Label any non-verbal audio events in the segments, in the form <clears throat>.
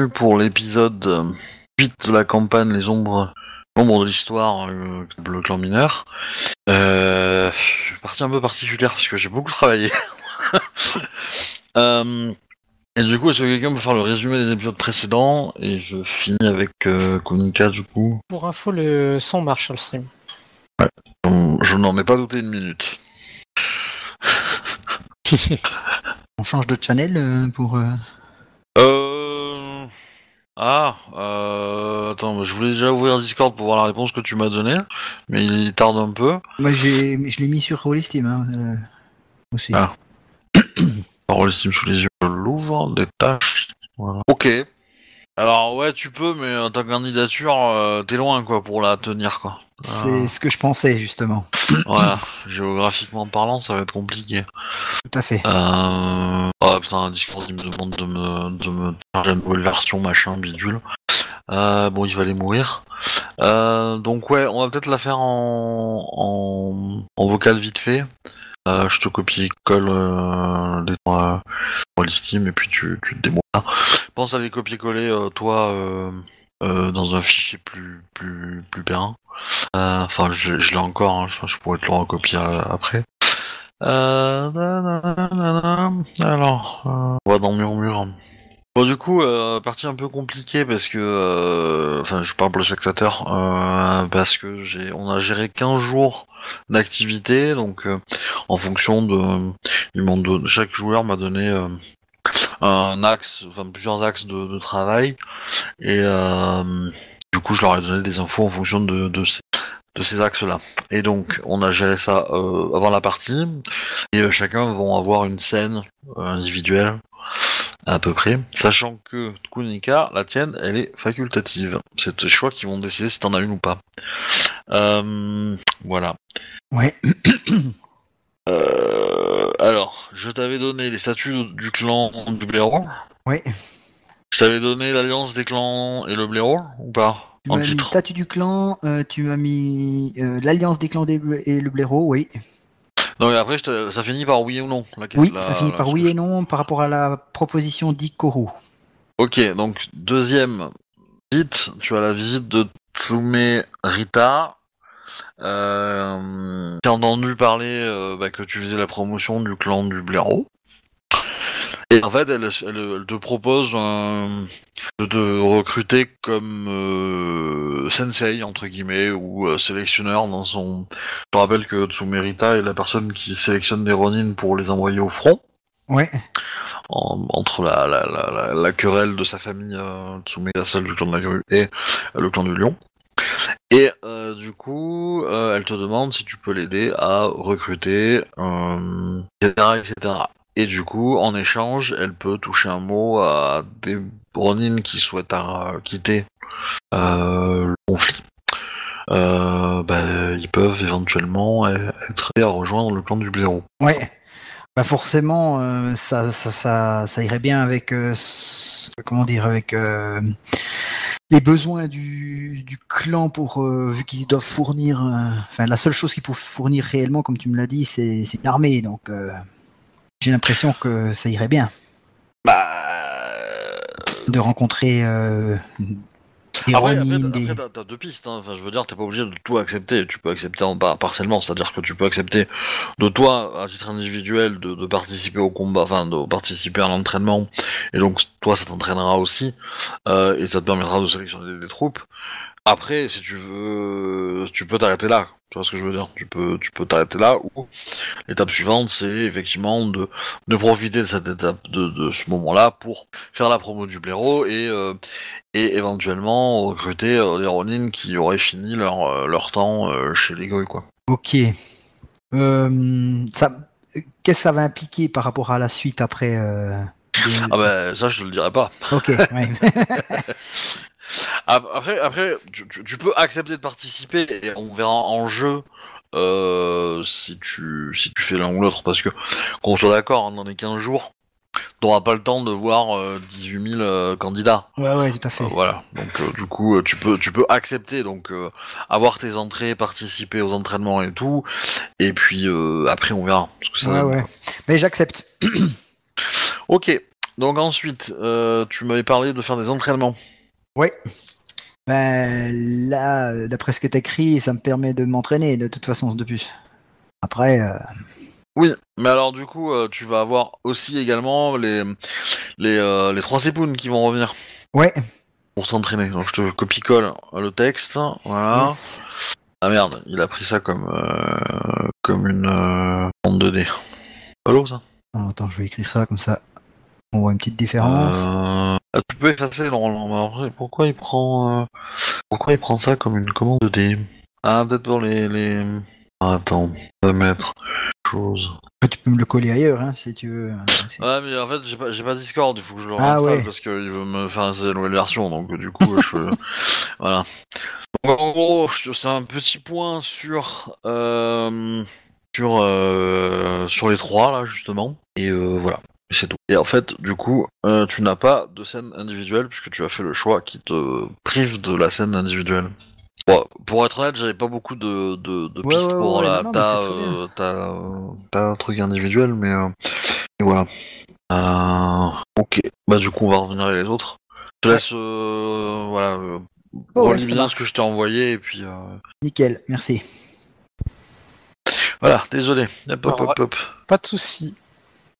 Bienvenue pour l'épisode euh, 8 de la campagne Les Ombres, Ombres de l'Histoire, euh, le clan mineur. Euh, partie un peu particulière parce que j'ai beaucoup travaillé. <laughs> Euh, et du coup, est-ce que quelqu'un peut faire le résumé des épisodes précédents? Et je finis avec euh, Konika du coup. Pour info, le son marche sur le stream. Je, je n'en ai pas douté une minute. <laughs> On change de channel euh, pour. euh, Euh... Ah, euh... attends, je voulais déjà ouvrir Discord pour voir la réponse que tu m'as donnée, mais il tarde un peu. Moi, j'ai, je l'ai mis sur Roll Steam hein, euh, aussi. Ah. <coughs> Steam sous les yeux, je l'ouvre, des tâches, voilà. Ok. Alors ouais, tu peux, mais euh, ta candidature, euh, t'es loin quoi pour la tenir quoi. C'est ce que je pensais justement. <clears throat> Voilà, géographiquement parlant, ça va être compliqué. Tout à fait. Euh... Oh putain, Discord il me demande de me, de me charger une nouvelle version, machin, bidule. Euh, bon, il va aller mourir. Euh, donc ouais, on va peut-être la faire en, en, en vocal vite fait. Euh, je te copie-colle euh, les trois euh, et puis tu, tu te là. Pense à les copier-coller toi euh, dans un fichier plus plus plus bien. Euh, Enfin, je, je l'ai encore. hein, je, je pourrais te le recopier euh, après. Euh, alors, on va dans Murmure. Bon, du coup, euh, partie un peu compliquée parce que, euh, enfin, je parle pour le spectateur, euh, parce que j'ai, on a géré 15 jours d'activité, donc en fonction de, du monde de chaque joueur m'a donné un axe, enfin plusieurs axes de, de travail, et euh, du coup, je leur ai donné des infos en fonction de, de ces, de ces axes-là. Et donc, on a géré ça euh, avant la partie, et euh, chacun vont avoir une scène euh, individuelle à peu près, sachant que Kunika, la tienne, elle est facultative. C'est tes choix qui vont décider si t'en as une ou pas. Voilà. Ouais. <coughs> Alors, je t'avais donné les statuts du clan du blaireau. Ouais. Je t'avais donné l'alliance des clans et le blaireau, ou pas? Tu m'as mis le statut du clan, euh, tu m'as mis euh, l'alliance des clans des et le blaireau, oui. Donc après, ça finit par oui ou non la Oui, la- ça finit la- par oui et non par rapport à la proposition d'Ikoru. Ok, donc deuxième visite, tu as la visite de Tsume Rita. Euh, j'ai entendu parler euh, bah, que tu faisais la promotion du clan du blaireau. Et en fait, elle, elle- elle te propose un- de te recruter comme euh, sensei, entre guillemets, ou euh, sélectionneur dans son... Je te rappelle que Tsumerita est la personne qui sélectionne des Ronin pour les envoyer au front Ouais. en- entre la, la, la, la, la querelle de sa famille euh, la seule du clan de la grue, et le clan du lion. Et euh, du coup, euh, elle te demande si tu peux l'aider à recruter, etc.. Et du coup, en échange, elle peut toucher un mot à des Ronin qui souhaitent euh, quitter le conflit. Bah, ils peuvent éventuellement euh, être à rejoindre le clan du blaireau. Ouais. Bah forcément, ça, ça, ça, irait bien avec, comment dire, avec les besoins du, du clan pour, euh, vu qu'ils doivent fournir, euh, enfin la seule chose qu'ils peuvent fournir réellement, comme tu me l'as dit, c'est une armée. Donc euh, j'ai l'impression que ça irait bien Bah, de rencontrer Après, t'as- des- après, t'as- t'as deux pistes. hein. Enfin, je veux dire, t'es pas obligé de tout accepter. Tu peux accepter en par- partiellement, c'est-à-dire que tu peux accepter de toi, à titre individuel, de, de participer au combat, enfin, de participer à l'entraînement. Et donc, toi, ça t'entraînera aussi, euh, et ça te permettra de sélectionner des troupes. Après, si tu veux, tu peux t'arrêter là. Tu vois ce que je veux dire? Tu peux, tu peux t'arrêter là. Ou l'étape suivante, c'est effectivement de, de profiter de cette étape, de, de ce moment-là, pour faire la promo du blaireau et euh, et éventuellement recruter euh, les Ronin qui auraient fini leur, euh, leur temps euh, chez les Goy, quoi. Ok. Ça, qu'est-ce que ça va impliquer par rapport à la suite après Ah bah ça je te le dirai pas. Ok. ouais. <laughs> <laughs> Ap- Après, après tu, peux accepter de participer et on verra en jeu euh, si, tu, si tu fais l'un ou l'autre parce que qu'on soit d'accord, hein, dans les 15 jours, t'auras pas le temps de voir euh, 18 000 euh, candidats. ouais, ouais, tout à fait. Euh, voilà, donc du coup tu peux tu peux accepter donc avoir tes entrées, participer aux entraînements et tout, et puis après on verra. Parce que ça Ouais, ouais. Mais j'accepte. Ok, donc ensuite, tu m'avais parlé de faire des entraînements. Ouais. Ben là, euh, d'après ce que t'écris, ça me permet de m'entraîner de toute façon de plus. Après, euh, Oui, mais alors du coup, euh, tu vas avoir aussi également les les, euh, les trois épounes qui vont revenir ouais. pour s'entraîner. Donc je te copie-colle le texte, voilà. Yes. Ah merde, il a pris ça comme euh, comme une euh, bande 2D. Pas lourd ça? Oh, attends, je vais écrire ça comme ça. On voit une petite différence. Ah, Tu peux effacer normalement. mais pourquoi il prend euh, pourquoi il prend ça comme une commande 2D Ah peut-être pour les les. Ah, attends, on va mettre chose. Tu peux me le coller ailleurs hein, si tu veux. C'est- Ouais, mais en fait, j'ai pas, j'ai pas Discord, il faut que je le Ah, ouais. parce qu'il veut me faire une nouvelle version, donc du coup, je. <laughs> Voilà. Donc, en gros, c'est un petit point sur. Euh, sur, euh, sur les trois, là, justement. Et euh, voilà. C'est tout. Et en fait, du coup, euh, tu n'as pas de scène individuelle puisque tu as fait le choix qui te prive de la scène individuelle. Bon, pour être honnête, j'avais pas beaucoup de, de, de Ouais, pistes ouais, pour ouais, la, ta, euh, ta, euh, ta truc individuel, mais euh, et voilà. Euh, ok, bah du coup on va revenir à les autres. Je te laisse, euh, voilà, euh, Oh, relis bien ce que je t'ai envoyé et puis euh, Nickel, merci. voilà. Désolé. Hop, hop, hop, hop. Pas de souci.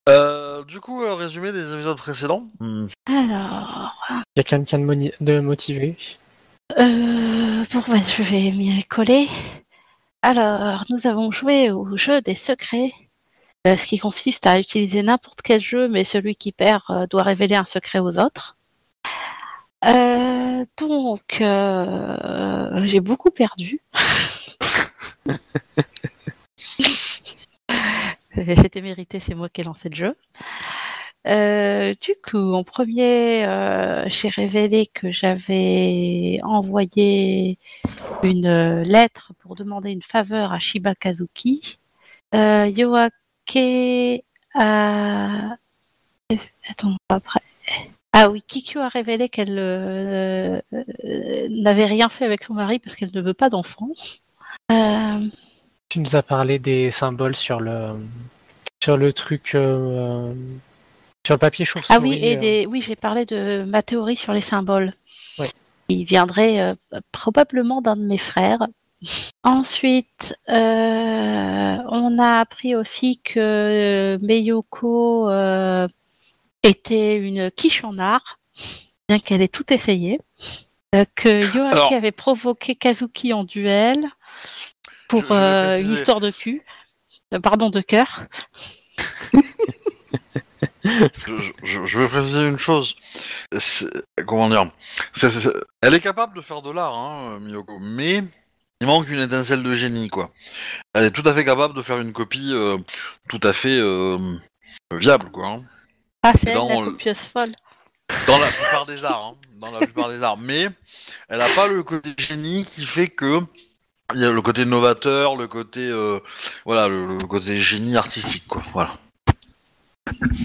Euh, du coup, euh, résumé des épisodes précédents. Hmm. Alors, Il y a quelqu'un de, moni- de motivé? euh, bon, je vais m'y coller. Alors, nous avons joué au jeu des secrets, euh, ce qui consiste à utiliser n'importe quel jeu, mais celui qui perd euh, doit révéler un secret aux autres. Euh, donc, euh, j'ai beaucoup perdu. <laughs> <laughs> C'était mérité, c'est moi qui ai lancé le jeu. Euh, du coup, en premier, euh, j'ai révélé que j'avais envoyé une euh, lettre pour demander une faveur à Shiba Kazuki. Yoake a... Attends, après. Ah oui, Kikyo a révélé qu'elle n'avait rien fait avec son mari parce qu'elle ne veut pas d'enfant. Tu nous as parlé des symboles sur le sur le truc euh, sur le papier chauve-souris. Ah oui, et euh, des... oui, j'ai parlé de ma théorie sur les symboles. Ouais. Il viendrait euh, probablement d'un de mes frères. Ensuite, euh, on a appris aussi que Meyoko euh, était une quiche en art, bien qu'elle ait tout essayé. Euh, que Yoaki Alors- avait provoqué Kazuki en duel pour Je- je vais euh, une histoire de cul. Euh, pardon, de cœur. <laughs> Je, je- je veux préciser une chose. C'est- Comment dire? C'est- c'est- Elle est capable de faire de l'art, hein, Miyoko, mais il manque une étincelle de génie, quoi. Elle est tout à fait capable de faire une copie euh, tout à fait euh, viable, quoi. hein. Ah, c'est elle, la copieuse folle. Dans la plupart des arts, hein, dans la plupart des arts. Mais elle n'a pas le côté génie qui fait que il y a le côté novateur, le côté euh, voilà, le, le côté génie artistique, quoi. Voilà.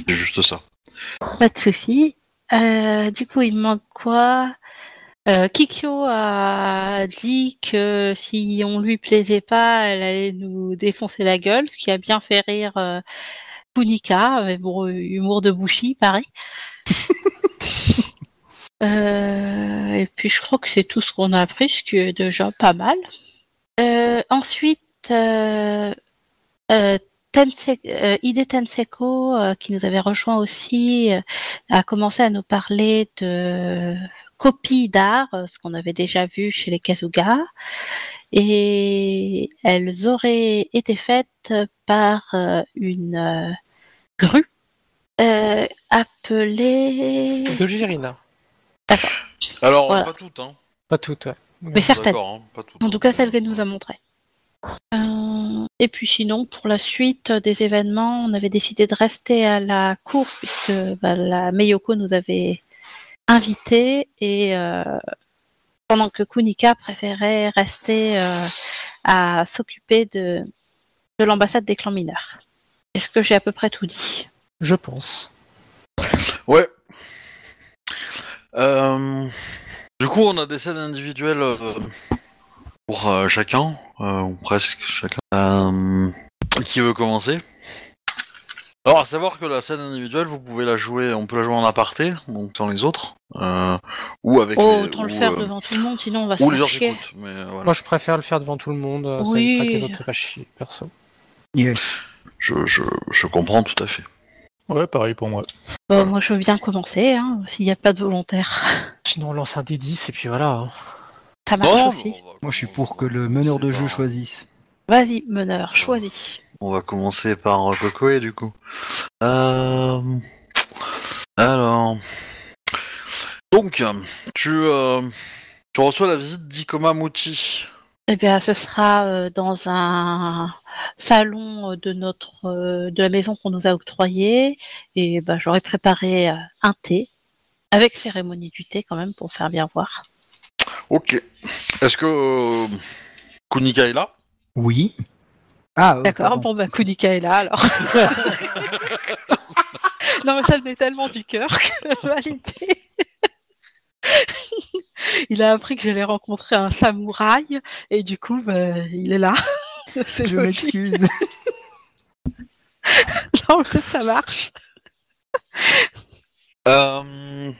C'est juste ça. Pas de souci. Euh, du coup, il me manque quoi? Euh, Kikyo a dit que si on lui plaisait pas, elle allait nous défoncer la gueule, ce qui a bien fait rire euh, Kunika, mais bon, humour de Bushi, pareil. <laughs> Euh, et puis je crois que c'est tout ce qu'on a appris, ce qui est déjà pas mal. Euh, ensuite, euh, euh, Tense- euh, Ide Tenseko, euh, qui nous avait rejoint aussi, euh, a commencé à nous parler de copies d'art, ce qu'on avait déjà vu chez les Kazuga, et elles auraient été faites par euh, une euh, grue euh, appelée... de Girina. Alors, Voilà. pas toutes, hein. Pas toutes, ouais. Mais certaines. Hein. En tout cas, celle qu'elle nous a montrée. Euh, et puis sinon, pour la suite des événements, on avait décidé de rester à la cour puisque bah, la Meyoko nous avait invités et euh, pendant que Kunika préférait rester euh, à s'occuper de, de l'ambassade des clans mineurs. Est-ce que j'ai à peu près tout dit? Je pense. Ouais. Euh, Du coup, on a des scènes individuelles euh, pour euh, chacun, euh, ou presque chacun. Euh, Qui veut commencer? Alors, à savoir que la scène individuelle, vous pouvez la jouer, on peut la jouer en aparté, donc dans les autres, euh, ou avec Oh, les, autant le faire euh, devant tout le monde, sinon on va se ou les faire gens chier. écoutent, mais voilà. Moi, je préfère le faire devant tout le monde. Ça évitera que les autres se fassent chier, perso. Yes. je, je, je comprends tout à fait. Ouais, pareil pour moi. Bon, moi, je veux bien commencer, hein, s'il n'y a pas de volontaire. <laughs> Sinon, on lance un D10 et puis voilà. hein. Ça marche aussi. Moi, je suis pour que le meneur de jeu pas- choisisse. Vas-y, meneur, choisis. On va commencer par Kokoe du coup. Euh... Alors. Donc, tu, euh, tu reçois la visite d'Ikoma Muti. Eh bien, ce sera euh, dans un salon euh, de notre euh, de la maison qu'on nous a octroyé et ben j'aurais préparé euh, un thé avec cérémonie du thé quand même pour faire bien voir. Ok. Est-ce que euh, Kunika est là? Oui. Ah, euh, D'accord, pardon. bon bah Kunika est là alors. <laughs> non mais ça venait tellement du cœur que validé. <laughs> Il a appris que j'allais rencontrer un samouraï et du coup bah, il est là. <laughs> C'est Je m'excuse. <laughs> Non mais ça marche. Euh,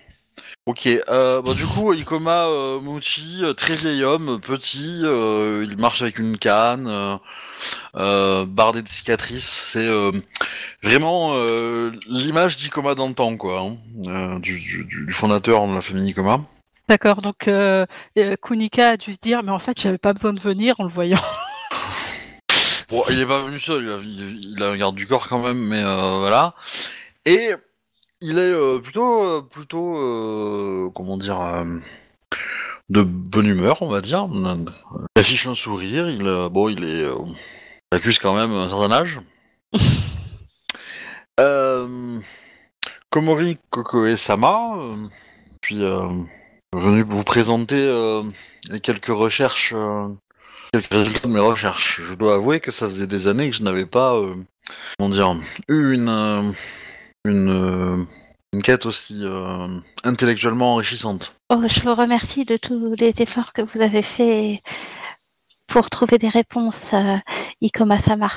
Ok, euh, bah, du coup, Ikoma euh, euh, très vieil homme, petit, euh, il marche avec une canne, euh, euh, bardé de cicatrices. C'est euh, vraiment euh, l'image d'Ikoma d'antan, quoi, hein, euh, du, du- du fondateur de la famille Ikoma. D'accord, donc Kunika a dû se dire mais en fait j'avais pas besoin de venir en le voyant. <laughs> Bon, il est pas venu seul, il a, il- il a un garde du corps quand même, mais euh, voilà. Et il est euh, plutôt, euh, plutôt, euh, comment dire, euh, de bonne humeur, on va dire. Il affiche un sourire, il, euh, bon, il est, euh, il accuse quand même un certain âge. <laughs> euh, Komori Kokoe-sama, euh, puis euh, venu vous présenter euh, les quelques recherches. Quelques résultats de mes recherches. Je dois avouer que ça faisait des années que je n'avais pas, euh, comment dire, eu une, euh, une, euh, une quête aussi euh, intellectuellement enrichissante. Oh, je vous remercie de tous les efforts que vous avez faits pour trouver des réponses, euh, Ikoma-sama.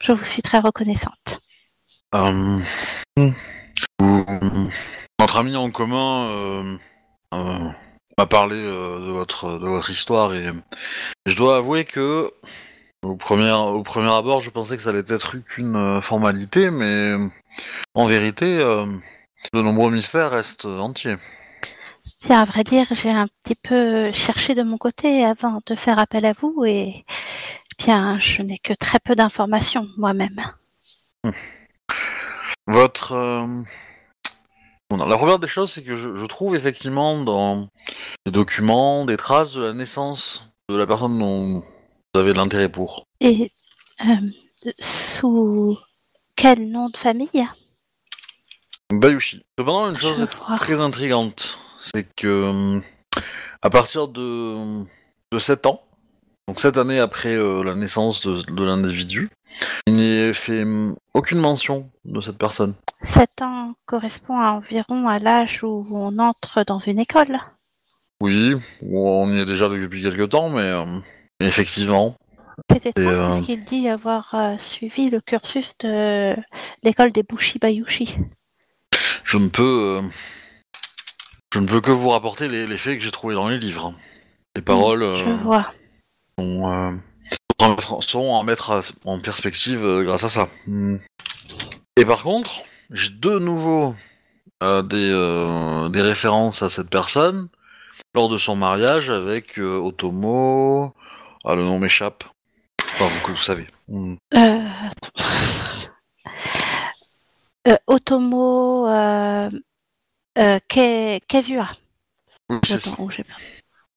Je vous suis très reconnaissante. Euh, vous- notre ami en commun euh, euh, m'a parlé euh, de votre de votre histoire et je dois avouer que au premier au premier abord je pensais que ça allait être qu'une formalité mais en vérité euh, de nombreux mystères restent entiers. Bien, à vrai dire, j'ai un petit peu cherché de mon côté avant de faire appel à vous et bien, je n'ai que très peu d'informations moi-même. Votre. euh, la première des choses, c'est que je, je trouve effectivement dans les documents des traces de la naissance de la personne dont vous avez de l'intérêt pour. Et euh, sous quel nom de famille? Bayushi. Cependant, une chose très intrigante, c'est que euh, à partir de, de 7 ans, donc 7 années après euh, la naissance de, de l'individu, il n'est fait aucune mention de cette personne. 7 ans correspond à environ à l'âge où on entre dans une école. Oui, on y est déjà depuis quelques temps, mais euh, effectivement. C'est étrange euh, parce qu'il dit avoir euh, suivi le cursus de l'école des Bushi Bayushi. Je ne peux, euh, je ne peux que vous rapporter les, les faits que j'ai trouvés dans les livres. Les paroles Je vois. sont, sont à mettre- à mettre à- en perspective euh, grâce à ça. Hmm. Et par contre, j'ai de nouveau euh, des, euh, des références à cette personne lors de son mariage avec Otomo. Ah, le nom m'échappe. Enfin, vous, vous savez. Euh, Otomo Ke-. Oui. Attends, où j'ai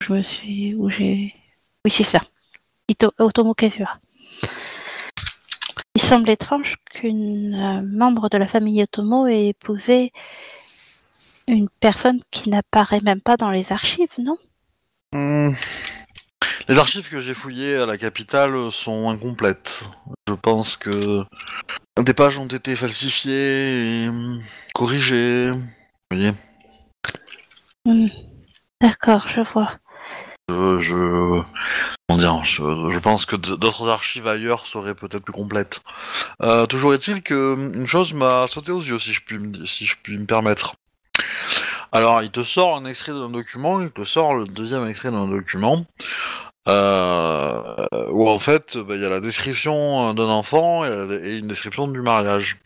je me suis où j'ai oui c'est ça. Otomo. Il semble étrange qu'une euh, membre de la famille Otomo ait épousé une personne qui n'apparaît même pas dans les archives, non? Hmm. Les archives que j'ai fouillées à la capitale sont incomplètes. Je pense que des pages ont été falsifiées et hum, corrigées. Vous voyez? Hmm. D'accord, je vois. Je, je, pense que d'autres archives ailleurs seraient peut-être plus complètes. Euh, toujours est-il que une chose m'a sauté aux yeux, si je puis, me- si je me permettre. Alors, il te sort un extrait d'un document, il te sort le deuxième extrait d'un document, euh, où en fait, bah, il y a la description d'un enfant et, une description du mariage.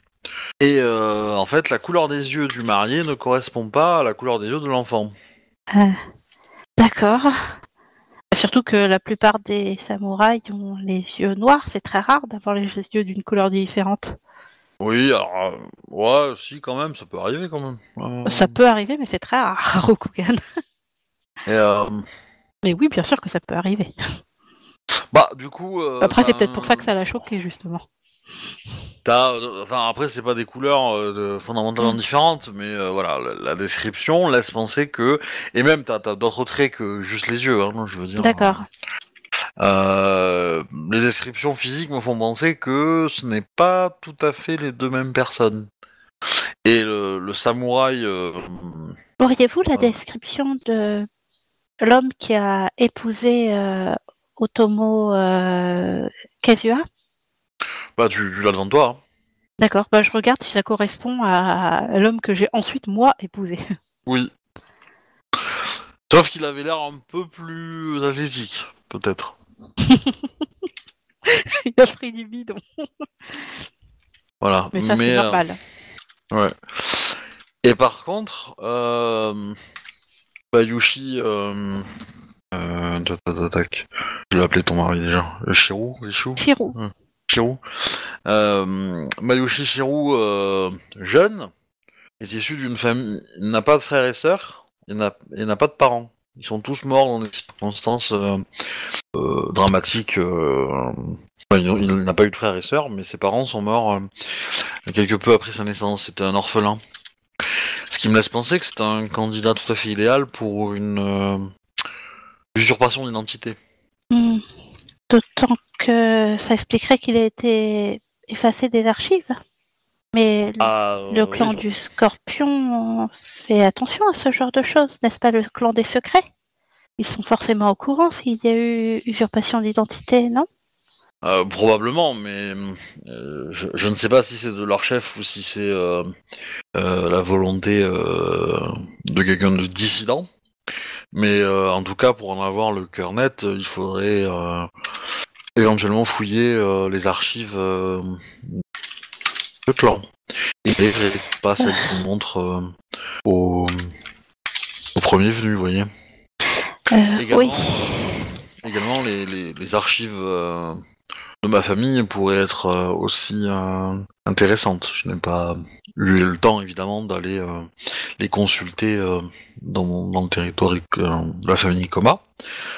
Et euh, en fait, la couleur des yeux du marié ne correspond pas à la couleur des yeux de l'enfant. Euh, D'accord. Surtout que la plupart des samouraïs ont les yeux noirs, c'est très rare d'avoir les yeux d'une couleur différente. Oui, alors, euh, ouais, si, quand même, ça peut arriver quand même. Euh, Ça peut arriver, mais c'est très rare, <laughs> Rokugan. Et, euh, Mais oui, bien sûr que ça peut arriver. bah, du coup. Après, c'est ben, peut-être pour ça que ça l'a choqué, justement. T'as, euh, enfin, après, c'est pas des couleurs euh, de- fondamentalement Mm. différentes, mais euh, voilà, la, la description laisse penser que. Et même, t'as, t'as d'autres traits que juste les yeux, hein, je veux dire. D'accord. Euh, les descriptions physiques me font penser que ce n'est pas tout à fait les deux mêmes personnes. Et le, le samouraï. Auriez-vous la description de l'homme qui a épousé Otomo Kazuha? Bah, tu, tu l'as devant toi. hein. D'accord, bah, je regarde si ça correspond à l'homme que j'ai ensuite, moi, épousé. <laughs> Oui. Sauf qu'il avait l'air un peu plus athlétique, peut-être. <laughs> Il a pris du bidon. Voilà. Mais ça, c'est euh, normal. Ouais. Et par contre, euh, Bayushi, euh, euh, tac, tac, tac, tac. je l'ai appelé ton mari déjà, le Shirou, Rishu, Shirou. Shirou. Euh, Mayushi Shirou, euh, jeune, est issu d'une famille, il n'a pas de frères et sœurs, il n'a, pas de parents. Ils sont tous morts dans des circonstances euh, dramatiques. il, n'a pas eu de frères et sœurs, mais ses parents sont morts quelque peu après sa naissance. C'était un orphelin. Ce qui me laisse penser que c'est un candidat tout à fait idéal pour une usurpation d'identité. Hmm. D'autant que ça expliquerait qu'il a été effacé des archives. Mais le- Ah, le clan oui. du scorpion fait attention à ce genre de choses, n'est-ce pas le clan des secrets? Ils sont forcément au courant s'il y a eu usurpation d'identité, non? Euh, probablement, mais euh, je, je ne sais pas si c'est de leur chef ou si c'est euh, la volonté de quelqu'un de dissident. Mais en tout cas, pour en avoir le cœur net, il faudrait éventuellement fouiller euh, les archives euh, de clan. Et et pas celles qui montrent euh, au, au premier venu, vous voyez. Euh, Également, Oui. également les, les- les archives euh, de ma famille pourraient être aussi intéressantes. Je n'ai pas eu le temps évidemment d'aller les consulter dans, le territoire de la famille Coma.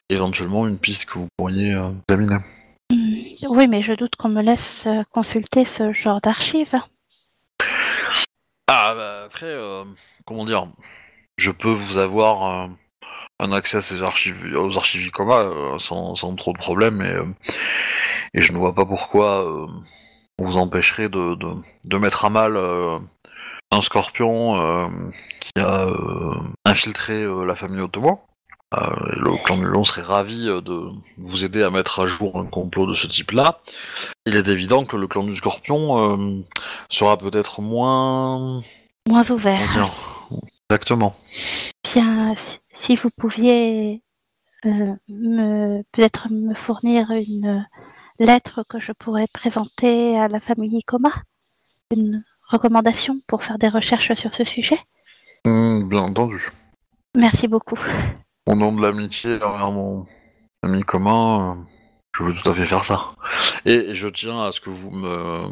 Éventuellement une piste que vous pourriez examiner. Hmm, Oui, mais je doute qu'on me laisse euh, consulter ce genre d'archives. Ah bah après, euh, comment dire, je peux vous avoir euh, un accès à ces archives, aux archives Icoma sans, trop de problèmes et, je ne vois pas pourquoi on vous empêcherait de, de, mettre à mal un scorpion qui a infiltré la famille Otomo. Euh, le clan du Lion serait ravi euh, de vous aider à mettre à jour un complot de ce type-là. Il est évident que le clan du Scorpion euh, sera peut-être moins Moins ouvert. Exactement. Bien, si- vous pouviez euh, me peut-être me fournir une lettre que je pourrais présenter à la famille Coma, une recommandation pour faire des recherches sur ce sujet. Hmm, bien entendu. Merci beaucoup. Au nom de l'amitié envers mon ami commun, euh, je veux tout à fait faire ça. Et, je tiens à ce que vous me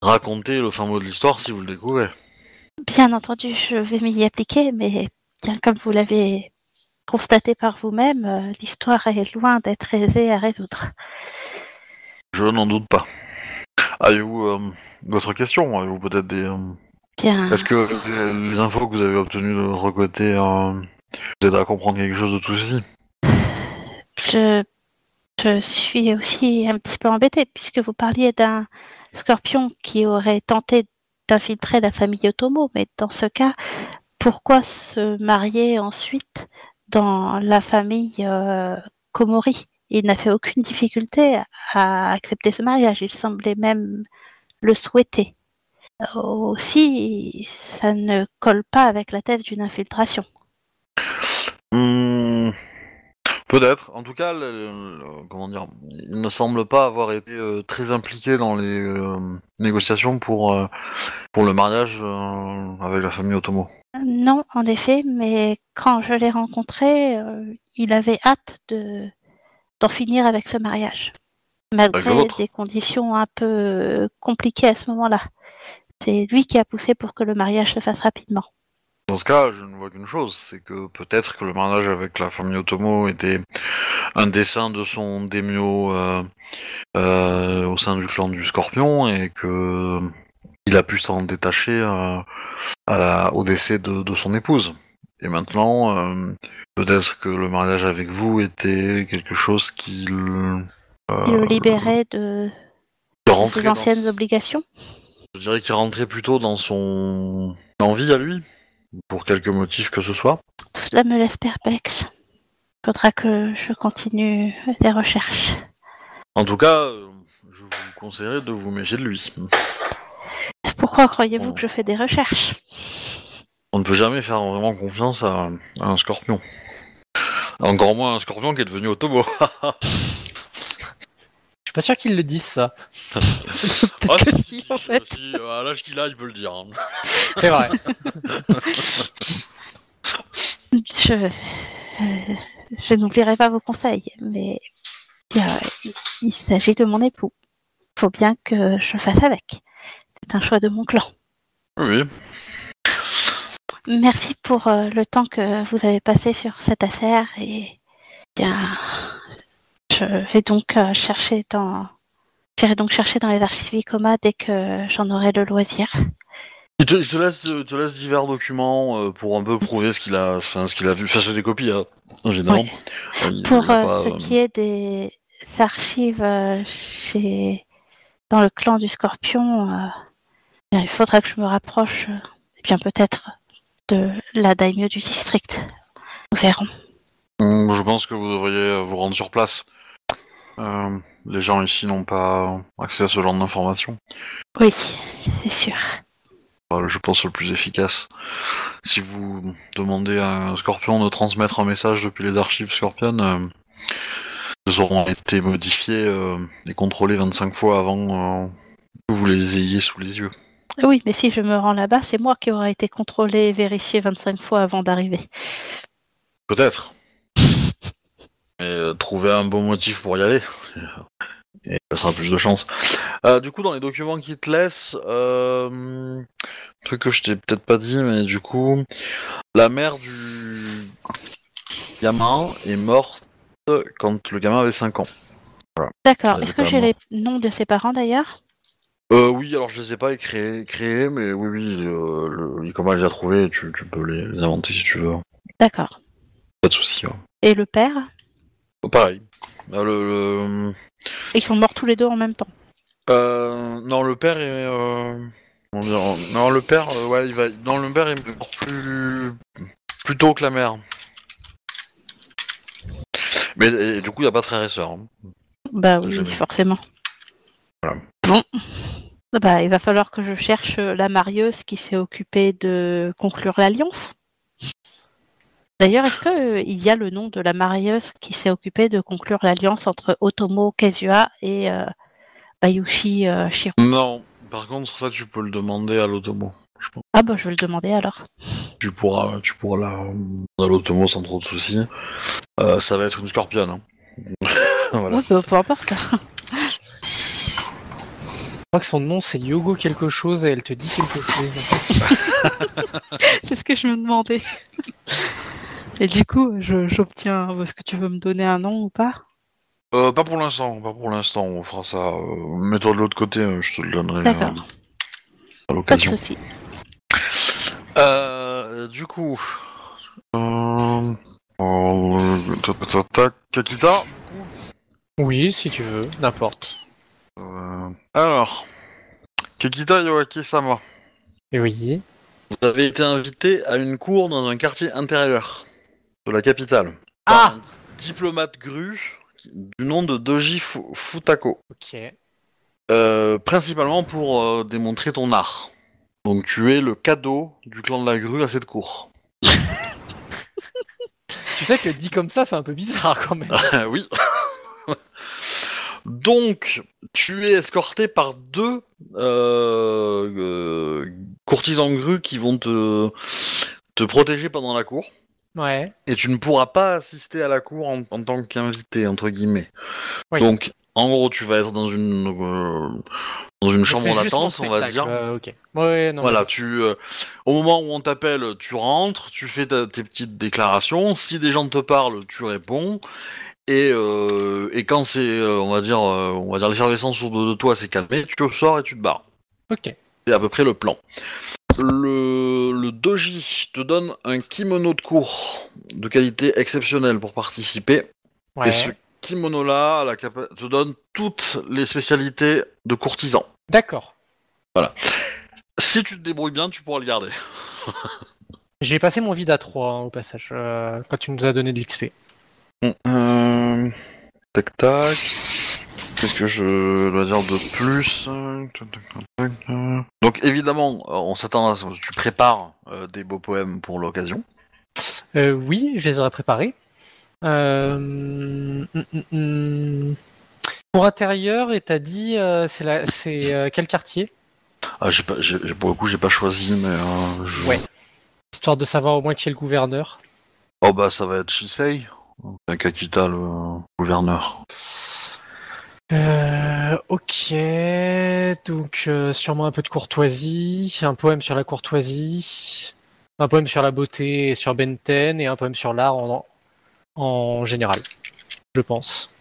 racontez le fin mot de l'histoire si vous le découvrez. Bien entendu, je vais m'y appliquer, mais bien comme vous l'avez constaté par vous-même, euh, l'histoire est loin d'être aisée à résoudre. Je n'en doute pas. Avez-vous euh, d'autres questions? Avez-vous peut-être des... euh, Bien. Est-ce que les, les infos que vous avez obtenues de votre côté comprendre quelque chose de tout ceci Je, je suis aussi un petit peu embêtée puisque vous parliez d'un scorpion qui aurait tenté d'infiltrer la famille Otomo, mais dans ce cas, pourquoi se marier ensuite dans la famille euh, Komori? Il n'a fait aucune difficulté à accepter ce mariage. Il semblait même le souhaiter. Aussi, ça ne colle pas avec la thèse d'une infiltration. Hmm, Peut-être. En tout cas, le- le- comment dire, il ne semble pas avoir été euh, très impliqué dans les euh, négociations pour euh, pour le mariage euh, avec la famille Otomo. Non, en effet, mais quand je l'ai rencontré, euh, il avait hâte de d'en finir avec ce mariage, malgré des conditions un peu compliquées à ce moment-là. C'est lui qui a poussé pour que le mariage se fasse rapidement. Dans ce cas, je ne vois qu'une chose, c'est que peut-être que le mariage avec la famille Otomo était un dessin de son démio euh, euh, au sein du clan du Scorpion et que il a pu s'en détacher euh, à la- au décès de, de son épouse. Et maintenant, euh, peut-être que le mariage avec vous était quelque chose qui le, libérait de, ses dans- anciennes obligations? Je dirais qu'il rentrait plutôt dans son envie à lui, pour quelque motif que ce soit. Tout cela me laisse perplexe. Faudra que je continue les recherches. En tout cas, euh, je vous conseillerais de vous méfier de lui. Pourquoi croyez-vous que je fais des recherches? On ne peut jamais faire vraiment confiance à, à un scorpion. Encore moins un scorpion qui est devenu Otomo. <laughs> Je suis pas sûr qu'ils le disent ça. <laughs> Que si, en fait. si, euh, à l'âge qu'il a, il peut le dire. hein. C'est vrai. <laughs> Je, euh, je n'oublierai pas vos conseils, mais euh, il, il s'agit de mon époux. Il faut bien que je fasse avec. C'est un choix de mon clan. Oui, Merci pour euh, le temps que vous avez passé sur cette affaire et bien, je vais donc euh, chercher dans j'irai donc chercher dans les archives ICOMA dès que j'en aurai le loisir. il te, laisse, il te laisse divers documents euh, pour un peu prouver ce qu'il a, enfin, ce qu'il a vu. Enfin, c'est des copies, hein, évidemment. Oui. Euh, Pour pas, ce qui est des archives chez dans le clan du Scorpion, il faudra que je me rapproche, bien peut-être de la daimyo du district. Nous verrons. Hum, Je pense que vous devriez vous rendre sur place. Euh, les gens ici n'ont pas accès à ce genre d'informations. Oui, c'est sûr. Voilà, je pense le plus efficace. Si vous demandez à un scorpion de transmettre un message depuis les archives Scorpion, euh, ils auront été modifiés euh, et contrôlés 25 fois avant euh, que vous les ayez sous les yeux. Oui, mais si je me rends là-bas, c'est moi qui aurai été contrôlé et vérifié 25 fois avant d'arriver. Peut-être. Mais euh, trouver un bon motif pour y aller. Et ça sera plus de chance. Euh, du coup, dans les documents qu'ils te laissent, euh, truc que je t'ai peut-être pas dit, mais du coup, la mère du gamin est morte quand le gamin avait 5 ans. D'accord. Elle Est-ce est que j'ai les noms de ses parents d'ailleurs? Euh, oui, alors je les ai pas créés, créés mais oui, oui, euh, le, l'Icoma les a trouvés, tu, tu peux les, les inventer si tu veux. D'accord. Pas de soucis. ouais. Et le père? Pareil. Le- le, Ils sont morts tous les deux en même temps. Euh, non, le père est. Euh... Non, le père, euh, ouais, il va. Non, le père est mort plus plus tôt que la mère. Mais et, du coup, il n'y a pas de frère et sœur. hein. Bah oui, Jamais. forcément. Voilà. Bon. Bah, il va falloir que je cherche la marieuse qui s'est occupée de conclure l'alliance. D'ailleurs, est-ce que euh, il y a le nom de la marieuse qui s'est occupée de conclure l'alliance entre Otomo Kezua et euh, Bayushi euh, Shiro Non. Par contre, ça, tu peux le demander à l'automo. Je pense. Ah bah je vais le demander alors. Tu pourras, tu pourras la demander à l'automo sans trop de soucis. Euh, ça va être une scorpionne. hein. <laughs> voilà. Ouais, bah, peu importe. Je crois que son nom c'est Yogo quelque chose et elle te dit quelque chose. <laughs> C'est ce que je me demandais. <laughs> Et du coup, je- j'obtiens. Est-ce que tu veux me donner un nom ou pas? Euh, pas pour l'instant, pas pour l'instant. On fera ça. euh, Mets-toi de l'autre côté, euh, je te le donnerai euh, D'accord. à Pas de l'occasion. souci. Euh, du coup, euh, euh, Kakita? Oui, si tu veux, n'importe. Euh, alors, Kakita Yoaki-sama, Oui. vous avez été invité à une cour dans un quartier intérieur. De la capitale. Ah Un diplomate grue du nom de Doji Fu- Futako. Ok. Euh, principalement pour euh, démontrer ton art. Donc tu es le cadeau du clan de la grue à cette cour. <laughs> Tu sais que dit comme ça, c'est un peu bizarre quand même. <laughs> Ah oui. <laughs> Donc, tu es escorté par deux euh, euh, courtisans grues qui vont te, te protéger pendant la cour. Ouais. Et tu ne pourras pas assister à la cour en, en tant qu'invité, entre guillemets. Oui. Donc, en gros, tu vas être dans une, euh, dans une chambre d'attente, on va dire. euh, ok. Ouais, non. Voilà, mais- tu, euh, au moment où on t'appelle, tu rentres, tu fais ta- tes petites déclarations. Si des gens te parlent, tu réponds. Et, euh, et quand c'est, on va dire, on va dire l'effervescence autour de toi s'est calmée, tu sors et tu te barres. Ok. C'est à peu près le plan. Le, le doji te donne un kimono de cours de qualité exceptionnelle pour participer. Ouais. Et ce kimono-là la capa- te donne toutes les spécialités de courtisan. D'accord. Si tu te débrouilles bien, tu pourras le garder. <laughs> J'ai passé mon vide à 3 au passage, euh, quand tu nous as donné de l'XP. Euh, Tac tac. Qu'est-ce que je dois dire de plus Donc évidemment, euh, on s'attend à ce que tu prépares euh, des beaux poèmes pour l'occasion. Euh, oui, je les aurais préparés. Euh, hum, hum, hum. Pour intérieur, et t'as dit, c'est la... c'est quel quartier? Ah, j'ai pas, j'ai, pour le coup, j'ai pas choisi, mais euh, je- Ouais. Histoire de savoir au moins qui est le gouverneur. Oh bah ça va être Shisei, Kakita le gouverneur. Euh, ok, donc euh, sûrement un peu de courtoisie, un poème sur la courtoisie, un poème sur la beauté et sur Benten, et un poème sur l'art en, en général, je pense.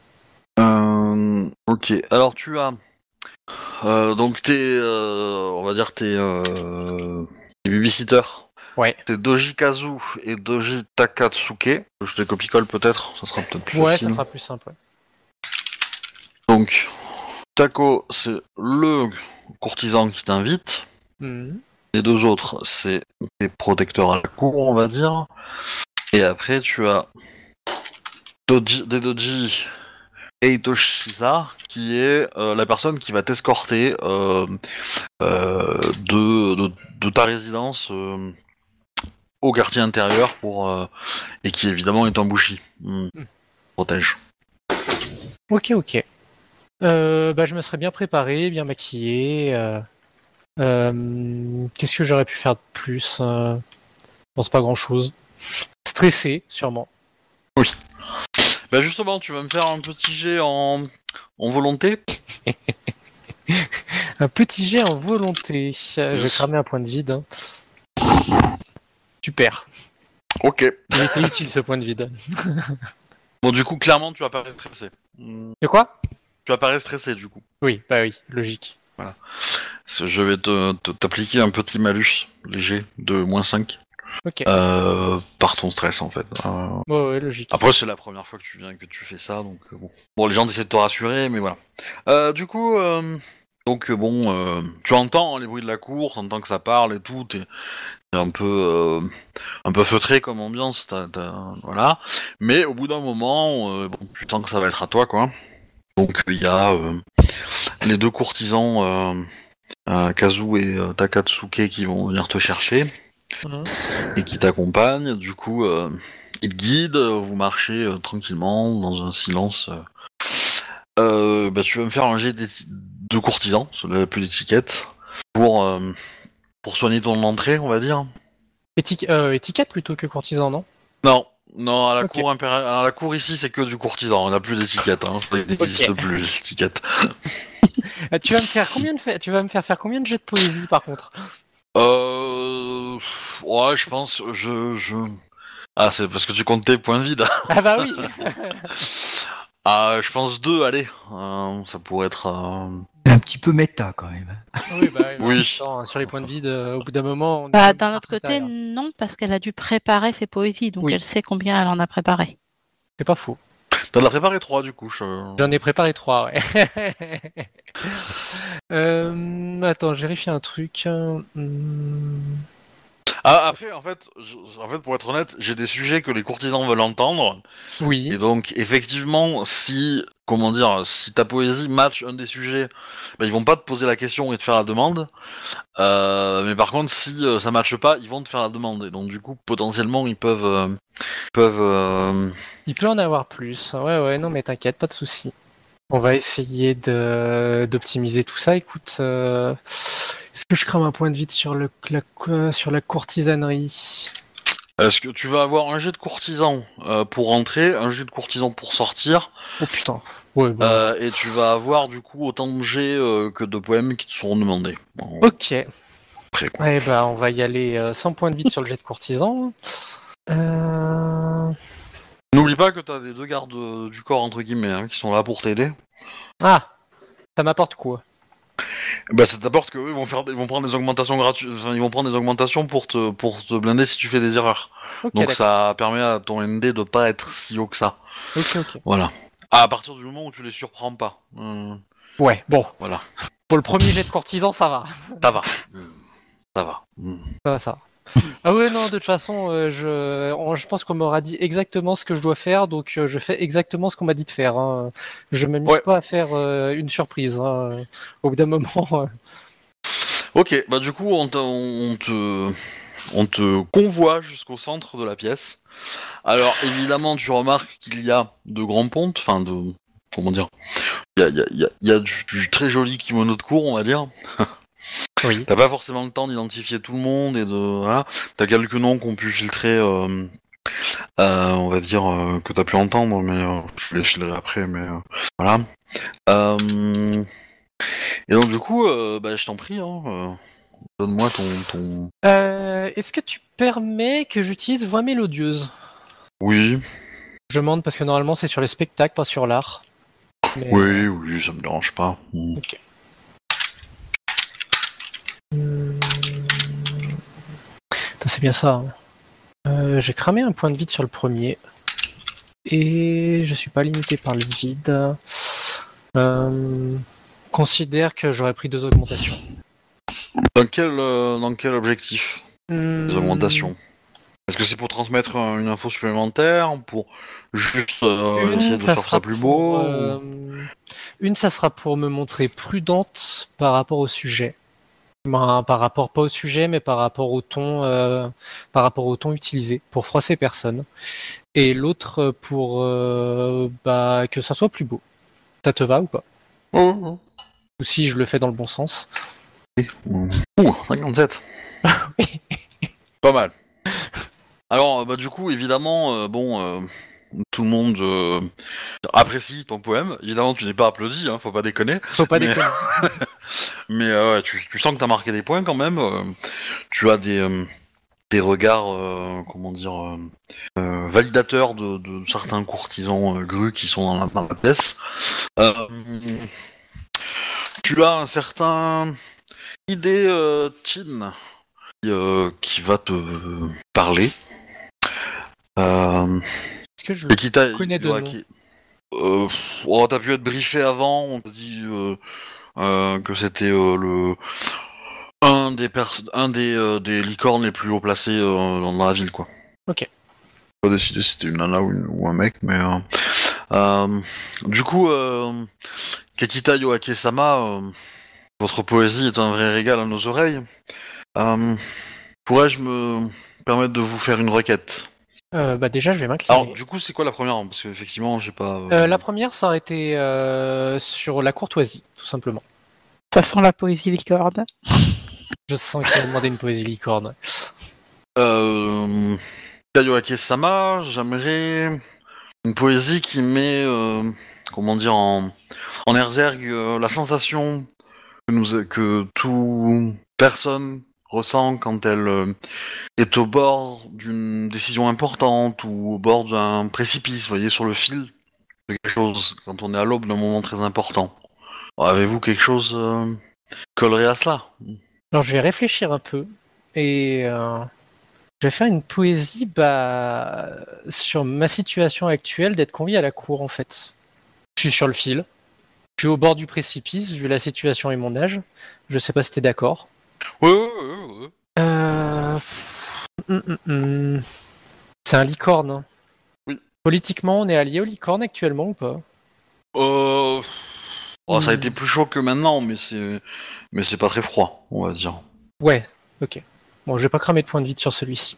Euh, ok, alors tu as euh, donc tes, on va dire tes, tes babysitters. Ouais. C'est Doji Kazu et Doji Takatsuke. Je te copie-colle peut-être, ça sera peut-être plus Ouais, facile. ça sera plus simple. ouais. Donc, Tako, c'est le courtisan qui t'invite. Mhm. Les deux autres, c'est des protecteurs à la cour, on va dire. Et après, tu as Doji, des Doji Eitoshisa, qui est euh, la personne qui va t'escorter euh, euh, de, de, de ta résidence au quartier intérieur pour euh, et qui évidemment est un bushi. Hmm. Protège. Ok, ok. Euh, bah, je me serais bien préparé, bien maquillé. euh, euh, Qu'est-ce que j'aurais pu faire de plus euh, Je pense pas grand-chose. Stressé, sûrement. Bah justement, tu vas me faire un petit jet en, en volonté. <laughs> Un petit jet en volonté. Euh, Je vais cramer un point de vide. hein. Super. Ok. Il était utile ce point de vide. <laughs> Bon, du coup, clairement, tu apparais stressé. Hmm. De quoi? Tu apparais stressé, du coup. Oui, bah oui, logique. Que Je vais t'appliquer un petit malus léger de moins 5 Ok. euh, par ton stress, en fait. Euh, Ouais, ouais, logique. Après, c'est la première fois que tu viens que tu fais ça, donc euh, bon. Bon, les gens essaient de te rassurer, mais voilà. Euh, du coup, donc bon, tu entends hein, les bruits de la cour, tu entends que ça parle et tout, t'es un peu, un peu feutré comme ambiance, voilà. Mais au bout d'un moment, bon, tu sens que ça va être à toi, quoi. Donc il y a euh, les deux courtisans, euh, euh, Kazu et Takatsuke, qui vont venir te chercher et qui t'accompagne. Du coup, euh, il te guide, euh, vous marchez tranquillement dans un silence. bah, tu vas me faire un jet de courtisan, n'a plus d'étiquette, pour, pour soigner ton entrée, on va dire. Éti- euh, étiquette plutôt que courtisan, non? Non, non, à la, cour, impéri- à la cour ici, c'est que du courtisan, on n'a plus d'étiquette, hein. ça n'existe plus l'étiquette. Euh, Tu vas me faire combien de tu vas me faire faire combien de jets de poésie par contre? Euh... Ouais, je pense, je... je... Ah, c'est parce que tu comptes tes points de vide. Ah bah oui. <laughs> Ah, je pense deux, allez. Euh, ça pourrait être... euh, un petit peu méta quand même. oui, bah oui. temps, sur les points de vide, euh, au bout d'un moment. on est Bah, d'un autre côté, non, parce qu'elle a dû préparer ses poésies, donc Oui. elle sait combien elle en a préparé. c'est pas faux. T'en as préparé trois, du coup. je- J'en ai préparé trois, ouais. <laughs> euh, attends, je vérifie un truc. Hum, Ah, après, en fait, je- en fait, pour être honnête, j'ai des sujets que les courtisans veulent entendre. Oui. Et donc, effectivement, si, comment dire, si ta poésie match un des sujets, bah, ils vont pas te poser la question et te faire la demande. Euh, mais par contre, si euh, ça matche pas, ils vont te faire la demande. Et donc, du coup, potentiellement, ils peuvent, euh, peuvent. euh, Il peut en avoir plus. Ouais, ouais, non, mais t'inquiète, pas de souci. On va essayer de d'optimiser tout ça. Écoute, est-ce que je crame un point de vide sur le la, sur la courtisanerie Est-ce que tu vas avoir un jet de courtisan euh, pour rentrer, un jet de courtisan pour sortir, Oh putain. Ouais, bon. euh, et tu vas avoir du coup autant de jets euh, que de poèmes qui te seront demandés. Bon, Ok. après, quoi. Eh ben, on va y aller euh, sans point de vide sur le jet de courtisan. Euh... N'oublie pas que t'as des deux gardes du corps entre guillemets hein, qui sont là pour t'aider. Ah, ça m'apporte quoi? Bah ça t'apporte qu'eux ils vont faire, ils vont prendre des augmentations gratuites, enfin, ils vont prendre des augmentations pour te pour te blinder si tu fais des erreurs. Donc ça permet à ton ND de pas être si haut que ça. Ok, ok. Voilà. À partir du moment où tu les surprends pas. Euh, Ouais, bon. Voilà. Pour le premier jet de courtisan, ça va. ça va. Euh, Ça va. Mm. Ça va, ça va. <laughs> Ah ouais, non, de toute façon, euh, je, on- je pense qu'on m'aura dit exactement ce que je dois faire, donc euh, je fais exactement ce qu'on m'a dit de faire. hein. Je m'amuse Ouais. pas à faire euh, une surprise. hein. Au bout d'un moment, Ok, bah du coup on te, on te, on te convoie jusqu'au centre de la pièce. Alors évidemment tu remarques qu'il y a de grands pontes, enfin de, comment dire, il y a, y a- y a- il y a du, du très joli kimono de cours on va dire. <laughs> oui. T'as pas forcément le temps d'identifier tout le monde et de, voilà. T'as quelques noms qu'on pu filtrer, euh, euh, on va dire euh, que t'as pu entendre, mais euh, je les filerai après, mais euh, voilà. Euh, et donc du coup, euh, bah, je t'en prie, hein, euh, donne-moi ton, ton, Euh, Est-ce que tu permets que j'utilise voix mélodieuse? Oui, Je demande parce que normalement c'est sur les spectacles, pas sur l'art. Mais- oui, oui, ça me dérange pas. Mm. C'est bien ça. hein. Euh, J'ai cramé un point de vide sur le premier. Et je suis pas limité par le vide. Euh, considère que j'aurais pris deux augmentations. Dans quel, euh, dans quel objectif Les Hmm, augmentations? Est-ce que c'est pour transmettre euh, une info supplémentaire Pour juste euh, Une, essayer de ça faire sera ça plus pour, beau euh, Une, ça sera pour me montrer prudente par rapport au sujet. Ben, par rapport pas au sujet, mais par rapport au ton, euh, par rapport au ton utilisé pour froisser personne. Et l'autre euh, pour euh, bah, que ça soit plus beau. Ça te va ou pas? Oh, oh. Ou si je le fais dans le bon sens? Ouh, 57 <laughs> Pas mal. Alors, bah, du coup, évidemment, euh, bon, euh, tout le monde euh, apprécie ton poème. Évidemment, tu n'es pas applaudi, hein, faut pas déconner. Faut pas Mais- déconner. <laughs> Mais euh, ouais, tu, tu sens que tu as marqué des points quand même. euh, tu as des, des regards, comment dire, validateurs de, de certains courtisans grus qui sont dans la, dans la pièce. Tu as un certain idée Chin qui, qui va te parler. Euh, Est-ce que je et qui t'a. connais de ouais, nom. qui- Euh, pff, oh, t'as pu être briefé avant, on t'a dit euh, euh, que c'était euh, le un des pers- un des, euh, des licornes les plus haut placés euh, dans, la ville quoi. Ok. Pas décidé si c'était une nana ou, une- ou un mec, mais euh, euh, du coup, euh, Kakita Yoake-sama, euh, votre poésie est un vrai régal à nos oreilles. Euh, Pourrais-je me permettre de vous faire une requête? Euh, bah déjà, je vais m'incliner. Alors, du coup, c'est quoi la première Parce qu'effectivement, j'ai pas. euh, la première, ça aurait été euh, sur la courtoisie, tout simplement. Ça sent la poésie licorne. Je sens qu'il a demandé une poésie licorne. Euh, Kayoake-sama, j'aimerais une poésie qui met, euh, comment dire, en, en exergue euh, la sensation que, nous, que toute personne ressent quand elle euh, est au bord d'une décision importante ou au bord d'un précipice, vous voyez, sur le fil de quelque chose, quand on est à l'aube d'un moment très important. Avez-vous quelque chose euh, qui collerait à cela? Alors, je vais réfléchir un peu et euh, je vais faire une poésie bah, sur ma situation actuelle d'être convié à la cour, en fait. Je suis sur le fil. Je suis au bord du précipice, vu la situation et mon âge. Je sais pas si t'es d'accord. Ouais, ouais, ouais, ouais. Euh, pff, hum, hum, hum. C'est un licorne. hein. Oui. Politiquement, on est allié au licorne actuellement ou pas? Euh... oh, Ça a été plus chaud que maintenant, mais c'est mais c'est pas très froid, on va dire. Ouais, ok. Bon, je vais pas cramer de points de vide sur celui-ci.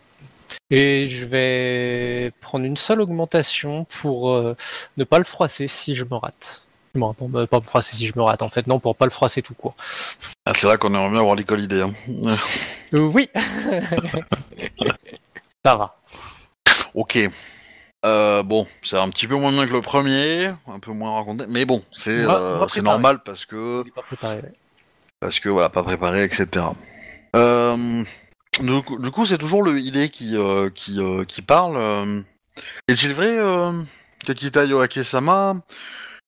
Et je vais prendre une seule augmentation pour euh, ne pas le froisser si je me rate. Bon, pour me- pas me froisser si je me rate, en fait, non, pour pas le froisser tout court. Ah, c'est là qu'on aimerait bien avoir l'école idée. Hein. Euh, oui <laughs> Ça va. Ok. Euh, bon, c'est un petit peu moins bien que le premier, un peu moins raconté, mais bon, c'est euh, normal parce que pas préparé, ouais. parce que voilà, pas préparé, etc. Euh, du coup, du coup, c'est toujours le idée qui euh, qui euh, qui parle. Est-il vrai, euh, Kakita Yoake-sama,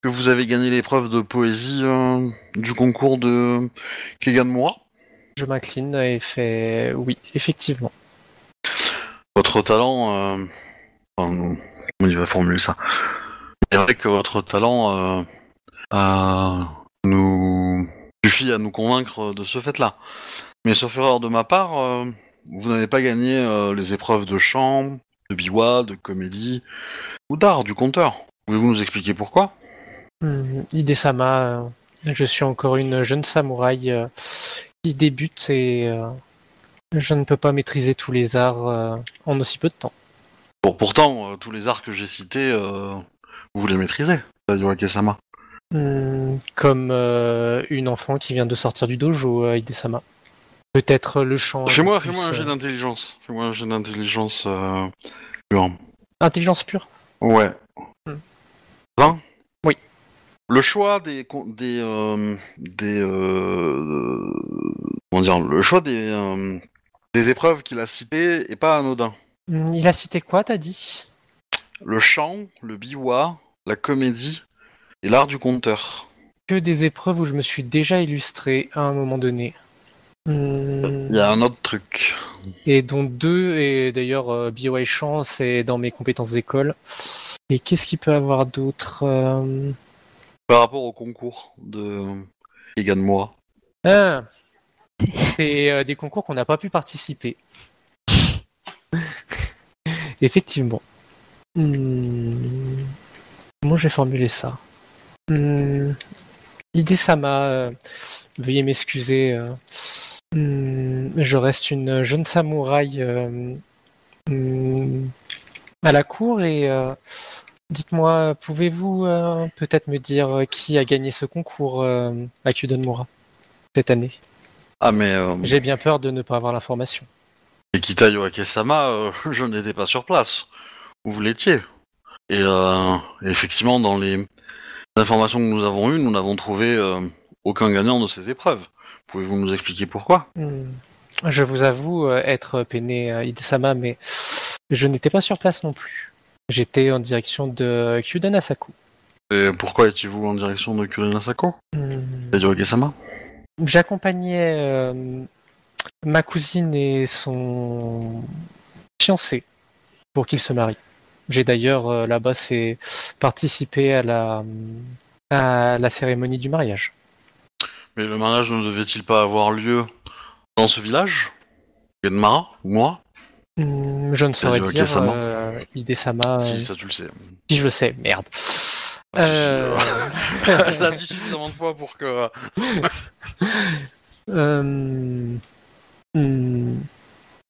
que vous avez gagné l'épreuve de poésie euh, du concours de Keganmura Je m'incline et fais oui, effectivement. Votre talent, euh, enfin, comment il va formuler ça? C'est vrai que votre talent euh, nous suffit à nous convaincre de ce fait-là. Mais sauf erreur de ma part, euh, vous n'avez pas gagné les épreuves de chant, de biwa, de comédie ou d'art du conteur. Pouvez-vous nous expliquer pourquoi? Hmm, Ide-sama, euh, je suis encore une jeune samouraï euh, qui débute et euh, je ne peux pas maîtriser tous les arts euh, en aussi peu de temps. Bon, pourtant, euh, tous les arts que j'ai cités, euh, vous les maîtrisez, Yoake-sama. Hmm, Comme euh, une enfant qui vient de sortir du dojo, euh, Ide-sama. Peut-être le chant. Fais-moi fais-moi un euh, jet d'intelligence. Fais-moi un jet d'intelligence euh, pur. Intelligence pure? Ouais. 20 Oui. Le choix des des euh, des euh, comment dire le choix des euh, des épreuves qu'il a citées est pas anodin. Hmm, Il a cité quoi, t'as dit? Le chant, le biwa, la comédie et l'art du conteur. Que des épreuves où je me suis déjà illustré à un moment donné. Hmm, Il y a un autre truc. Et dont deux, et d'ailleurs, Bio et Chant, c'est dans mes compétences d'école. Et qu'est-ce qu'il peut avoir d'autre Par rapport au concours de Egan Moa. Ah <laughs> C'est euh, des concours qu'on n'a pas pu participer. <laughs> Effectivement. Hmm, Comment je vais formuler ça? Hmm, Ide-sama, euh, veuillez m'excuser. euh, hmm, je reste une jeune samouraï euh, hmm, à la cour et euh, dites-moi, pouvez-vous euh, peut-être me dire euh, qui a gagné ce concours euh, à Kyudon cette année? Ah mais J'ai bien peur de ne pas avoir l'information. Ekita Yoake-sama, euh, <laughs> je n'étais pas sur place. Vous l'étiez? Et euh, effectivement, dans les informations que nous avons eues, nous n'avons trouvé euh, aucun gagnant de ces épreuves. Pouvez-vous nous expliquer pourquoi? Hmm. Je vous avoue être peiné à Ide-sama, mais je n'étais pas sur place non plus. J'étais en direction de Kyudon Asaku. Et pourquoi étiez-vous en direction de Kurin Asako Hmm. Yoake-sama J'accompagnais euh, ma cousine et son fiancé pour qu'ils se marient. J'ai d'ailleurs euh, là-bas c'est participé à la à la cérémonie du mariage. Mais le mariage ne devait-il pas avoir lieu dans ce village? Genmara Moi je ne saurais dire Ide-sama euh, Ide-sama, euh, Si, ça tu le sais. si je le sais, merde. Ah, si, si, Euh, euh, <laughs> Je l'ai dit suffisamment de fois pour que... Euh, <laughs> hmm,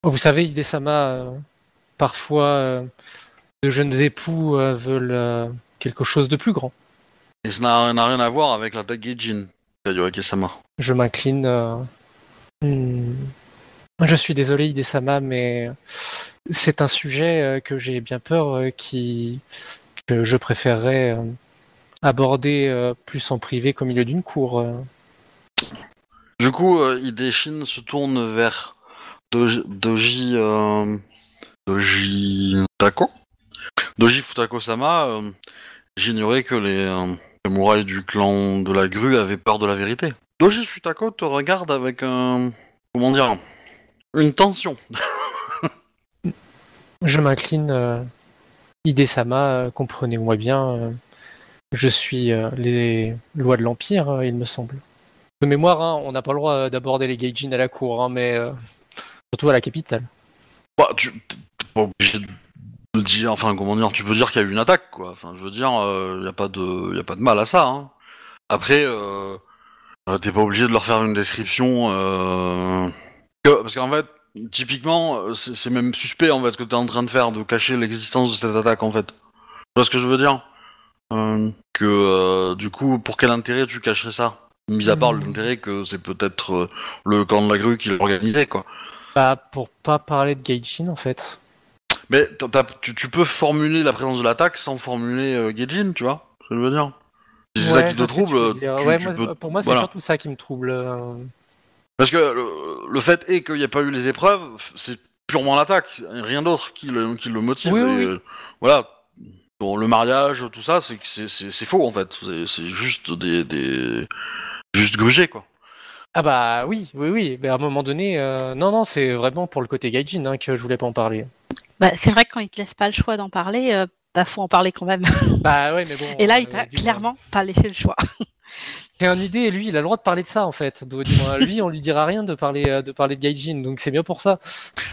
Vous savez, Ide-sama, euh, parfois euh, de jeunes époux euh, veulent euh, quelque chose de plus grand. Et ça n'a rien à voir avec la Tageijin, Yoake-sama. Je m'incline. euh, hmm, Je suis désolé, Ide-sama, mais c'est un sujet euh, que j'ai bien peur euh, qui... que je préférerais euh, aborder plus en privé qu'au milieu d'une cour. Du coup, Hideshin se tourne vers Doji, Doji, Doji. Doji Futako-sama, j'ignorais que les euh, samouraïs du clan de la grue avaient peur de la vérité. Doji Futako te regarde avec un... comment dire Une tension. Je m'incline. euh, Ide-sama, euh, comprenez-moi bien. euh, je suis euh, les lois de l'Empire, euh, il me semble. De mémoire, hein, on n'a pas le droit d'aborder les gaijin à la cour, hein, mais euh, surtout à la capitale. Bah, tu t'es pas obligé de dire, enfin, comment dire, tu peux dire qu'il y a eu une attaque, quoi. Enfin, je veux dire, il n'y a, pas de- y a pas de mal à ça. Hein. Après, euh, euh, t'es pas obligé de leur faire une description. euh, que- parce qu'en fait, typiquement, euh, c'est c'est même suspect, en fait, ce que t'es en train de faire, de cacher l'existence de cette attaque, en fait. Tu vois ce que je veux dire? Euh, Que, euh, du coup, pour quel intérêt tu cacherais ça? Mis à part Hmm. l'intérêt que c'est peut-être euh, le camp de la grue qui l'organisait, quoi. Bah, pour pas parler de Gaijin, en fait. Mais t'as- t'as- tu, tu peux formuler la présence de l'attaque sans formuler euh, Gaijin, tu vois ce que je veux dire? Si c'est ça Ouais, qui je te vois ce que tu trouble, veux dire. tu- Ouais, tu moi, peux- Pour moi, c'est voilà. surtout ça qui me trouble. euh. Parce que le, le fait est qu'il n'y a pas eu les épreuves, c'est purement l'attaque, rien d'autre qui le, qui le motive. Oui, et, oui, euh, voilà. Bon, le mariage, tout ça, c'est c'est- c'est c'est faux en fait. C'est- juste des, des juste grugé quoi. Ah bah oui, oui, oui. Mais à un moment donné, euh, non, non, c'est vraiment pour le côté Gaijin hein, que je voulais pas en parler. Bah, c'est vrai que quand il te laisse pas le choix d'en parler, euh, bah faut en parler quand même. Bah ouais, mais bon. Et là, il euh, t'a clairement pas laissé le choix. C'est un idée, et lui, il a le droit de parler de ça en fait. Donc, dis-moi, lui, on lui dira rien de parler, euh, de parler de Gaijin, donc c'est bien pour ça.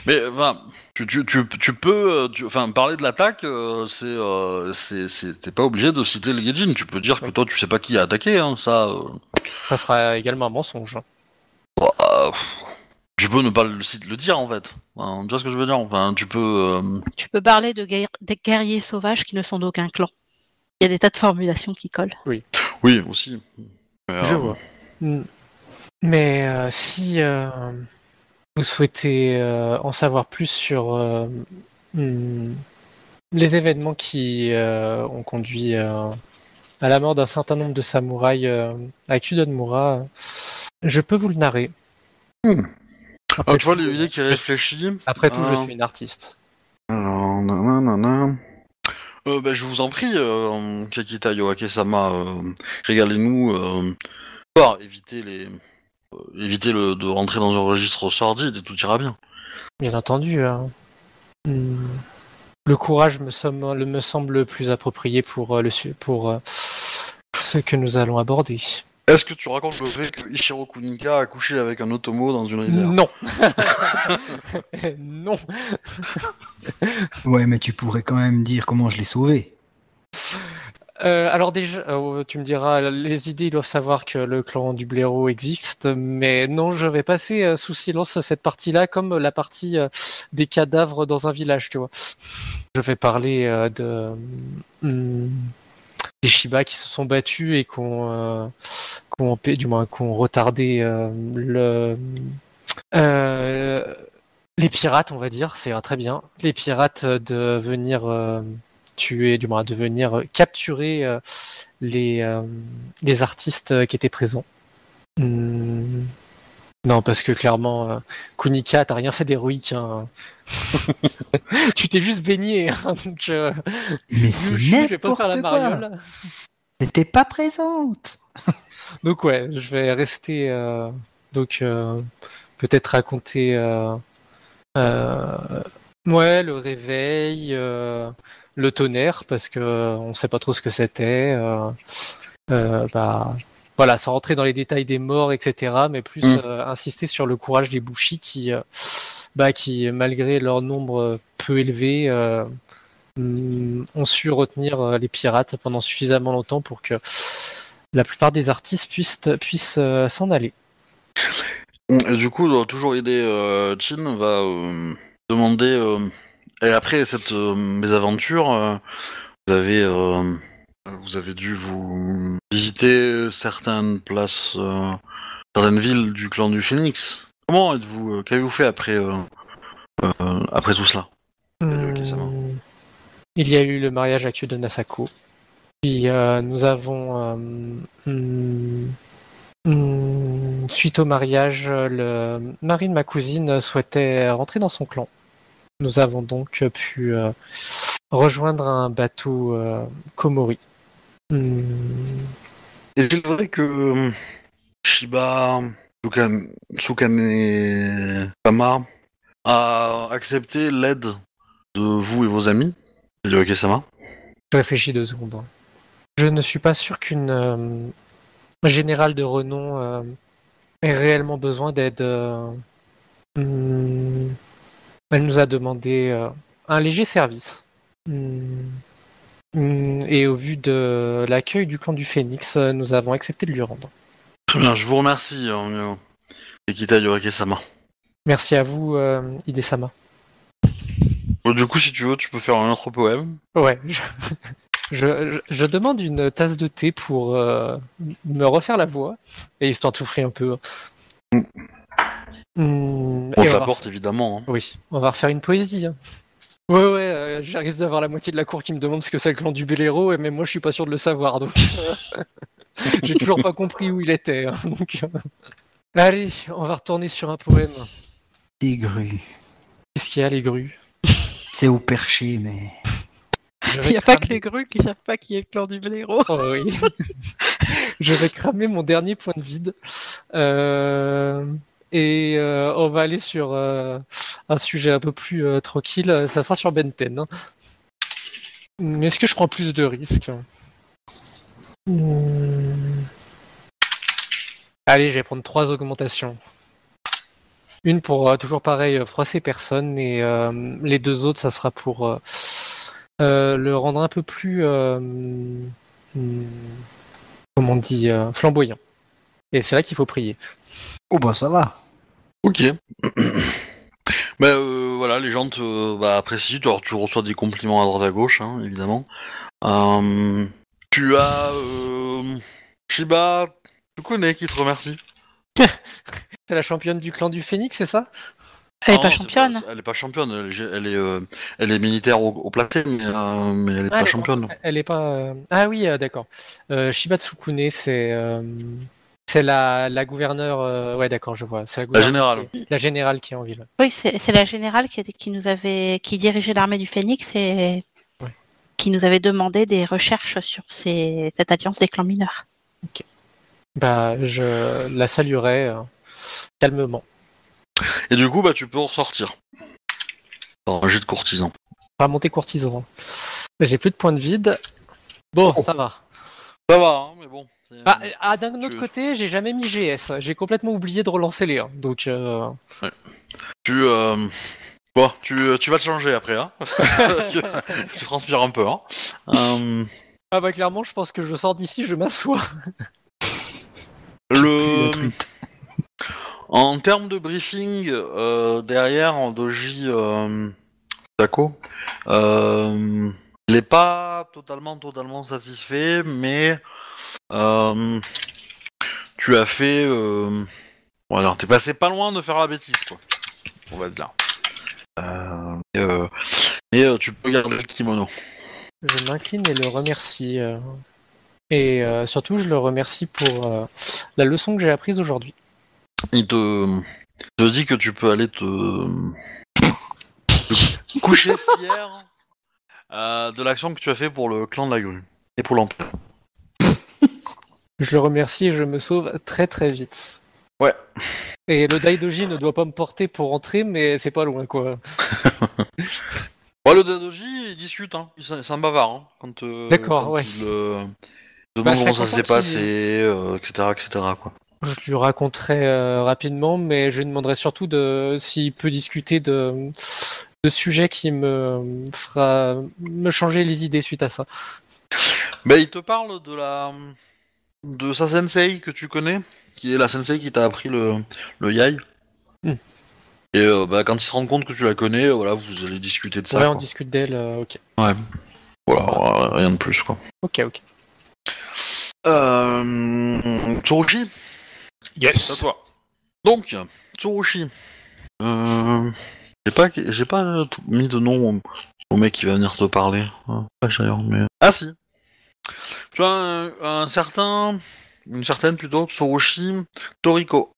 Mais enfin, tu, tu, tu, tu peux, euh, tu- enfin, parler de l'attaque, euh, c'est, euh, c'est, c'est- t'es pas obligé de citer le Gaijin. Tu peux dire que toi, tu sais pas qui a attaqué, hein, ça. euh, Ça sera également un mensonge. bah, pff, tu peux ne pas le, dire en fait. Enfin, tu vois ce que je veux dire? Enfin, tu peux. euh, Tu peux parler de guerri- des guerriers sauvages qui ne sont d'aucun clan. Il y a des tas de formulations qui collent. Oui, aussi. Mais, Je euh, vois. Mm. Mais euh, si euh, vous souhaitez euh, en savoir plus sur euh, mm, les événements qui euh, ont conduit euh, à la mort d'un certain nombre de samouraïs euh, à Kudonmura, je peux vous le narrer. Hmm. Après Ah, tu vois tout, l'idée qui réfléchit. Après tout, je Euh, suis une artiste. Alors, nanana. Euh, bah, je vous en prie, euh, Kakita Yoake-sama, euh, régalez-nous. Euh, pour éviter les, euh, éviter le, de rentrer dans un registre sordide et tout ira bien. Bien entendu. hein. Hmm. Le courage me, somme- me semble plus approprié pour, euh, le, pour ce que nous allons aborder. Est-ce que tu racontes le fait que Ichiro Kunika a couché avec un Otomo dans une rivière? Non. <laughs> non. <laughs> Ouais, mais tu pourrais quand même dire comment je l'ai sauvé. Euh, alors déjà, euh, tu me diras, les idées doivent savoir que le clan du blaireau existe, mais non, je vais passer euh, sous silence cette partie-là, comme la partie euh, des cadavres dans un village, tu vois. Je vais parler euh, de hum, des Shiba qui se sont battus et qui ont, euh, du moins, retardé euh, le euh, les pirates, on va dire, c'est très bien. Les pirates de venir tuer, du moins de venir capturer les, les artistes qui étaient présents. Hmm. Non, parce que clairement, euh, Kunika, t'as rien fait d'héroïque. hein. <laughs> tu t'es juste baigné. hein, donc, euh, Mais c'est je vais pas faire la n'importe quoi. T'étais pas présente. <laughs> Donc ouais, je vais rester. euh, donc euh, peut-être raconter. ouais, le réveil, le tonnerre, parce que on sait pas trop ce que c'était. bah voilà, sans rentrer dans les détails des morts, etc. Mais plus Mm. euh, insister sur le courage des Bushi qui, euh, bah, qui malgré leur nombre euh, peu élevé. euh, mm, ont su retenir les pirates pendant suffisamment longtemps pour que la plupart des artistes puissent, puissent euh, s'en aller. Et du coup, doit toujours aider euh, Chin va euh, demander. euh, et après cette euh, mésaventure, euh, vous avez euh, vous avez dû vous visiter certaines places, euh, certaines villes du clan du Phoenix. Comment êtes-vous euh, Qu'avez-vous fait après euh, euh, après tout cela? Euh, Il y a eu le mariage à de Nasako. Puis euh, nous avons, euh, hum, hum, suite au mariage, le mari de ma cousine souhaitait rentrer dans son clan. Nous avons donc pu euh, rejoindre un bateau euh, Komori. Hum, Est-il vrai que euh, Shiba Tsukane, Sama a accepté l'aide de vous et vos amis de sama Je réfléchis deux secondes. Je ne suis pas sûr qu'une euh, générale de renom euh, ait réellement besoin d'aide. hum, Elle nous a demandé un léger service. Hmm. Hmm, Et au vu de l'accueil du clan du Phénix, euh, nous avons accepté de lui rendre. Très bien, je vous remercie, euh. Merci à vous, euh, Ide-sama. Bon, du coup, si tu veux, tu peux faire un autre poème. Ouais, je, <laughs> je- je- je demande une tasse de thé pour euh, me refaire la voix, et histoire de souffler un peu. On et on t'apporte évidemment. hein. Oui, on va refaire une poésie. hein. Ouais, ouais, euh, j'ai risque d'avoir la moitié de la cour qui me demande ce que c'est le clan du Belero, et même moi je suis pas sûr de le savoir, donc euh, <laughs> j'ai toujours pas compris où il était. hein, donc, euh. Allez, on va retourner sur un poème. Des grues. Qu'est-ce qu'il y a, les grues? C'est au perché, mais. Il n'y a pas que les grues qui savent pas qui est le clan du blaireau. Oh, oui. <laughs> je vais cramer mon dernier point de vide. Et euh, on va aller sur euh, un sujet un peu plus euh, tranquille. Ça sera sur Benten. hein. Est-ce que je prends plus de risques? Hmm. Allez, je vais prendre trois augmentations. Une pour toujours pareil, froisser personne, et les deux autres, ça sera pour le rendre un peu plus, hmm, comment on dit, flamboyant. Et c'est là qu'il faut prier. Oh bah ça va. Ok. <clears throat> bah euh, voilà, les gens te bah, apprécient, tu, tu reçois des compliments à droite à gauche, hein, évidemment. Euh, tu as euh, Shiba, tu connais, qui te remercie? <laughs> C'est la championne du clan du Phénix, c'est ça? Elle est Ah pas non, championne. elle est pas championne, elle est, elle est, euh, elle est militaire au, au platé, mais, euh, mais elle est Ah, pas elle championne. Elle est pas. euh, Ah oui, euh, d'accord. Euh, Shiba Tsukune, c'est euh, c'est la, la gouverneure. euh, Ouais, d'accord, je vois. C'est la, gouverneure générale. qui est- la générale qui est en ville. Oui, c'est c'est la générale qui, était- qui nous avait, qui dirigeait l'armée du Phénix et Ouais. qui nous avait demandé des recherches sur ces, cette alliance des clans mineurs. Bah, je la saluerai euh, calmement. Et du coup, bah tu peux en ressortir. Alors, un jet de courtisan. Pas monter courtisan. J'ai plus de points de vide. Bon, ça va. Ça va, hein, mais bon. C'est- Ah, ah, d'un autre côté, j'ai jamais mis GS. J'ai complètement oublié de relancer les 1. Donc, euh, Tu, euh... bon, tu, tu vas te changer après, hein. <laughs> tu, tu transpires un peu, hein. Euh, ah bah clairement, je pense que je sors d'ici, je m'assois. <laughs> le... En termes de briefing, euh, derrière, en doji euh, Taco, euh, il n'est pas totalement, totalement satisfait, mais euh, tu as fait... Euh, bon, alors, t'es passé pas loin de faire la bêtise, quoi. On va dire. Euh, et, euh, euh, tu peux garder le kimono. Je m'incline et le remercie. euh, Et euh, surtout, je le remercie pour euh, la leçon que j'ai apprise aujourd'hui. Il te, dit que tu peux aller te, te coucher fier euh, de l'action que tu as fait pour le clan de la grue et pour l'empereur. Je le remercie et je me sauve très très vite. Ouais. Et le Daidoji ne doit pas me porter pour rentrer, mais c'est pas loin quoi. <laughs> Ouais, le Dadoji, il discute, hein. C'est un bavard. Hein, quand, euh, D'accord, quand ouais. Il euh, demande Bah, comment ça s'est passé, euh, etc., etc. Quoi. Je lui raconterai euh, rapidement, mais je lui demanderai surtout de s'il peut discuter de, de sujets qui me fera me changer les idées suite à ça. Ben, il te parle de la de sa sensei que tu connais, qui est la sensei qui t'a appris le, le yai. Hmm. Et euh, bah, quand il se rend compte que tu la connais, euh, voilà, vous allez discuter de ça. ouais, on quoi. discute d'elle. euh, ok, Ouais. Voilà, euh, rien de plus quoi. ok, ok. Euh... Tsurushi, c'est à Yes. toi. Donc, Tsurushi. Euh... J'ai pas, j'ai pas mis de nom au, mec qui va venir te parler. Ah, mais... Ah si. Tu as un, un certain, une certaine plutôt, Tsurushi Toriko,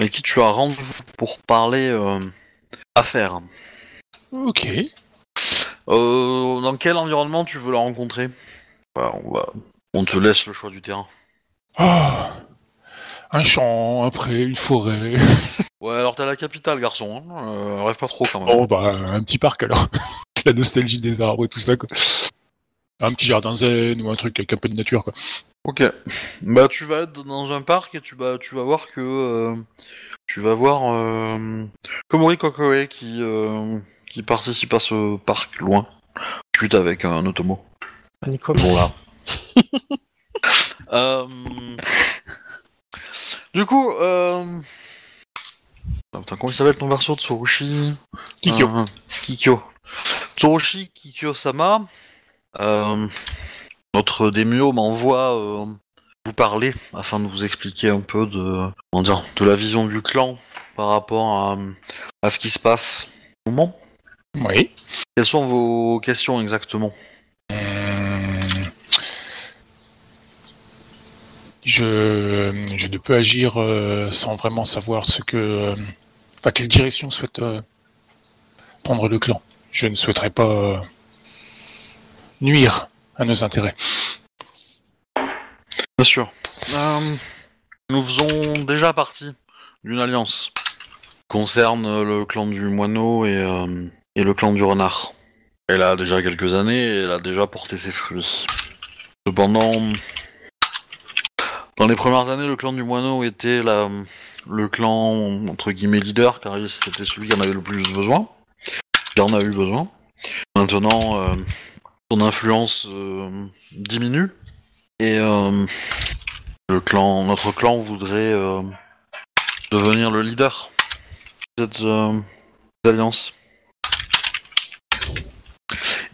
avec qui tu as rendez-vous pour parler euh, affaires. Ok. Euh, dans quel environnement tu veux la rencontrer? Bah, on, va... on te laisse le choix du terrain. Ah. Un champ, après une forêt. <laughs> Ouais, alors t'es à la capitale, garçon. Hein. Euh, rêve pas trop quand même. Bon, bah, un petit parc alors. <laughs> La nostalgie des arbres et tout ça, quoi. Un petit jardin zen ou un truc avec un peu de nature, quoi. Ok. Bah tu vas être dans un parc et tu vas tu vas voir que euh, tu vas voir euh, Komori Kokoe qui euh, qui participe à ce parc loin. Suite avec un automo. Nico, Bon là. <laughs> Euh, Du coup, euh... ah, putain, comment il s'appelle ton verso Tsurushi? Kikyo. Euh, Kikyo. Tsurushi Kikyo-sama. Euh... Notre démio m'envoie euh, vous parler afin de vous expliquer un peu de, comment dire, de la vision du clan par rapport à, à ce qui se passe au moment. Oui. Quelles sont vos questions exactement? Hum, Je, je ne peux agir euh, sans vraiment savoir ce que, euh, enfin quelle direction souhaite euh, prendre le clan. Je ne souhaiterais pas euh, nuire à nos intérêts. Bien sûr. Euh, nous faisons déjà partie d'une alliance qui concerne le clan du moineau et, euh, et le clan du renard. Elle a déjà quelques années et elle a déjà porté ses fruits. Cependant, dans les premières années, le clan du moineau était la, le clan entre guillemets leader car c'était celui qui en avait le plus besoin. Qui en a eu besoin. Maintenant, euh, son influence euh, diminue et euh, le clan, notre clan voudrait euh, devenir le leader de cette alliance.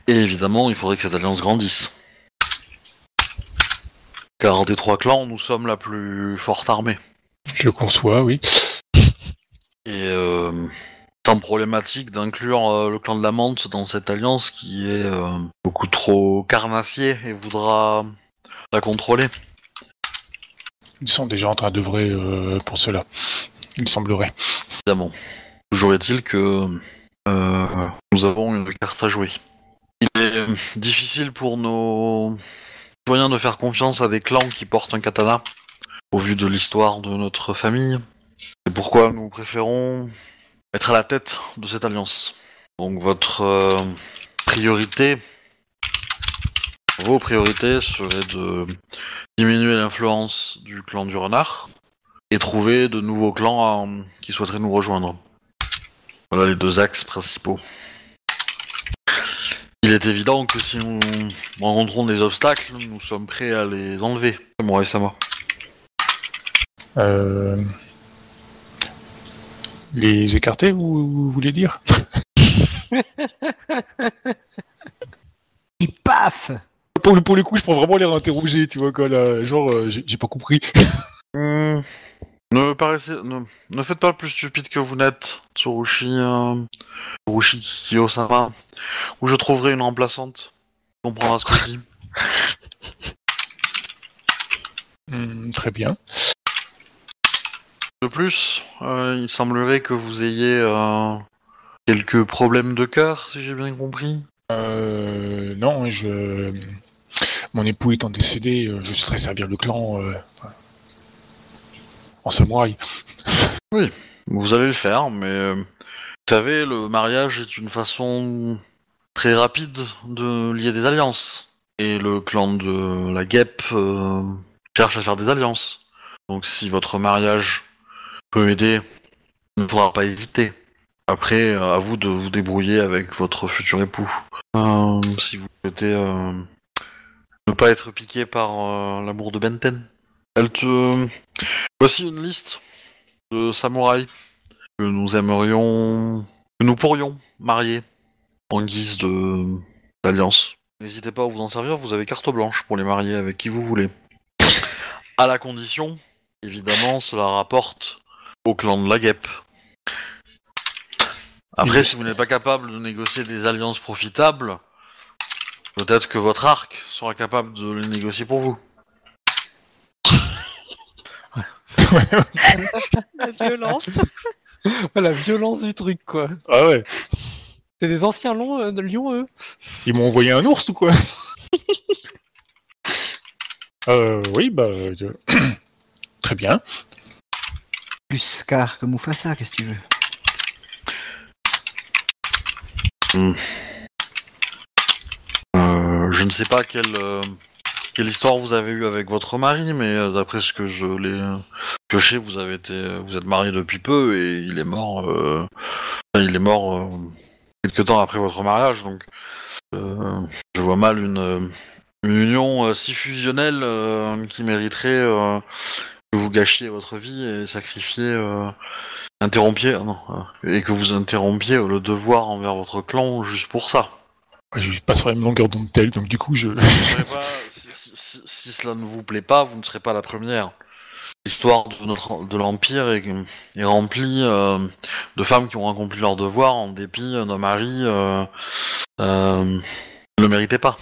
Et évidemment, il faudrait que cette alliance grandisse. Car des trois clans, nous sommes la plus forte armée. Je conçois, oui. Et euh, sans problématique d'inclure euh, le clan de la menthe dans cette alliance qui est euh, beaucoup trop carnassier et voudra la contrôler. Ils sont déjà en train d'œuvrer euh, pour cela. Il semblerait. Évidemment. Toujours est-il que nous avons une carte à jouer. Il est difficile pour nos citoyens de faire confiance à des clans qui portent un katana, au vu de l'histoire de notre famille. C'est pourquoi nous préférons être à la tête de cette alliance. Donc votre euh, priorité, vos priorités seraient de diminuer l'influence du clan du renard et trouver de nouveaux clans euh, qui souhaiteraient nous rejoindre. Voilà les deux axes principaux. Il est évident que si nous rencontrons des obstacles, nous sommes prêts à les enlever. Moi et Sama. Euh, Les écarter, vous, vous voulez dire? <laughs> Et paf pour pour le coup, je prends vraiment l'air interrogé, tu vois, quoi, là. Genre, euh, j'ai j'ai pas compris. <laughs> Hmm, Ne paraissez, ne, ne faites pas plus stupide que vous n'êtes, Tsurushi, euh, Tsurushi Kiyosama, où je trouverai une remplaçante. qui comprendra ce que je dis. <laughs> Hmm, très bien. De plus, euh, il semblerait que vous ayez euh, quelques problèmes de cœur, si j'ai bien compris. Euh, non, je... Mon époux étant décédé, euh, je souhaiterais servir le clan euh, en samouraï. <laughs> Vous allez le faire, mais vous savez, le mariage est une façon très rapide de lier des alliances. Et le clan de la guêpe euh, cherche à faire des alliances. Donc si votre mariage peut aider, il ne faudra pas hésiter. Après, euh, à vous de vous débrouiller avec votre futur époux. Euh, si vous souhaitez euh, ne pas être piqué par euh, l'amour de Benten. Elle te... Voici une liste de samouraïs que nous aimerions, que nous pourrions marier en guise de d'alliance. N'hésitez pas à vous en servir, vous avez carte blanche pour les marier avec qui vous voulez. À la condition, évidemment, cela rapporte au clan de la guêpe. Après, si vous n'êtes pas capable de négocier des alliances profitables, peut-être que votre arc sera capable de les négocier pour vous. La violence. <laughs> La violence du truc, quoi. Ah ouais C'est des anciens longs euh, de Lyon, eux Ils m'ont envoyé un ours ou quoi? <laughs> Euh, oui, bah... je- <clears throat> très bien. Plus Scar que Mufasa, qu'est-ce que tu veux? Euh, je ne sais pas quel, euh, quelle histoire vous avez eu avec votre mari, mais euh, d'après ce que je l'ai pioché, vous avez été, vous êtes marié depuis peu et il est mort. il est mort quelques temps après votre mariage, donc je vois mal une, union si fusionnelle qui mériterait que vous gâchiez votre vie et sacrifiez, euh, interrompiez, ah non, euh, et que vous interrompiez le devoir envers votre clan juste pour ça. Je passerai même longueur d'onde telle, donc du coup, je. Pas- si, si- si- si cela ne vous plaît pas, vous ne serez pas la première. L'histoire de notre de l'empire est, est remplie euh, de femmes qui ont accompli leur devoir en dépit d'un mari euh, ne le méritait pas,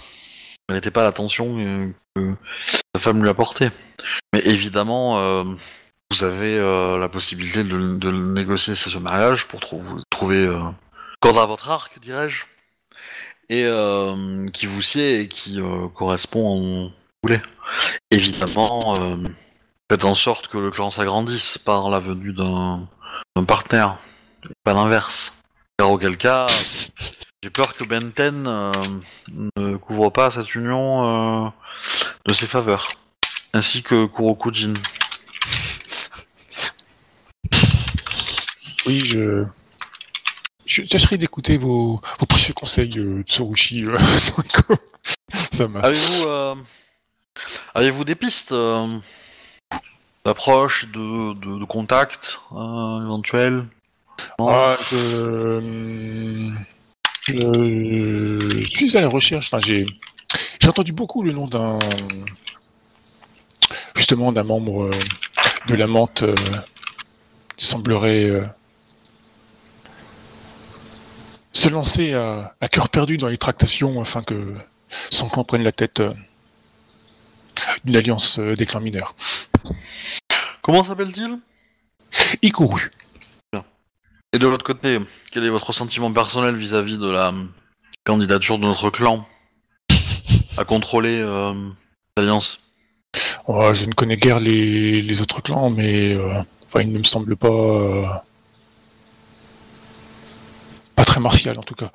méritait pas l'attention euh, que sa femme lui apportait. Mais évidemment, euh, vous avez euh, la possibilité de, de négocier ce mariage pour trou- trouver corde à votre arc, dirais-je et qui vous sied et qui correspond à mon voulez. Évidemment, faites en sorte que le clan s'agrandisse par la venue d'un partenaire, pas l'inverse. Car auquel cas, j'ai peur que Benten euh, ne couvre pas cette union euh, de ses faveurs, ainsi que Kurokujin. Oui, je. Je tâcherai d'écouter vos, vos précieux conseils, euh, Tsurushi. euh, <laughs> euh, ça m'a. Avez-vous avez-vous des pistes d'approche, de, de, de contact éventuels Non? Ah, je... je suis à la recherche. Enfin, j'ai j'ai entendu beaucoup le nom d'un justement d'un membre euh, de la menthe euh, qui semblerait euh, se lancer à, à cœur perdu dans les tractations afin que son clan prenne la tête euh, d'une alliance euh, des clans mineurs. Comment s'appelle-t-il? Ikuru. Et de l'autre côté, quel est votre sentiment personnel vis-à-vis de la candidature de notre clan à contrôler euh, l'alliance? Oh, je ne connais guère les, les autres clans, mais euh, enfin, il ne me semble pas euh, pas très martial en tout cas.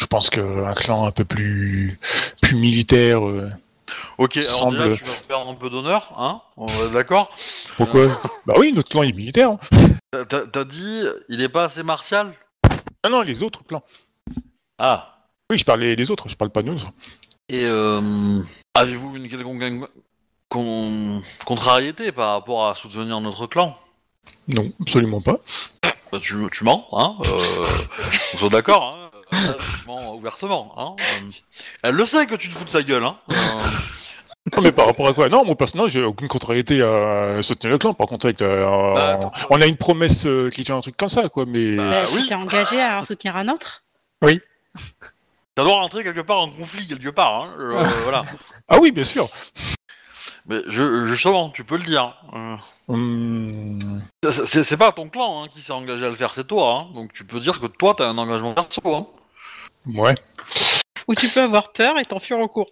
Je pense qu'un clan un peu plus plus militaire. Ok, alors Semble- déjà, tu vas perdre un peu d'honneur, hein On est d'accord? Pourquoi? Bah oui, notre clan est militaire. hein. T'as- dit, il est pas assez martial? Ah non, les autres clans. Ah. Oui, je parlais des autres, je parle pas de nous. Et euh, avez-vous une quelconque con- contrariété par rapport à soutenir notre clan? Non, absolument pas. Bah, tu, tu mens, hein euh, On soit d'accord, hein euh, Tu mens ouvertement, hein euh, Elle le sait que tu te fous de sa gueule, hein euh, Non, mais par rapport à quoi? Non, mon personnage, j'ai aucune contrariété à soutenir le clan. Par contre, avec, euh, Bah, on a une promesse euh, qui tient un truc comme ça, quoi. Mais Bah, oui. Tu t'es engagé à soutenir un autre? Ça <laughs> doit rentrer quelque part en conflit, quelque part, hein euh, Voilà. <laughs> ah oui, bien sûr. Mais je, justement, tu peux le dire. euh, Hum, c'est pas ton clan hein, qui s'est engagé à le faire, c'est toi. Hein, donc tu peux dire que toi, t'as un engagement perso. Hein. ouais. Ou tu peux avoir peur et t'enfuir au courant.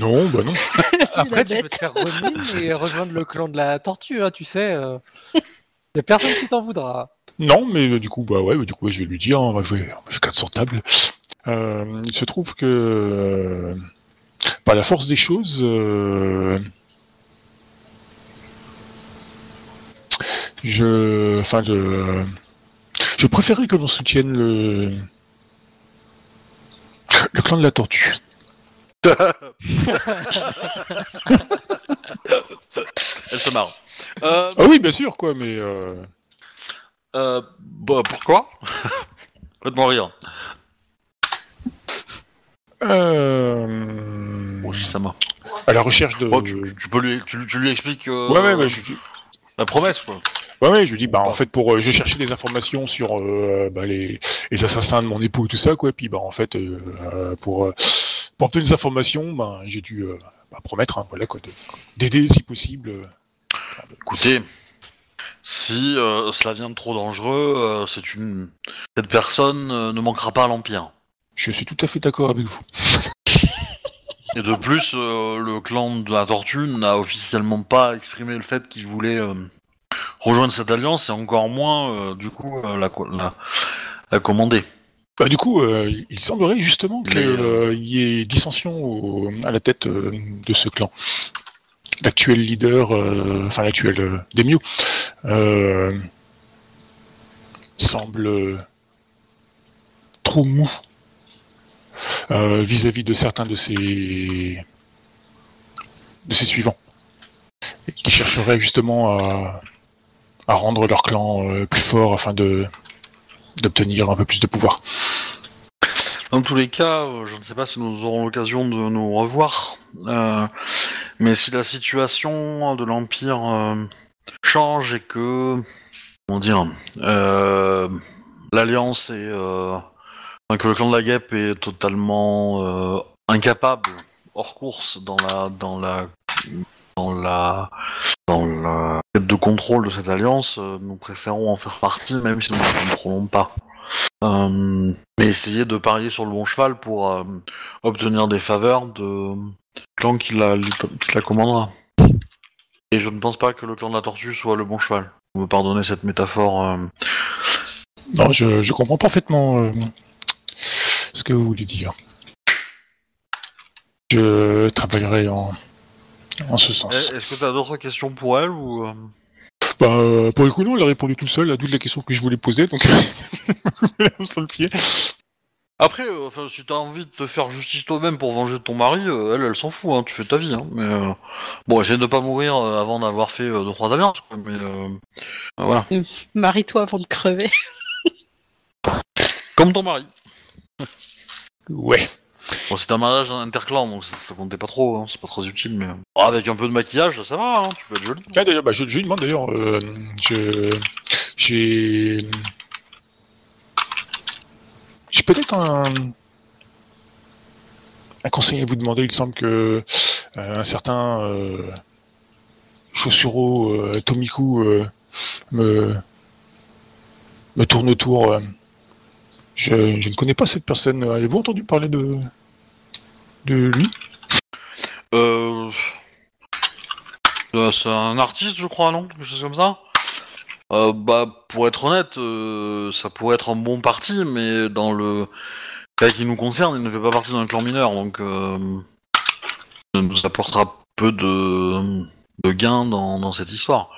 Non, bah non. <laughs> Après, tu peux te faire Ronin et rejoindre le clan de la tortue, hein, tu sais. euh. Y a personne qui t'en voudra. Non, mais euh, du coup, bah ouais, bah, du coup, je vais lui dire, on va jouer, on va jouer 4 sur table. Euh, il se trouve que, euh, par la force des choses, euh, je, enfin, je, je préférais que l'on soutienne le, le clan de la tortue. <laughs> Elle se marre. Euh, Ah oui, bien sûr, quoi, mais euh, euh, bah, pourquoi? <laughs> Faites-moi rire. euh, ça m'a. à la recherche de. Bon, tu, tu peux lui, tu, tu lui expliques euh, Ouais, ouais, ouais, je, la promesse, quoi. Ouais, ouais, je lui dis, bah, en fait, pour, euh, je cherchais des informations sur euh, bah, les, les assassins de mon époux et tout ça, quoi. Et puis, bah, en fait, euh, euh, pour, euh, pour obtenir des informations, bah, j'ai dû euh, bah, promettre, hein, voilà, quoi, de- d'aider si possible. Écoutez, si euh, cela vient de trop dangereux, euh, c'est une cette personne euh, ne manquera pas à l'empire. Je suis tout à fait d'accord avec vous. Et de plus, euh, le clan de la Tortue n'a officiellement pas exprimé le fait qu'il voulait euh, rejoindre cette alliance et encore moins, euh, du coup, euh, la, co- la, la commander. Bah, du coup, euh, il semblerait justement qu'il euh, y ait dissension au- à la tête euh, de ce clan. L'actuel leader, enfin l'actuel Demio, semble trop mou vis-à-vis de certains de ses de ses suivants, qui chercheraient justement à, à rendre leur clan euh, plus fort afin de d'obtenir un peu plus de pouvoir. Dans tous les cas, euh, je ne sais pas si nous aurons l'occasion de nous revoir, euh, mais si la situation de l'Empire change et que, comment dire, l'Alliance enfin, que le clan de la guêpe est totalement incapable, hors course dans la, dans la, dans la, dans la quête de contrôle de cette alliance, euh, nous préférons en faire partie, même si nous ne contrôlons pas. Euh, mais essayer de parier sur le bon cheval pour euh, obtenir des faveurs de clan qui la, commandera. Et je ne pense pas que le clan de la tortue soit le bon cheval. Vous me pardonnez cette métaphore. euh. Non, je, je comprends parfaitement ce que vous voulez dire. Je travaillerai en, en ce sens. Eh, Est-ce que tu as d'autres questions pour elle ou euh, Bah, euh, pour le coup, non, elle a répondu tout seul à toutes les questions que je voulais poser, donc <laughs> sur le pied. Après, euh, enfin, si t'as envie de te faire justice toi-même pour venger ton mari, euh, elle, elle s'en fout, hein, tu fais ta vie. Hein, mais euh, bon, essaye de pas mourir euh, avant d'avoir fait euh, deux trois alliances. quoi, mais euh, voilà, Marie-toi avant de crever. comme ton mari. Ouais. Bon, c'est un mariage interclan, donc ça, ça comptait pas trop, hein, c'est pas très utile, mais avec un peu de maquillage, ça va, hein, tu peux être joli. D'ailleurs, bah, je, lui demande d'ailleurs, euh, j'ai, j'ai peut-être un, conseil à vous demander. Il semble que euh, un certain euh, euh, Tomiku me, me tourne autour. Je, je ne connais pas cette personne. Avez-vous entendu parler de, de lui? Euh... euh, c'est un artiste, je crois, non? Quelque chose comme ça? Euh, Bah, pour être honnête, euh, ça pourrait être un bon parti, mais dans le cas qui nous concerne, il ne fait pas partie d'un clan mineur, donc ça nous apportera peu de, de gains dans, dans cette histoire.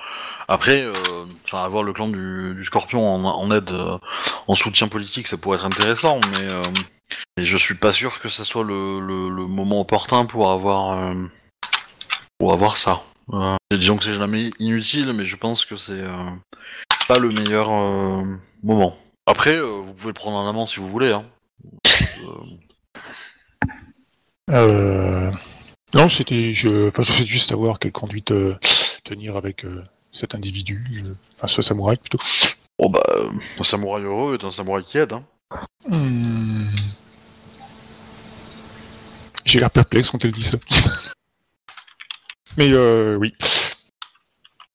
Après, euh, enfin, avoir le clan du, Scorpion en, aide, euh, en soutien politique, ça pourrait être intéressant, mais euh, et je suis pas sûr que ça soit le, moment opportun pour avoir pour avoir ça. Disons que c'est jamais inutile, mais je pense que c'est euh, pas le meilleur moment. Après, vous pouvez le prendre en amont si vous voulez. Hein. Non, c'était, je, enfin, je souhaite juste savoir quelle conduite tenir avec cet individu, euh, enfin, ce samouraï plutôt. Bon bah, un samouraï heureux est un samouraï qui aide. Hein. Hmm. J'ai l'air perplexe quand elle dit ça. <laughs> Mais euh, oui.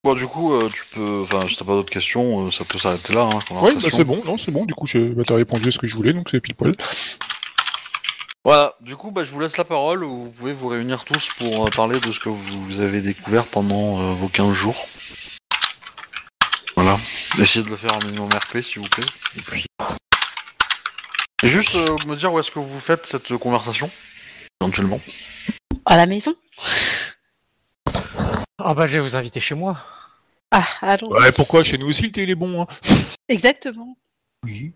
Bon, du coup, euh, tu peux, enfin, si t'as pas d'autres questions, euh, ça peut s'arrêter là. Hein, Ouais, bah, c'est bon, non, c'est bon. Du coup, je, bah, t'as répondu à ce que je voulais, donc c'est pile poil. Voilà, du coup, bah, je vous laisse la parole. Vous pouvez vous réunir tous pour euh, parler de ce que vous avez découvert pendant euh, vos 15 jours. Voilà. Essayez de le faire en minimum RP, s'il vous plaît. Et puis... Et juste euh, me dire où est-ce que vous faites cette conversation, éventuellement. À la maison? Ah bah je vais vous inviter chez moi. Ah, allons. Ouais, pourquoi? Chez nous aussi, le thé, il est bon. Hein. Exactement. Oui.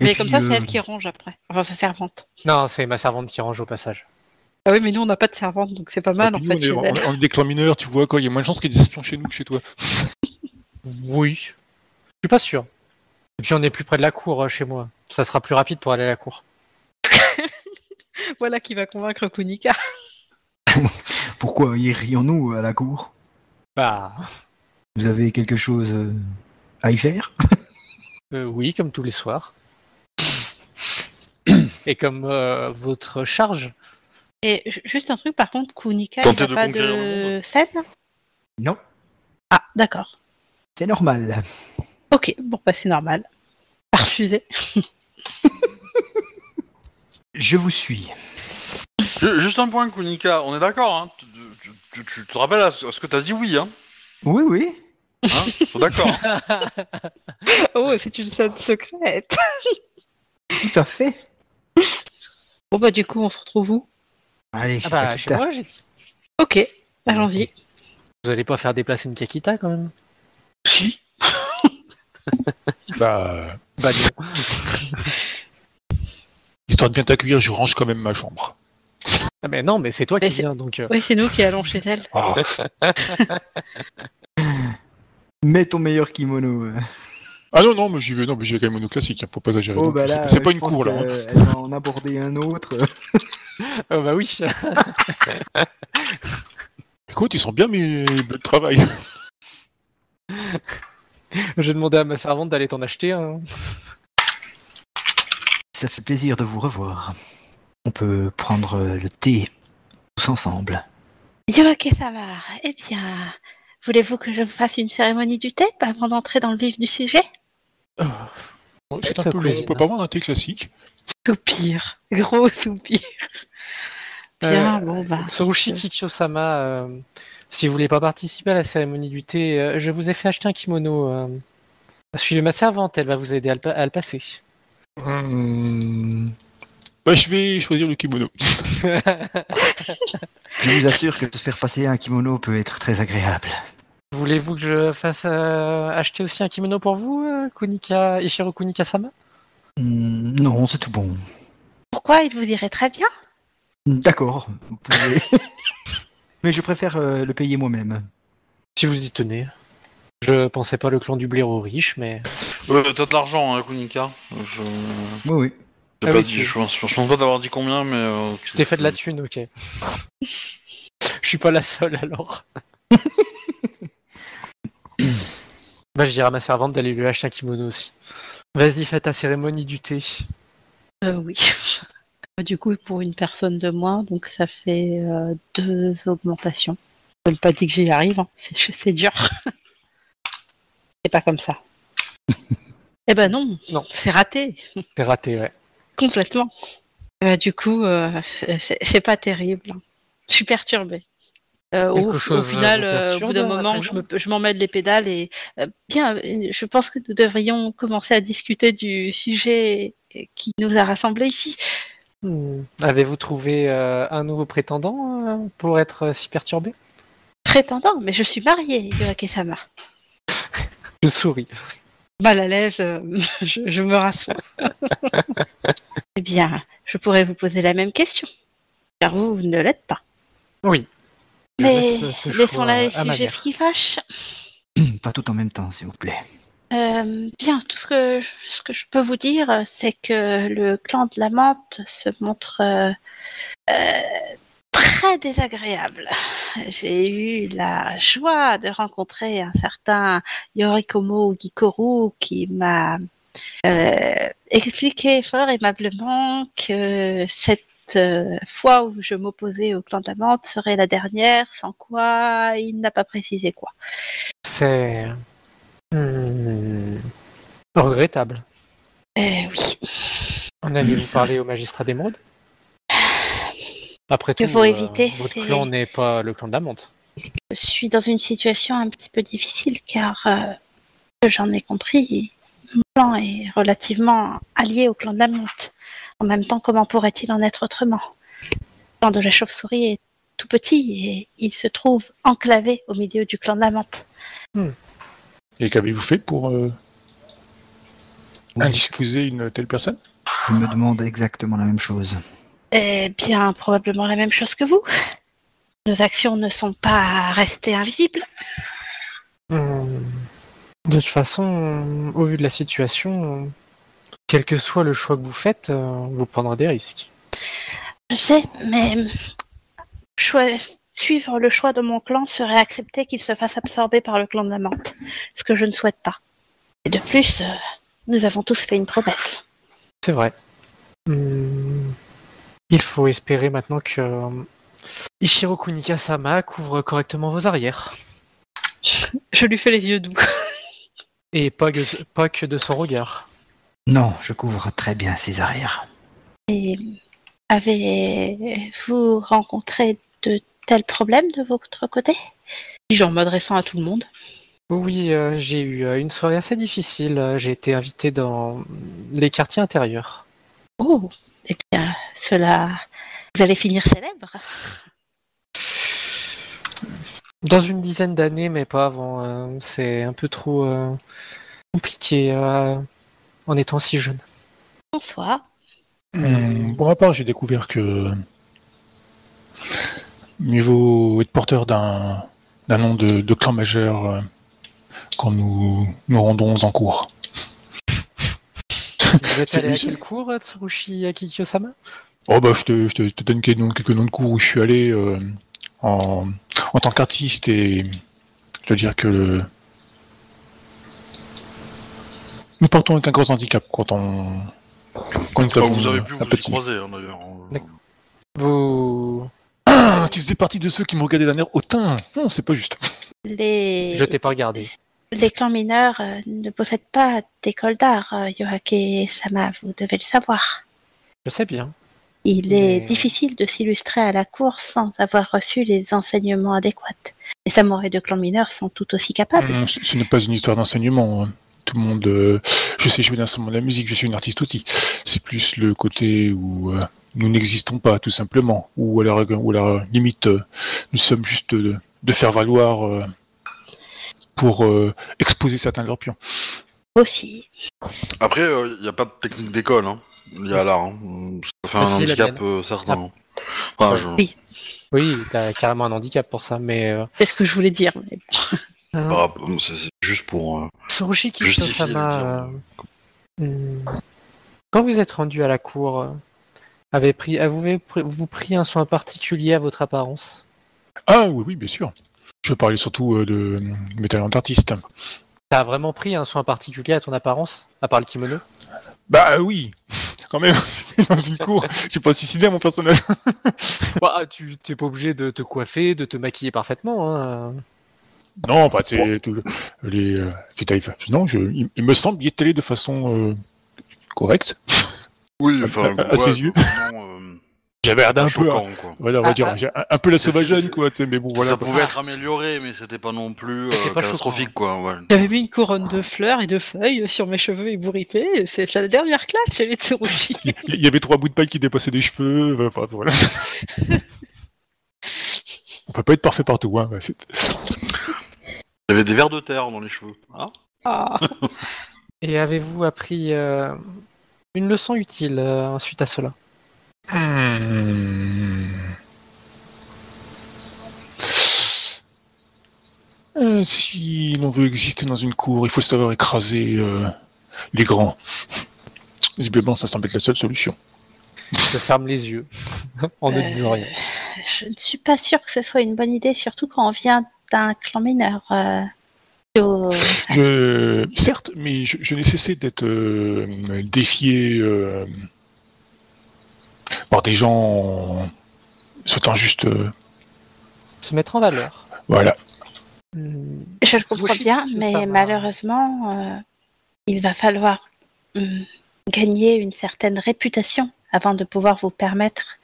Et Mais puis, comme ça, c'est euh, elle qui range après. Enfin, sa servante. Non, c'est ma servante qui range au passage. Ah oui, mais nous, on n'a pas de servante, donc c'est pas mal, Et en fait, on, est, elle. on est- on est des clans mineurs, tu vois, quoi. Il y a moins de chances qu'il y ait des espions chez nous que chez toi. <laughs> Oui. Je suis pas sûr. Et puis on est plus près de la cour euh, chez moi. Ça sera plus rapide pour aller à la cour. <laughs> Voilà qui va convaincre Kunika. <laughs> Pourquoi irions-nous à la cour? Bah Vous avez quelque chose euh, à y faire? Euh, oui, comme tous les soirs. <coughs> Et comme euh, votre charge. Et ju- juste un truc, par contre, Kunika, il n'a de pas de scène? Non, Ah, d'accord. c'est normal. Ok, bon, bah c'est normal. Pas refusé. <laughs> Je vous suis. Ju- Juste un point, Kunika. On est d'accord, hein tu, tu- tu- tu te rappelles à ce à ce que t'as dit oui, hein? Oui, oui. Hein D'accord. <laughs> Oh, c'est une scène secrète. Tout à fait. Bon bah du coup on se retrouve où? Allez, Ah bah, chez moi, j'ai dit. Ok, allons-y. Vous allez pas faire déplacer une Kakita quand même? Si. Bah, Bah non. histoire de bien t'accueillir, je range quand même ma chambre. Ah mais non, mais c'est toi qui Mais viens, donc... euh, Oui, c'est nous qui allons chez elle. Ah, <laughs> Mets ton meilleur kimono. euh. Ah non, non, mais j'y vais, non, mais j'y vais quand même mono classique, hein, faut pas exagérer. Oh bah c'est euh, pas une cour là. hein. Elle va en aborder un autre. <laughs> Oh bah oui <laughs> Écoute, ils sont bien mes bleus de travail. <laughs> J'ai demandé à ma servante d'aller t'en acheter un. Ça fait plaisir de vous revoir. On peut prendre euh, le thé tous ensemble. Yoake Samar, eh bien, voulez-vous que je vous fasse une cérémonie du thé avant d'entrer dans le vif du sujet? Oh, Ouais, C'est un peu long, on peut pas avoir un thé classique? Soupir, gros soupir. Bien, Euh, bon bah. Tsurushi Kikyo-sama, euh, si vous voulez pas participer à la cérémonie du thé, euh, je vous ai fait acheter un kimono. euh, Suivez ma servante, elle va vous aider à le, pa- à le passer. Hum, Bah, je vais choisir le kimono. <laughs> Je vous assure que de se faire passer un kimono peut être très agréable. Voulez-vous que je fasse euh, acheter aussi un kimono pour vous, euh, Kunika, Ishiro Kunika-sama? Hmm, non, c'est tout bon. Pourquoi il vous irait très bien? D'accord, vous pouvez. <laughs> Mais je préfère euh, le payer moi-même. Si vous y tenez. Je pensais pas le clan du blaireau riche, mais... Euh, T'as de l'argent, hein, Kunika. Je... Oui, oui. j'ai Ah pas oui, dit- tu- je, pense, je pense pas t'avoir dit combien, mais. Euh, Tu t'es fait de la thune, ok. <laughs> Je suis pas la seule alors. <laughs> bah, je dirais à ma servante d'aller lui acheter un kimono aussi. Vas-y, fais ta cérémonie du thé. Euh, Oui. <laughs> Du coup, pour une personne de moins, donc ça fait euh, deux augmentations. Je ne pas dit que j'y arrive, hein. c'est <laughs> dur. <laughs> c'est pas comme ça. eh ben non, Non. c'est raté. C'est raté, ouais. Complètement. Bah, du coup, euh, c'est pas terrible. hein. Je suis perturbée. Euh, au, chose final, euh, au bout d'un moment, je me- je m'emmène les pédales et euh, bien, euh, je pense que nous devrions commencer à discuter du sujet qui nous a rassemblés ici. Hmm. Avez-vous trouvé euh, un nouveau prétendant euh, pour être euh, si perturbé? Prétendant, mais je suis mariée, Yoake-sama. <laughs> Je souris. Mal à l'aise, euh, <laughs> je, je me rassois. <laughs> eh bien, je pourrais vous poser la même question, car vous, vous ne l'êtes pas. Oui. Mais laissons sujets mère. qui fâchent. Pas tout en même temps, s'il vous plaît. Euh, bien, tout ce que, ce que je peux vous dire, c'est que le clan de la menthe se montre euh, euh, très désagréable. J'ai eu la joie de rencontrer un certain Yorikomo Gikoru qui m'a euh, expliqué fort aimablement que cette euh, fois où je m'opposais au clan de la menthe serait la dernière, sans quoi il n'a pas précisé quoi. C'est... Hmm. Regrettable. Euh, oui. En allez-vous parler au magistrat d'émeraude Après tout, faut éviter, votre clan n'est pas le clan de la menthe. Je suis dans une situation un petit peu difficile car, euh, j'en ai compris, mon clan est relativement allié au clan de la monte. En même temps, comment pourrait-il en être autrement? Le clan de la chauve-souris est tout petit et il se trouve enclavé au milieu du clan de la menthe. Et qu'avez-vous fait pour euh, Oui, indisposer une telle personne? Je me demande exactement la même chose. Eh bien, probablement la même chose que vous. Nos actions ne sont pas restées invisibles. Hmm. De toute façon, au vu de la situation, quel que soit le choix que vous faites, euh, vous prendrez des risques. Je sais, mais choi- suivre le choix de mon clan serait accepter qu'il se fasse absorber par le clan de la menthe, ce que je ne souhaite pas. Et de plus, euh, nous avons tous fait une promesse. C'est vrai. Hmm. Il faut espérer maintenant que euh, Ishiro Kunika-sama couvre correctement vos arrières. Je lui fais les yeux doux. Et pas que, pas que de son regard. Non, je couvre très bien ses arrières. Et avez-vous rencontré de tels problèmes de votre côté? Dis-je en m'adressant à tout le monde. Oui, euh, j'ai eu euh, une soirée assez difficile. J'ai été invité dans les quartiers intérieurs. Oh, eh bien, cela. Vous allez finir célèbre. Dans une dizaine d'années, mais pas avant. euh, c'est un peu trop euh, compliqué euh, en étant si jeune. Bonsoir. Hum, Pour ma part, j'ai découvert que mieux vaut être porteur d'un d'un nom de, de clan majeur euh, quand nous nous rendons en cours. Vous êtes <laughs> C'est- allé à quel cours, euh, Tsurushi Akikyo-sama? Oh bah je te, je te, je te donne quelques noms, quelques noms de cours où je suis allé euh, en, en tant qu'artiste et je dois dire que le... nous partons avec un gros handicap quand on quand Enfin, vous avez pu vous y croiser hein, d'ailleurs. D'accord. Vous. Ah, tu faisais partie de ceux qui me regardaient d'un air hautain. Non, c'est pas juste. Les, Je t'ai pas regardé. les clans mineurs euh, ne possèdent pas d'école d'art, euh, Yohake Sama, vous devez le savoir. Je sais bien. Il est Mais- difficile de s'illustrer à la cour sans avoir reçu les enseignements adéquats. Les samouraïs de clans mineurs sont tout aussi capables. Hum, ce ce n'est pas une histoire d'enseignement. Tout le monde, euh, je sais jouer d'instrument de la musique, je suis une artiste aussi. C'est plus le côté où euh, nous n'existons pas, tout simplement, ou à la, ou à la limite, euh, nous sommes juste de, de faire valoir euh, pour euh, exposer certains de leurs pions. Aussi. Après, il n'y a pas de technique d'école. Hein. Il y a l'art. Hein. Ça fait un handicap euh, certain. Ah. Enfin, Ouais. je- Oui. Oui, t'as carrément un handicap pour ça, mais. euh, C'est ce que je voulais dire. mais euh, c'est juste pour. euh, Kikyo-sama, les euh, hmm, quand vous êtes rendu à la cour, avez pris, avez-vous pris- un soin particulier à votre apparence? Ah oui, oui, bien sûr. Je parlais surtout euh, de mes talents d'artiste. T'as vraiment pris un soin particulier à ton apparence, à part le kimono? Bah oui, <laughs> quand même, <laughs> dans une cour, j'ai pas suicidé à mon personnage. <laughs> bah, Tu t'es pas obligé de te coiffer, de te maquiller parfaitement. Hein. Non, pas c'est tout- les euh, Non, je, il, il me semble y est allé de façon euh, correcte. Oui, <laughs> enfin. à- à ses yeux. euh, J'avais l'air d'un peu, choquant, quoi. voilà, on va Ah, dire, ah. j'ai un, un peu la c'est- quoi, tu sais, mais bon, voilà. ça quoi. pouvait être amélioré, mais c'était pas non plus C'était euh, pas catastrophique, quoi. Ouais. J'avais mis une couronne de fleurs et de feuilles sur mes cheveux ébouriffés. C'est la dernière classe chez les Tsurushi. Il y avait trois bouts de paille qui dépassaient des cheveux, enfin, voilà. <laughs> on peut pas être parfait partout, hein. C'est- Il y avait des vers de terre dans les cheveux. Ah. <laughs> Et avez-vous appris euh, une leçon utile euh, suite à cela? Hmm. Euh, si l'on veut exister dans une cour, il faut savoir écraser euh, les grands. <laughs> Visiblement, ça semble être la seule solution. Je ferme les yeux <laughs> en ne disant rien. Je ne suis pas sûre que ce soit une bonne idée, surtout quand on vient d'un clan mineur. euh, Je... Certes, mais je, je n'ai cessé d'être euh, défié euh, par des gens souhaitant juste... euh, Se mettre en valeur. voilà. Je le comprends bien, mais malheureusement, euh, il va falloir hum, gagner une certaine réputation avant de pouvoir vous permettre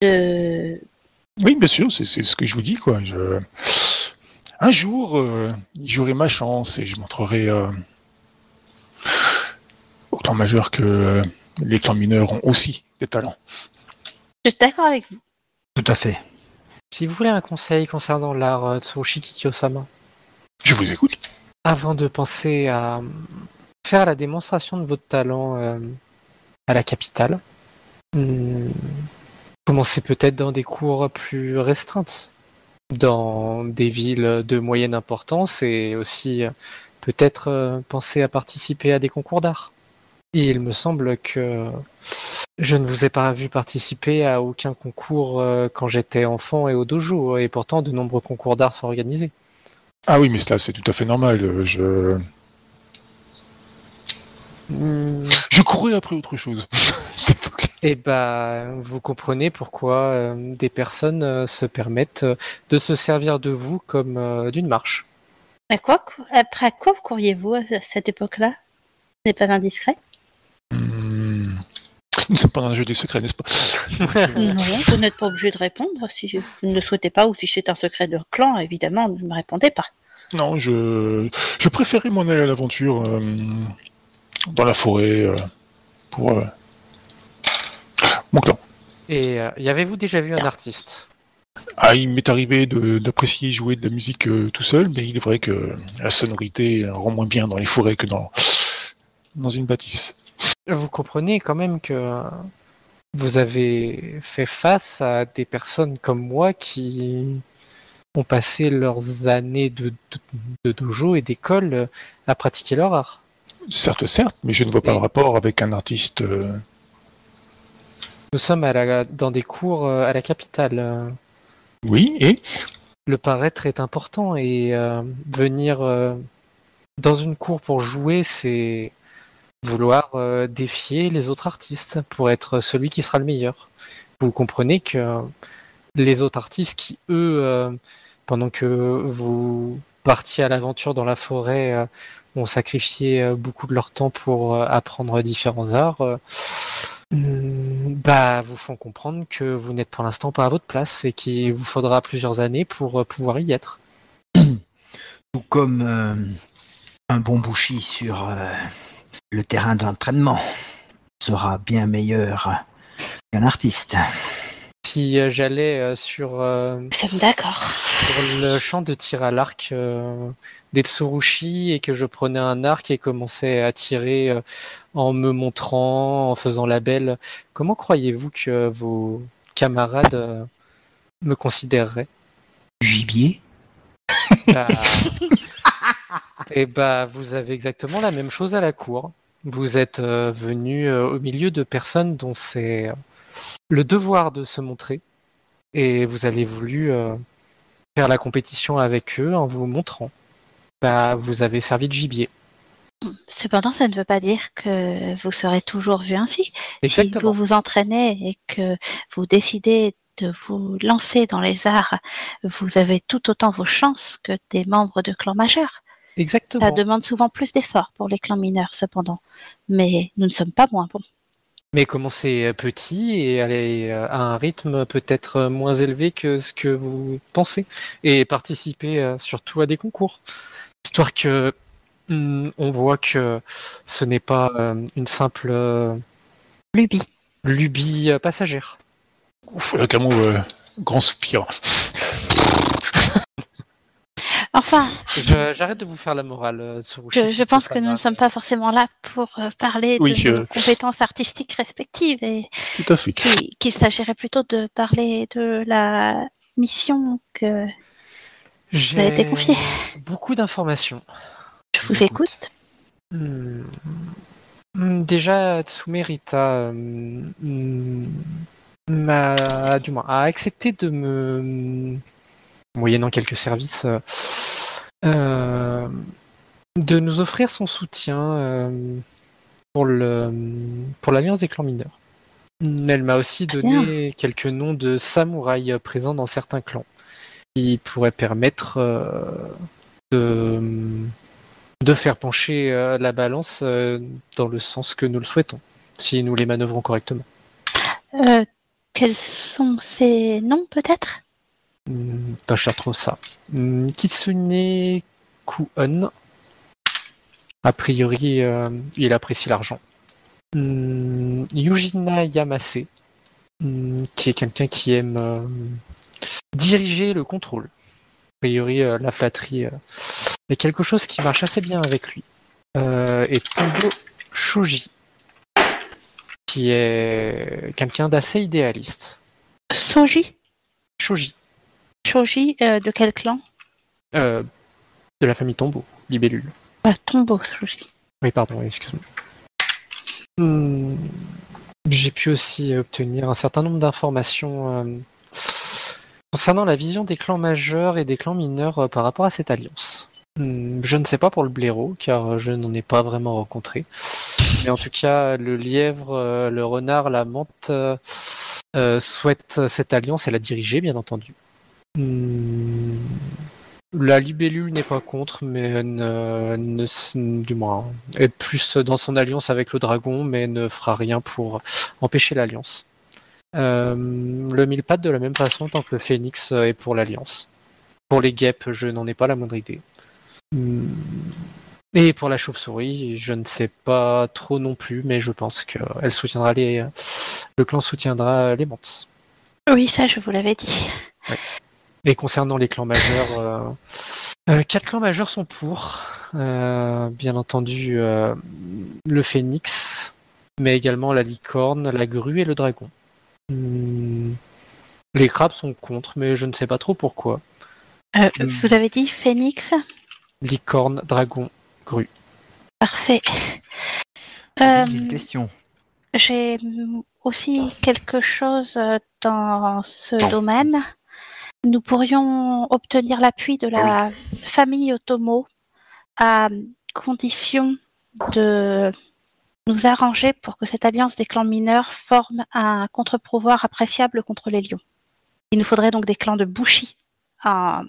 de... Oui, bien sûr, c'est c'est ce que je vous dis, quoi. Je... Un jour, euh, j'aurai ma chance et je montrerai euh, autant majeur que euh, les clans mineurs ont aussi des talents. Je suis d'accord avec vous. Tout à fait. Si vous voulez un conseil concernant l'art euh, Tsurushi Kikyo-sama, Je vous écoute. avant de penser à faire la démonstration de votre talent euh, à la capitale, hmm, commencez peut-être dans des cours plus restreintes, dans des villes de moyenne importance et aussi euh, peut-être euh, penser à participer à des concours d'art. Il me semble que je ne vous ai pas vu participer à aucun concours euh, quand j'étais enfant et au dojo, et pourtant de nombreux concours d'art sont organisés. Ah oui, mais cela, c'est tout à fait normal. Je, Hmm, je courais après autre chose. <laughs> Et bah, vous comprenez pourquoi euh, des personnes euh, se permettent euh, de se servir de vous comme euh, d'une marche. À quoi, après quoi vous courriez-vous à cette époque-là? Ce n'est pas indiscret? Hmm. <laughs> Nous ne sommes pas dans un jeu des secrets, n'est-ce pas? <laughs> Non, vous n'êtes pas obligé de répondre. Si vous ne le souhaitez pas ou si c'est un secret de clan, évidemment, ne me répondez pas. Non, je, je préférais m'en aller à l'aventure euh, dans la forêt euh, pour euh, Mon clan. Et euh, y avez-vous déjà vu un artiste? Ah, il m'est arrivé d'apprécier jouer de la musique euh, tout seul, mais il est vrai que la sonorité rend moins bien dans les forêts que dans, dans une bâtisse. Vous comprenez quand même que vous avez fait face à des personnes comme moi qui ont passé leurs années de, de, de dojo et d'école à pratiquer leur art. Certes, certes, mais je ne vois pas Et- le rapport avec un artiste. euh, Nous sommes à la- dans des cours euh, à la capitale. Oui, et Le paraître est important et euh, venir euh, dans une cour pour jouer, c'est vouloir euh, défier les autres artistes pour être celui qui sera le meilleur. Vous comprenez que les autres artistes qui, eux, pendant que vous partiez à l'aventure dans la forêt, ont sacrifié beaucoup de leur temps pour apprendre différents arts, hum, bah, vous font comprendre que vous n'êtes pour l'instant pas à votre place et qu'il vous faudra plusieurs années pour euh, pouvoir y être. Tout comme euh, un bon bouchi sur euh, le terrain d'entraînement sera bien meilleur qu'un artiste. Si euh, j'allais euh, sur, euh, d'accord. sur le champ de tir à l'arc euh, des Tsurushi et que je prenais un arc et commençais à tirer euh, en me montrant, en faisant la belle, comment croyez-vous que vos camarades euh, me considéreraient? Du gibier Bah, Et bah, vous avez exactement la même chose à la cour. Vous êtes euh, venu euh, au milieu de personnes dont c'est le devoir de se montrer, et vous avez voulu euh, faire la compétition avec eux en vous montrant. Bah, vous avez servi de gibier. Cependant, ça ne veut pas dire que vous serez toujours vu ainsi. Exactement. Si vous vous entraînez et que vous décidez de vous lancer dans les arts, vous avez tout autant vos chances que des membres de clans majeurs. Exactement. Ça demande souvent plus d'efforts pour les clans mineurs, cependant. Mais nous ne sommes pas moins bons. Mais commencez petit et aller euh, à un rythme peut-être moins élevé que ce que vous pensez. Et participer euh, surtout à des concours. Histoire que hum, on voit que ce n'est pas euh, une simple Lubie. lubie passagère. ouf, là, Camo, euh, grand soupir. Enfin, Je- J'arrête de vous faire la morale, euh, Tsurushi. je, je pense que nous ne sommes pas forcément là pour euh, parler Oui, de nos euh. compétences artistiques respectives et Tout à fait. qu'il qu'il s'agirait plutôt de parler de la mission que J'ai été confié. beaucoup d'informations. je vous écoute. Hmm. Hmm, Déjà, Tsumerita hmm, m'a, du moins, a accepté de me, moyennant quelques services, euh, euh, de nous offrir son soutien euh, pour le pour l'Alliance des clans mineurs. Elle m'a aussi donné quelques noms de samouraïs présents dans certains clans qui pourraient permettre euh, de de faire pencher euh, la balance euh, dans le sens que nous le souhaitons, si nous les manœuvrons correctement. Quels sont ces noms, peut-être? Hmm, Tâche trop ça. Hmm, Kitsune Kuon. A priori, euh, il apprécie l'argent. Hmm, Yujina Yamase, hmm, qui est quelqu'un qui aime euh, diriger le contrôle. A priori, euh, la flatterie est quelque chose qui marche assez bien avec lui. Et Tombo Shoji, qui est quelqu'un d'assez idéaliste. Soji Shoji, Shoji, euh, de quel clan euh, de la famille Tombo, libellule. Ah, Tombo Shoji. Oui, pardon, excuse-moi. Hmm, J'ai pu aussi obtenir un certain nombre d'informations euh, concernant la vision des clans majeurs et des clans mineurs par rapport à cette alliance. Hmm, Je ne sais pas pour le blaireau, car je n'en ai pas vraiment rencontré. Mais en tout cas, le lièvre, le renard, la menthe euh, souhaitent cette alliance et la diriger, bien entendu. Hmm, La libellule n'est pas contre, mais ne, du moins est plus dans son alliance avec le dragon, mais ne fera rien pour empêcher l'alliance. Euh, le mille pattes de la même façon tant que Phoenix est pour l'alliance. Pour les guêpes, je n'en ai pas la moindre idée. Hmm. Et pour la chauve-souris, je ne sais pas trop non plus, mais je pense qu'elle soutiendra les, le clan soutiendra les Mantes. Oui, ça, je vous l'avais dit. Et concernant les clans majeurs, euh, euh, quatre clans majeurs sont pour. Euh, bien entendu, euh, le phénix, mais également la licorne, la grue et le dragon. Hmm, les crabes sont contre, mais je ne sais pas trop pourquoi. Euh, Hmm. Vous avez dit phénix? Licorne, dragon, grue. Parfait. J'ai Euh, une question. J'ai aussi quelque chose dans ce domaine. Nous pourrions obtenir l'appui de la famille Otomo à condition de nous arranger pour que cette alliance des clans mineurs forme un contre-pouvoir appréciable contre les lions. Il nous faudrait donc des clans de Bushi, un,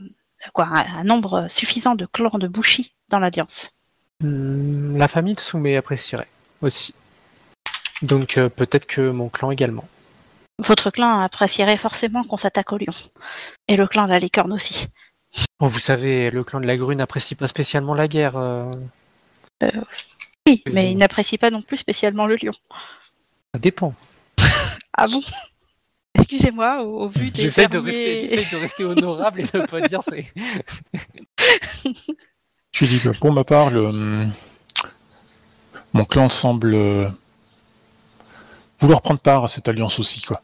quoi, un, un nombre suffisant de clans de Bushi dans l'alliance. Hmm, la famille Tsume apprécierait aussi. Donc euh, peut-être que mon clan également. Votre clan apprécierait forcément qu'on s'attaque aux lions. Et le clan de la licorne aussi. Oh, vous savez, le clan de la grue n'apprécie pas spécialement la guerre. euh, Oui, Plus mais il n'apprécie pas non plus spécialement le lion. Ça dépend. <laughs> Ah bon? Excusez-moi, au, au vu des J'essaie de, rester, j'essaie de rester honorable et de ne pas dire c'est. <laughs> <laughs> Je dis que pour ma part, le, mon clan semble euh, vouloir prendre part à cette alliance aussi, quoi.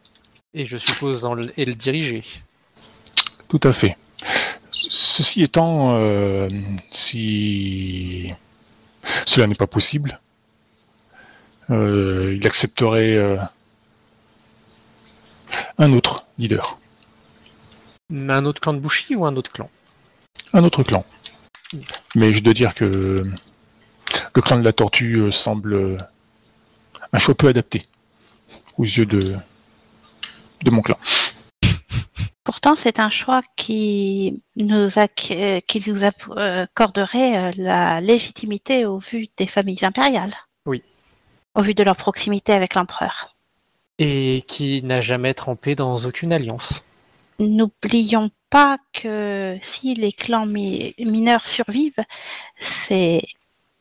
Et je suppose en le, et le diriger. Tout à fait. Ceci étant, euh, si cela n'est pas possible, euh, il accepterait euh, un autre leader, Un autre clan de Bushi ou un autre clan? Un autre clan. Mais je dois dire que le clan de la tortue semble un choix peu adapté aux yeux de, de mon clan. Pourtant, c'est un choix qui nous, acc- euh, qui nous app- accorderait euh, la légitimité au vu des familles impériales. Oui. Au vu de leur proximité avec l'empereur. Et qui n'a jamais trempé dans aucune alliance. N'oublions pas que si les clans mi- mineurs survivent, c'est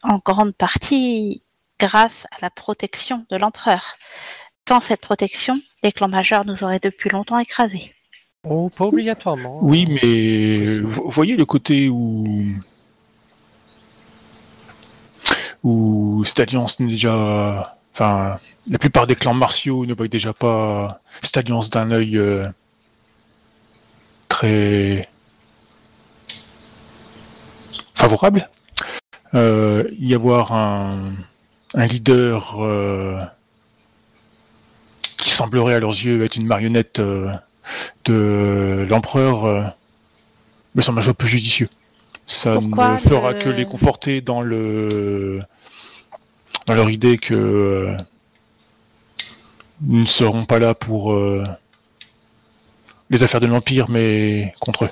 en grande partie grâce à la protection de l'empereur. Sans cette protection, les clans majeurs nous auraient depuis longtemps écrasés. Oh, pas obligatoirement. Oui, mais vous voyez le côté où où cette alliance n'est déjà, enfin, la plupart des clans martiaux ne voient déjà pas cette alliance d'un œil euh, très favorable. Euh, y avoir un, un leader euh, semblerait à leurs yeux être une marionnette euh, de l'empereur euh, me semble un choix peu judicieux. Ça Pourquoi ne fera le- que les conforter dans le dans leur idée que euh, nous ne serons pas là pour euh, les affaires de l'empire, mais contre eux.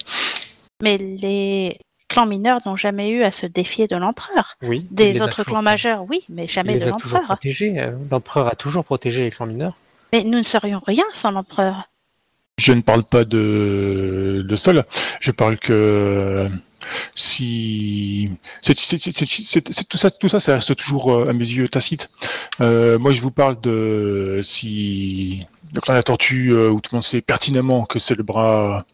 Mais les clans mineurs n'ont jamais eu à se défier de l'empereur. Oui. Des autres clans majeurs, oui, mais Il jamais les de l'empereur. L'empereur a toujours protégé les clans mineurs. Mais nous ne serions rien sans l'empereur. Je ne parle pas de, de cela. Je parle que si c'est, tout ça, tout ça, ça reste toujours euh, à mes yeux tacite. Euh, moi, je vous parle de si de la tortue, euh, où tout le monde sait pertinemment que c'est le bras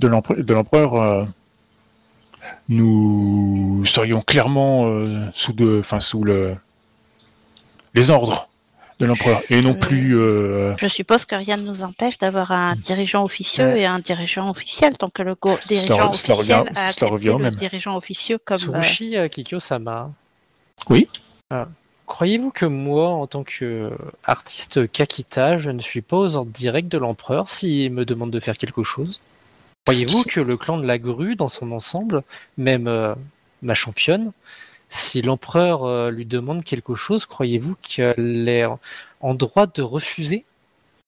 de de l'empereur euh, nous serions clairement sous de, enfin sous le les ordres de l'empereur et non Euh, plus. euh, Je suppose que rien ne nous empêche d'avoir un dirigeant officieux Ouais. et un dirigeant officiel, tant que le go- dirigeant officiel revient- a accepté le même. dirigeant officieux comme... euh, Tsurushi euh, Kikyo-sama. Oui. Ah. Croyez-vous que moi, en tant qu'artiste Kakita, je ne suis pas aux ordres directs de l'empereur s'il me demande de faire quelque chose? Croyez-vous que le clan de la grue, dans son ensemble, même euh, ma championne, si l'empereur euh, lui demande quelque chose, croyez-vous qu'elle est en- droit de refuser?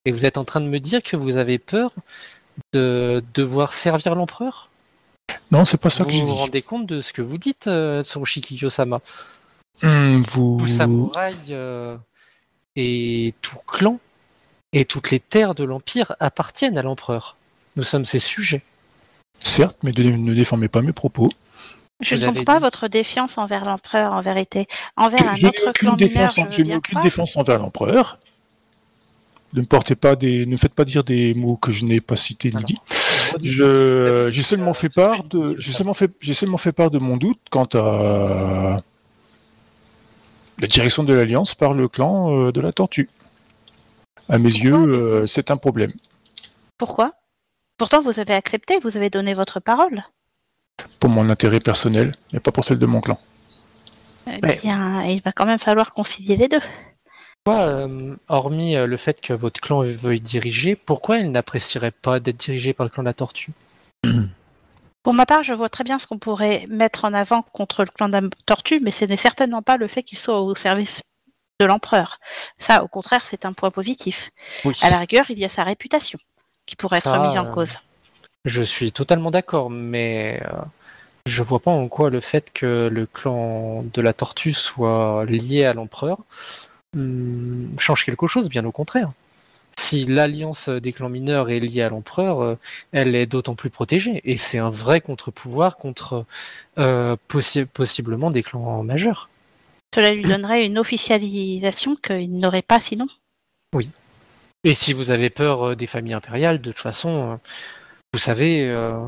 Et vous êtes en train de me dire que vous avez peur de devoir servir l'empereur? Non, c'est pas ça Vous que j'ai vous dit. rendez compte de ce que vous dites, euh, Tsurushi Kikyo-sama Hum, vous... tout samouraï euh, et tout clan et toutes les terres de l'Empire appartiennent à l'empereur. Nous sommes ses sujets. Certes, mais ne déformez pas mes propos. Je ne comprends pas dit- votre défiance envers l'empereur, en vérité. Envers un je n'ai autre aucune, clan mineur, je je n'ai aucune défense envers l'empereur. Ne me portez pas des, ne faites pas dire des mots que je n'ai pas cités ni dit. Je, j'ai seulement fait part de, j'ai seulement fait, j'ai seulement fait part de mon doute quant à la direction de l'Alliance par le clan euh, de la Tortue. À mes yeux, euh, c'est un problème. Pourquoi? Pourtant, vous avez accepté, vous avez donné votre parole. Pour mon intérêt personnel, et pas pour celle de mon clan. Eh Ouais. bien, il va quand même falloir concilier les deux. Pourquoi, euh, hormis euh, le fait que votre clan veuille diriger, pourquoi il n'apprécierait pas d'être dirigé par le clan de la tortue? <clears throat> Pour ma part, je vois très bien ce qu'on pourrait mettre en avant contre le clan de la tortue, mais ce n'est certainement pas le fait qu'il soit au service de l'empereur. Ça, au contraire, c'est un point positif. Oui. À la rigueur, il y a sa réputation qui pourrait Ça, être mise en euh, cause. Je suis totalement d'accord, mais euh, je vois pas en quoi le fait que le clan de la tortue soit lié à l'empereur hum, change quelque chose, bien au contraire. Si l'alliance des clans mineurs est liée à l'empereur, euh, elle est d'autant plus protégée. Et c'est un vrai contre-pouvoir contre euh, possi- possiblement des clans majeurs. Cela lui donnerait une officialisation qu'il n'aurait pas sinon. Et si vous avez peur des familles impériales, de toute façon, vous savez, euh,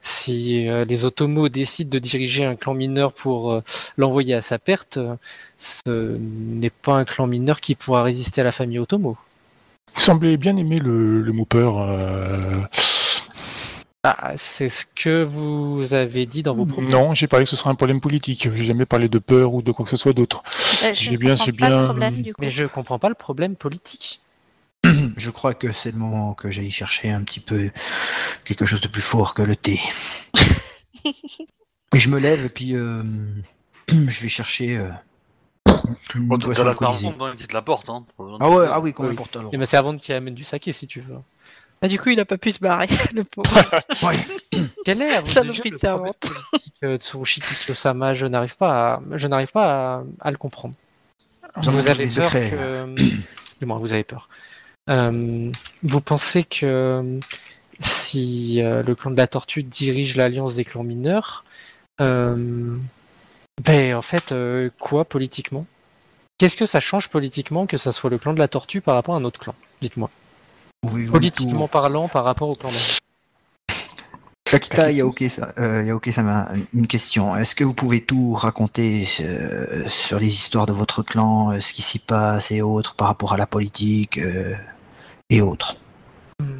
si euh, les Otomos décident de diriger un clan mineur pour euh, l'envoyer à sa perte, ce n'est pas un clan mineur qui pourra résister à la famille Otomo. Vous semblez bien aimer le, le mot peur. euh, Ah, c'est ce que vous avez dit dans vos propos. Non, j'ai parlé que ce serait un problème politique. J'ai jamais parlé de peur ou de quoi que ce soit d'autre. Euh, je J'ai ne bien- comprends j'ai pas le bien- problème. Mais je comprends pas le problème politique. <clears throat> Je crois que c'est le moment que j'aille chercher un petit peu quelque chose de plus fort que le thé. <laughs> et je me lève et puis euh, <clears throat> je vais chercher euh, une Bon, boisson la alcoolisée. personne qui te la porte. Hein. Ah ouais, ah oui, qu'on importe alors. Et ben, c'est avant qu'il amène du saké si tu veux. Bah, du coup, il n'a pas pu se barrer, <laughs> le pauvre. Ouais. <laughs> <coughs> Quel est à yeux de le servante. politique euh, de Tsurushiki Kiyosama Je n'arrive pas, à, je n'arrive pas à, à le comprendre. Vous avez des peur secrets. que... <clears throat> Du moins, vous avez peur. Euh, vous pensez que euh, si euh, le clan de la tortue dirige l'alliance des clans mineurs, euh, ben en fait, quoi politiquement? Qu'est-ce que ça change politiquement que ça soit le clan de la tortue par rapport à un autre clan? Dites-moi. Politiquement tout- parlant par rapport au clan. Kakita Yaoke, ça, Yaoke, ça m'a une question. Est-ce que vous pouvez tout raconter sur les histoires de votre clan, ce qui s'y passe et autres par rapport à la politique et autres.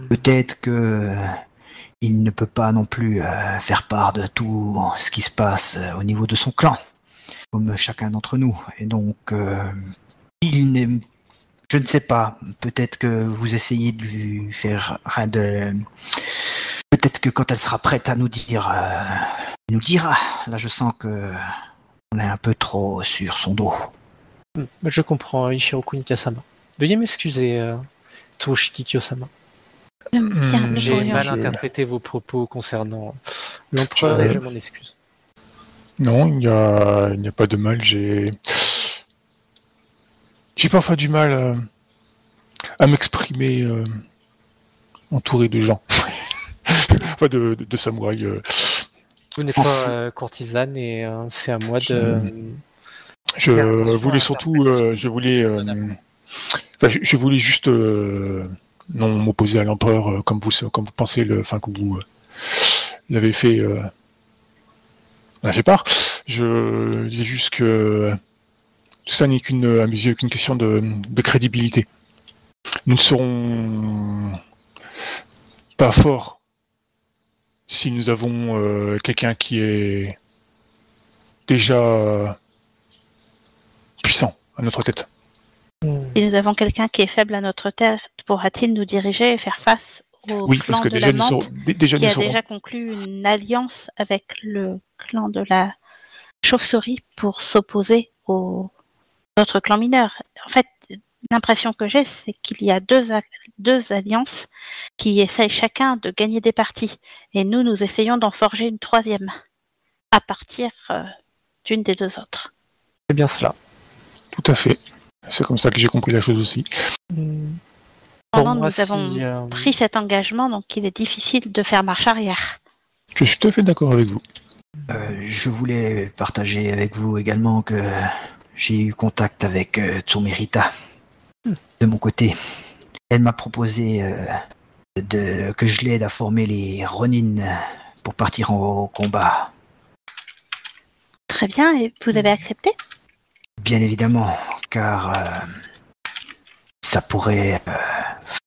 Peut-être que euh, il ne peut pas non plus euh, faire part de tout ce qui se passe euh, au niveau de son clan, comme chacun d'entre nous. Et donc, il n'est, je ne sais pas. Peut-être que vous essayez de lui faire, peut-être que quand elle sera prête à nous dire, euh, nous dira. Là, je sens que on est un peu trop sur son dos. Hmm, Je comprends, Ishiroku Nikasama. Veuillez m'excuser, Kiyosama. Bien Hmm, J'ai mal interprété vos propos concernant l'empereur Je- et je m'en excuse. Non, il n'y a, pas de mal. J'ai, j'ai parfois du mal euh, à m'exprimer euh, entouré de gens, <laughs> enfin de, de, de samouraïs. euh. Vous n'êtes pas euh, courtisane et euh, c'est à moi de. Je voulais surtout, euh, je voulais, euh, enfin, je, voulais juste euh, non m'opposer à l'empereur euh, comme vous, comme vous pensez, le, enfin que vous euh, l'avez fait, a fait part. Je disais juste que tout ça n'est qu'une, à question de, crédibilité. Nous ne serons pas forts si nous avons quelqu'un qui est déjà puissant à notre tête. Si nous avons quelqu'un qui est faible à notre tête, pourra-t-il nous diriger et faire face au Oui, clan parce que de déjà la nous, menthe serons, dé- déjà qui nous a serons- déjà conclu une alliance avec le clan de la chauve-souris pour s'opposer aux autres clans mineurs. En fait, l'impression que j'ai, c'est qu'il y a deux, a- deux alliances qui essayent chacun de gagner des parties. Et nous, nous essayons d'en forger une troisième à partir euh, d'une des deux autres. C'est bien cela. Tout à fait. C'est comme ça que j'ai compris la chose aussi. Hmm. Pendant, nous si, avons euh, pris cet engagement, donc il est difficile de faire marche arrière. Je suis tout à fait d'accord avec vous. Euh, je voulais partager avec vous également que j'ai eu contact avec euh, Tsumerita de mon côté. elle m'a proposé euh, de, que je l'aide à former les Ronin pour partir en, au combat. Très bien, et vous avez accepté? Bien évidemment, car euh, ça pourrait euh,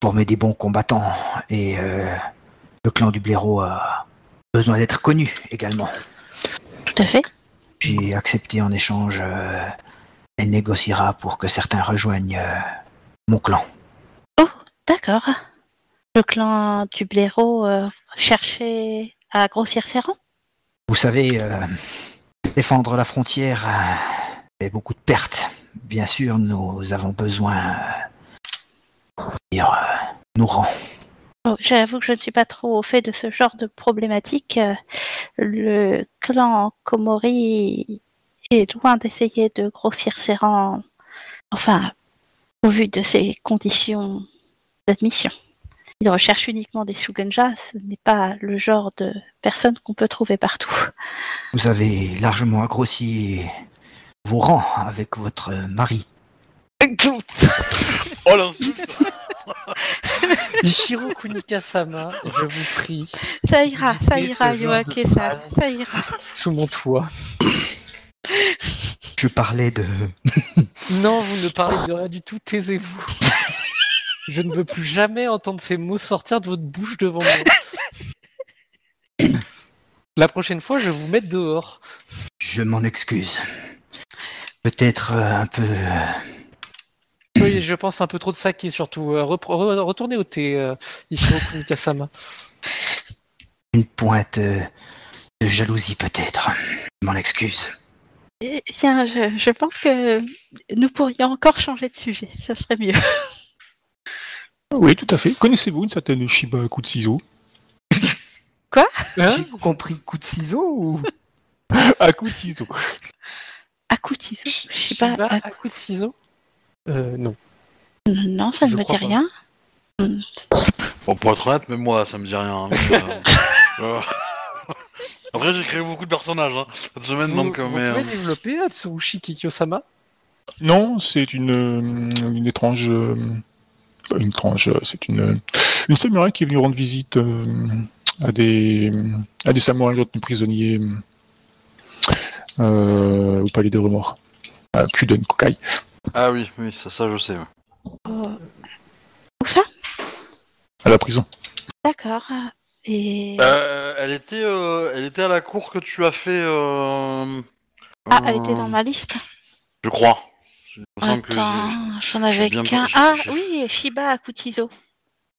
former des bons combattants et euh, le clan du blaireau a besoin d'être connu également. Tout à fait. J'ai accepté en échange. elle négociera pour que certains rejoignent mon clan. D'accord. Le clan du blaireau cherchait à grossir ses rangs? Vous savez, défendre la frontière fait beaucoup de pertes. Bien sûr, nous avons besoin euh, dire, euh, nous rend. Oh, J'avoue que je ne suis pas trop au fait de ce genre de problématique. Euh, Le clan Komori est loin d'essayer de grossir ses rangs, enfin, au vu de ses conditions d'admission. Il recherche uniquement des Shugenja, ce n'est pas le genre de personne qu'on peut trouver partout. Vous avez largement agrossi vos rangs avec votre mari. Oh l'insulte Ichiro Kunika-sama, je vous prie, Ça ira, ça ira, Yoake-san, ça ira. sous mon toit. Je parlais de... <laughs> Non, vous ne parlez de rien du tout, taisez-vous. Je ne veux plus jamais entendre ces mots sortir de votre bouche devant moi. <coughs> La prochaine fois, je vais vous mettre dehors. Je m'en excuse. Peut-être euh, un peu... Oui, je pense un peu trop de saké surtout. Euh, repre- re- retournez au thé, euh, Kunika-sama. une pointe euh, de jalousie peut-être. Je m'en excuse. Eh Bien, je, je pense que nous pourrions encore changer de sujet, ce serait mieux. Oui, tout à fait. Connaissez-vous une certaine Shiba à coup de ciseaux Hein? J'ai compris coup de ciseau ou... À coup de ciseaux. À coup de ciseau, je sais pas. À- à coup de ciseau Euh, non. Non, ça ne me dit pas. rien. Bon, pour être honnête, même moi, ça me dit rien. hein, donc, euh, <laughs> euh, Après, j'ai créé beaucoup de personnages hein, cette semaine, Vous, donc... euh, vous mais, pouvez euh, développer Atsurushi Kikyo-sama? Non, c'est une, euh, une étrange. euh, pas une étrange, euh, c'est une, une samouraï qui est venue rendre visite euh, à des, à des samouraïs retenus prisonniers euh, au palais des remords, à Kuden Kokai. Ah oui, oui, ça, ça je sais. ouais. Oh. Où ça? À la prison. D'accord. Et Euh, elle était, euh, elle était à la cour que tu as fait. euh, ah, elle était euh, dans ma liste. Je crois. Il me semble que j'ai- Attends, j'en avais bien- qu'un. j'ai- Ah j'ai- oui, Shiba à coup de ciseau.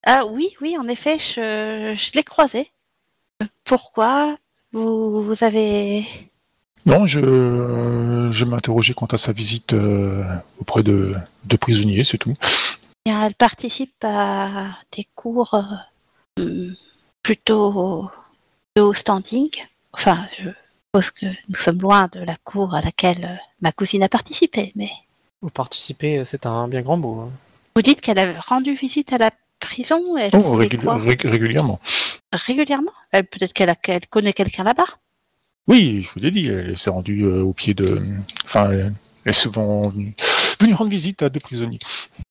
Ah oui, oui, en effet, je, je l'ai croisé. Pourquoi vous, vous avez Non, je, euh, je m'interrogeais quant à sa visite euh, auprès de, de prisonniers, c'est tout. Elle participe à des cours euh, plutôt de haut standing. Enfin, je suppose que nous sommes loin de la cour à laquelle ma cousine a participé, mais Vous participez, c'est un bien grand mot. hein. vous dites qu'elle a rendu visite à la prison elle Oh, régul- régulièrement. régulièrement? Peut-être qu'elle a- qu'elle connaît quelqu'un là-bas? Oui, je vous l'ai dit, elle s'est rendue euh, au pied de. Enfin, elle est souvent venue, rendre visite à deux prisonniers.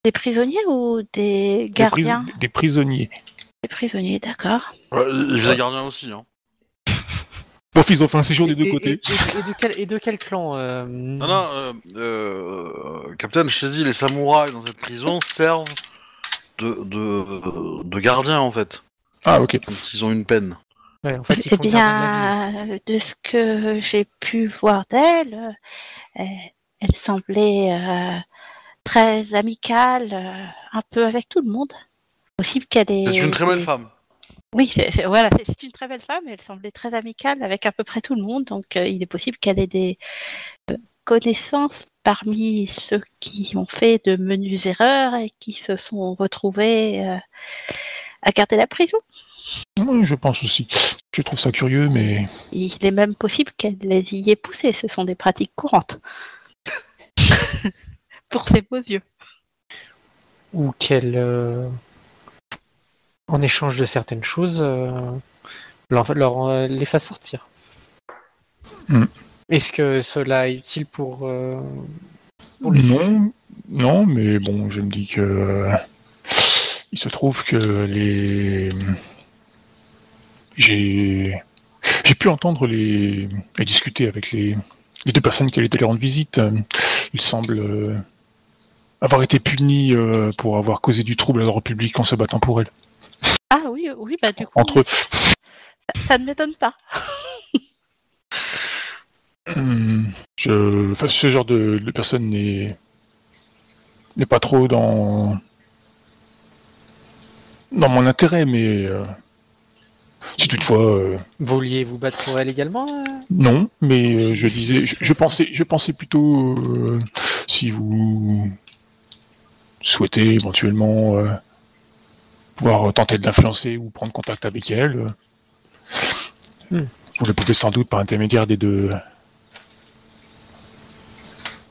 Des prisonniers ou des Des pris- gardiens Des, prisonniers. Des prisonniers, d'accord. Il faisait gardien aussi. Hein. Bon, ils ont fait un séjour des deux et- côtés. Et, et- et de quel, et de quel clan euh, Non, non, euh, euh, Captain, je t'ai dit, les samouraïs dans cette prison servent de, de, de gardiens en fait. Ah, ok. Donc, ils ont une peine. Ouais, en fait, ils Eh font le gardien de bien, ce que j'ai pu voir d'elle, euh, elle, semblait euh, très amicale, euh, un peu avec tout le monde. Possible qu'elle ait. C'est une très belle femme. Oui, voilà, c'est- une très belle femme. Elle semblait très amicale avec à peu près tout le monde, donc euh, il est possible qu'elle ait des connaissances parmi ceux qui ont fait de menues erreurs et qui se sont retrouvés euh, à garder la prison. Oui, je pense aussi. Je trouve ça curieux, mais. Il est même possible qu'elle les y ait poussés. Ce sont des pratiques courantes. <laughs> Pour ses beaux yeux. Ou qu'elle, euh, en échange de certaines choses, euh, leur, leur, euh, les fasse sortir. Hmm. Est-ce que cela est utile pour, euh, pour le sujet? Non, non, mais bon, je me dis que. il se trouve que les j'ai j'ai pu entendre les et discuter avec les, les deux personnes qui allaient aller rendre visite. Ils semblent euh, avoir été punis euh, pour avoir causé du trouble à l'ordre public en se battant pour elle. Ah oui, oui, bah du coup, Entre eux. ça, ça ne m'étonne pas. Hum, je, enfin, ce genre de, de personne n'est n'est pas trop dans dans mon intérêt, mais euh, si toutefois euh, Vous vouliez vous battre pour elle également euh non, mais euh, je disais, je, je pensais, je pensais plutôt euh, si vous souhaitez éventuellement euh, pouvoir tenter de l'influencer ou prendre contact avec elle, euh, Hmm. vous le pouvez sans doute par intermédiaire des deux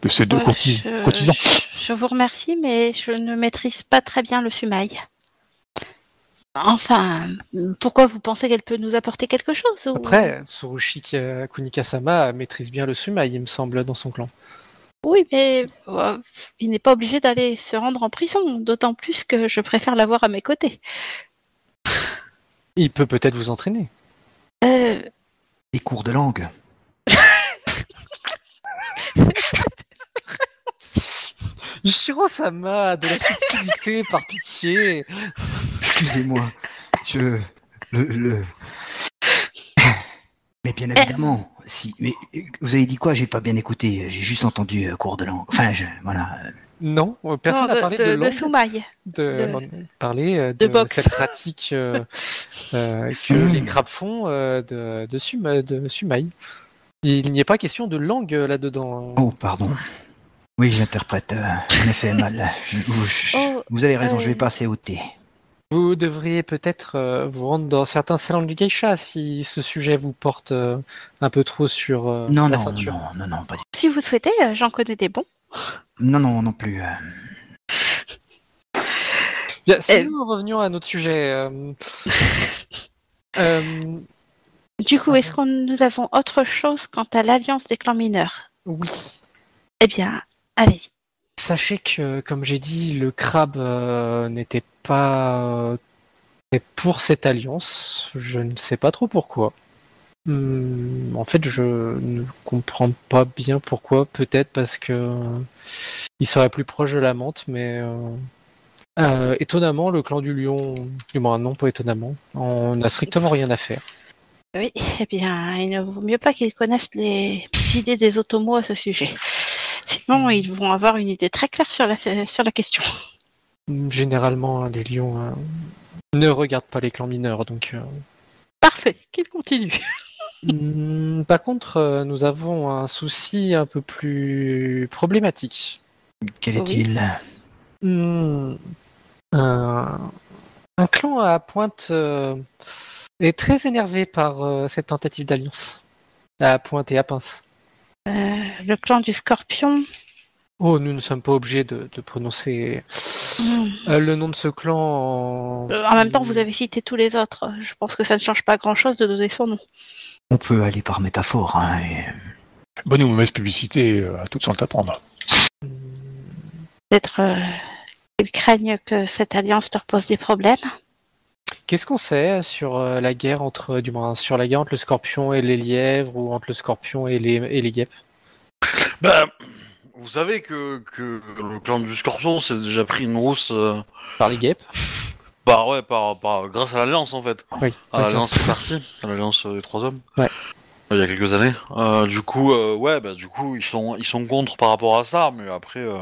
de ces deux Ouais, courtis- je, courtisans. je- je vous remercie, mais je ne maîtrise pas très bien le sumail. Enfin, pourquoi vous pensez qu'elle peut nous apporter quelque chose ou- Après, Surushi Ka- Kunika-sama maîtrise bien le sumail, il me semble, dans son clan. Oui, mais euh, il n'est pas obligé d'aller se rendre en prison, d'autant plus que je préfère l'avoir à mes côtés. Il peut peut-être vous entraîner. Euh, Des cours de langue. <laughs> Ishiro-sama, de la subtilité, par pitié. Excusez-moi. Je. Le. le... Mais bien évidemment, si. Mais vous avez dit quoi? J'ai pas bien écouté. J'ai juste entendu euh, cours de langue. Enfin, je... voilà. Non, euh, personne n'a de, parlé de, de, de langue, sumail. de, de- parlé euh, de de, boxe. cette pratique euh, euh, que Mmh. les crabes font euh, de, de, suma- de sumail. Il n'y a pas question de langue là-dedans. Oh, pardon. Oui, j'interprète. euh, en effet, mal. Je- vous, je- Oh, vous avez raison, je vais passer au thé. Vous devriez peut-être euh, vous rendre dans certains salons du geisha si ce sujet vous porte euh, un peu trop sur euh, Non, la non, ceinture. non, non, non, pas du Si vous souhaitez, j'en connais des bons. Non, non, non plus. Bien, si Euh. nous revenons à notre sujet. euh, <laughs> euh, Du coup, est-ce que nous avons autre chose quant à l'alliance des clans mineurs? Oui. Eh bien, allez. Sachez que, comme j'ai dit, le crabe euh, n'était pas euh, pour cette alliance. Je ne sais pas trop pourquoi. Hum, en fait, je ne comprends pas bien pourquoi. Peut-être parce que euh, il serait plus proche de la menthe, mais étonnamment, le clan du lion, du moins non pas étonnamment, on n'a strictement rien à faire. Oui, eh bien, il ne vaut mieux pas qu'ils connaissent les idées des Otomos à ce sujet. Sinon, ils vont avoir une idée très claire sur la, sur la question. Généralement, hein, les lions euh, ne regardent pas les clans mineurs, donc. euh, Parfait, qu'ils continuent. Hmm, <laughs> Par contre, euh, nous avons un souci un peu plus problématique. Quel Oui. est-il? Un, un clan à Pointe euh, est très énervé par euh, cette tentative d'alliance. À Pointe et à Pince. Euh, le clan du scorpion. Oh, nous ne sommes pas obligés de, de prononcer hmm, euh, le nom de ce clan en... euh, En même temps, vous avez cité tous les autres. Je pense que ça ne change pas grand-chose de donner son nom. On peut aller par métaphore. Hein, et- Bonne ou mauvaise publicité, à toutes sont à prendre. Hmm, Peut-être euh, qu'ils craignent que cette alliance leur pose des problèmes. Qu'est-ce qu'on sait sur euh, la guerre entre, du moins, sur la guerre entre le scorpion et les lièvres ou entre le scorpion et les, et les guêpes? Bah, vous savez que, que le clan du Scorpion s'est déjà pris une rousse euh, Par les guêpes? Par, ouais, par, par, grâce à l'Alliance en fait. Oui. À ouais, l'Alliance qui est partie, à l'Alliance des Trois Hommes. Ouais. Il y a quelques années. Euh, du coup, euh, ouais, bah du coup, ils sont, ils sont contre par rapport à ça, mais après, euh,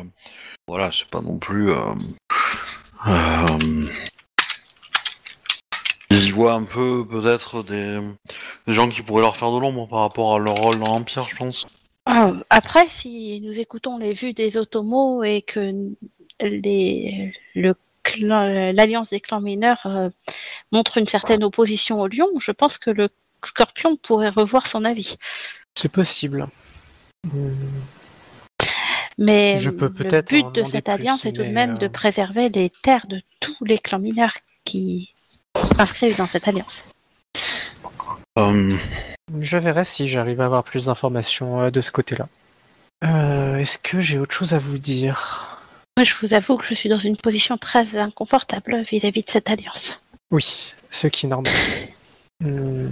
voilà, c'est pas non plus. Euh, euh, voient un peu, peut-être, des, des gens qui pourraient leur faire de l'ombre par rapport à leur rôle dans l'Empire, je pense. Euh, Après, si nous écoutons les vues des Otomos et que les, le clan- l'alliance des clans mineurs euh, montre une certaine opposition au lion, je pense que le scorpion pourrait revoir son avis. C'est possible. Mais Je peux le en but de demander cette plus, alliance est tout de mais, même euh, de préserver les terres de tous les clans mineurs qui s'inscrivent dans cette alliance. Euh, Je verrai si j'arrive à avoir plus d'informations euh, de ce côté-là. Euh, Est-ce que j'ai autre chose à vous dire? Moi, je vous avoue que je suis dans une position très inconfortable vis-à-vis de cette alliance. Oui, ce qui est normal. <laughs> Hmm,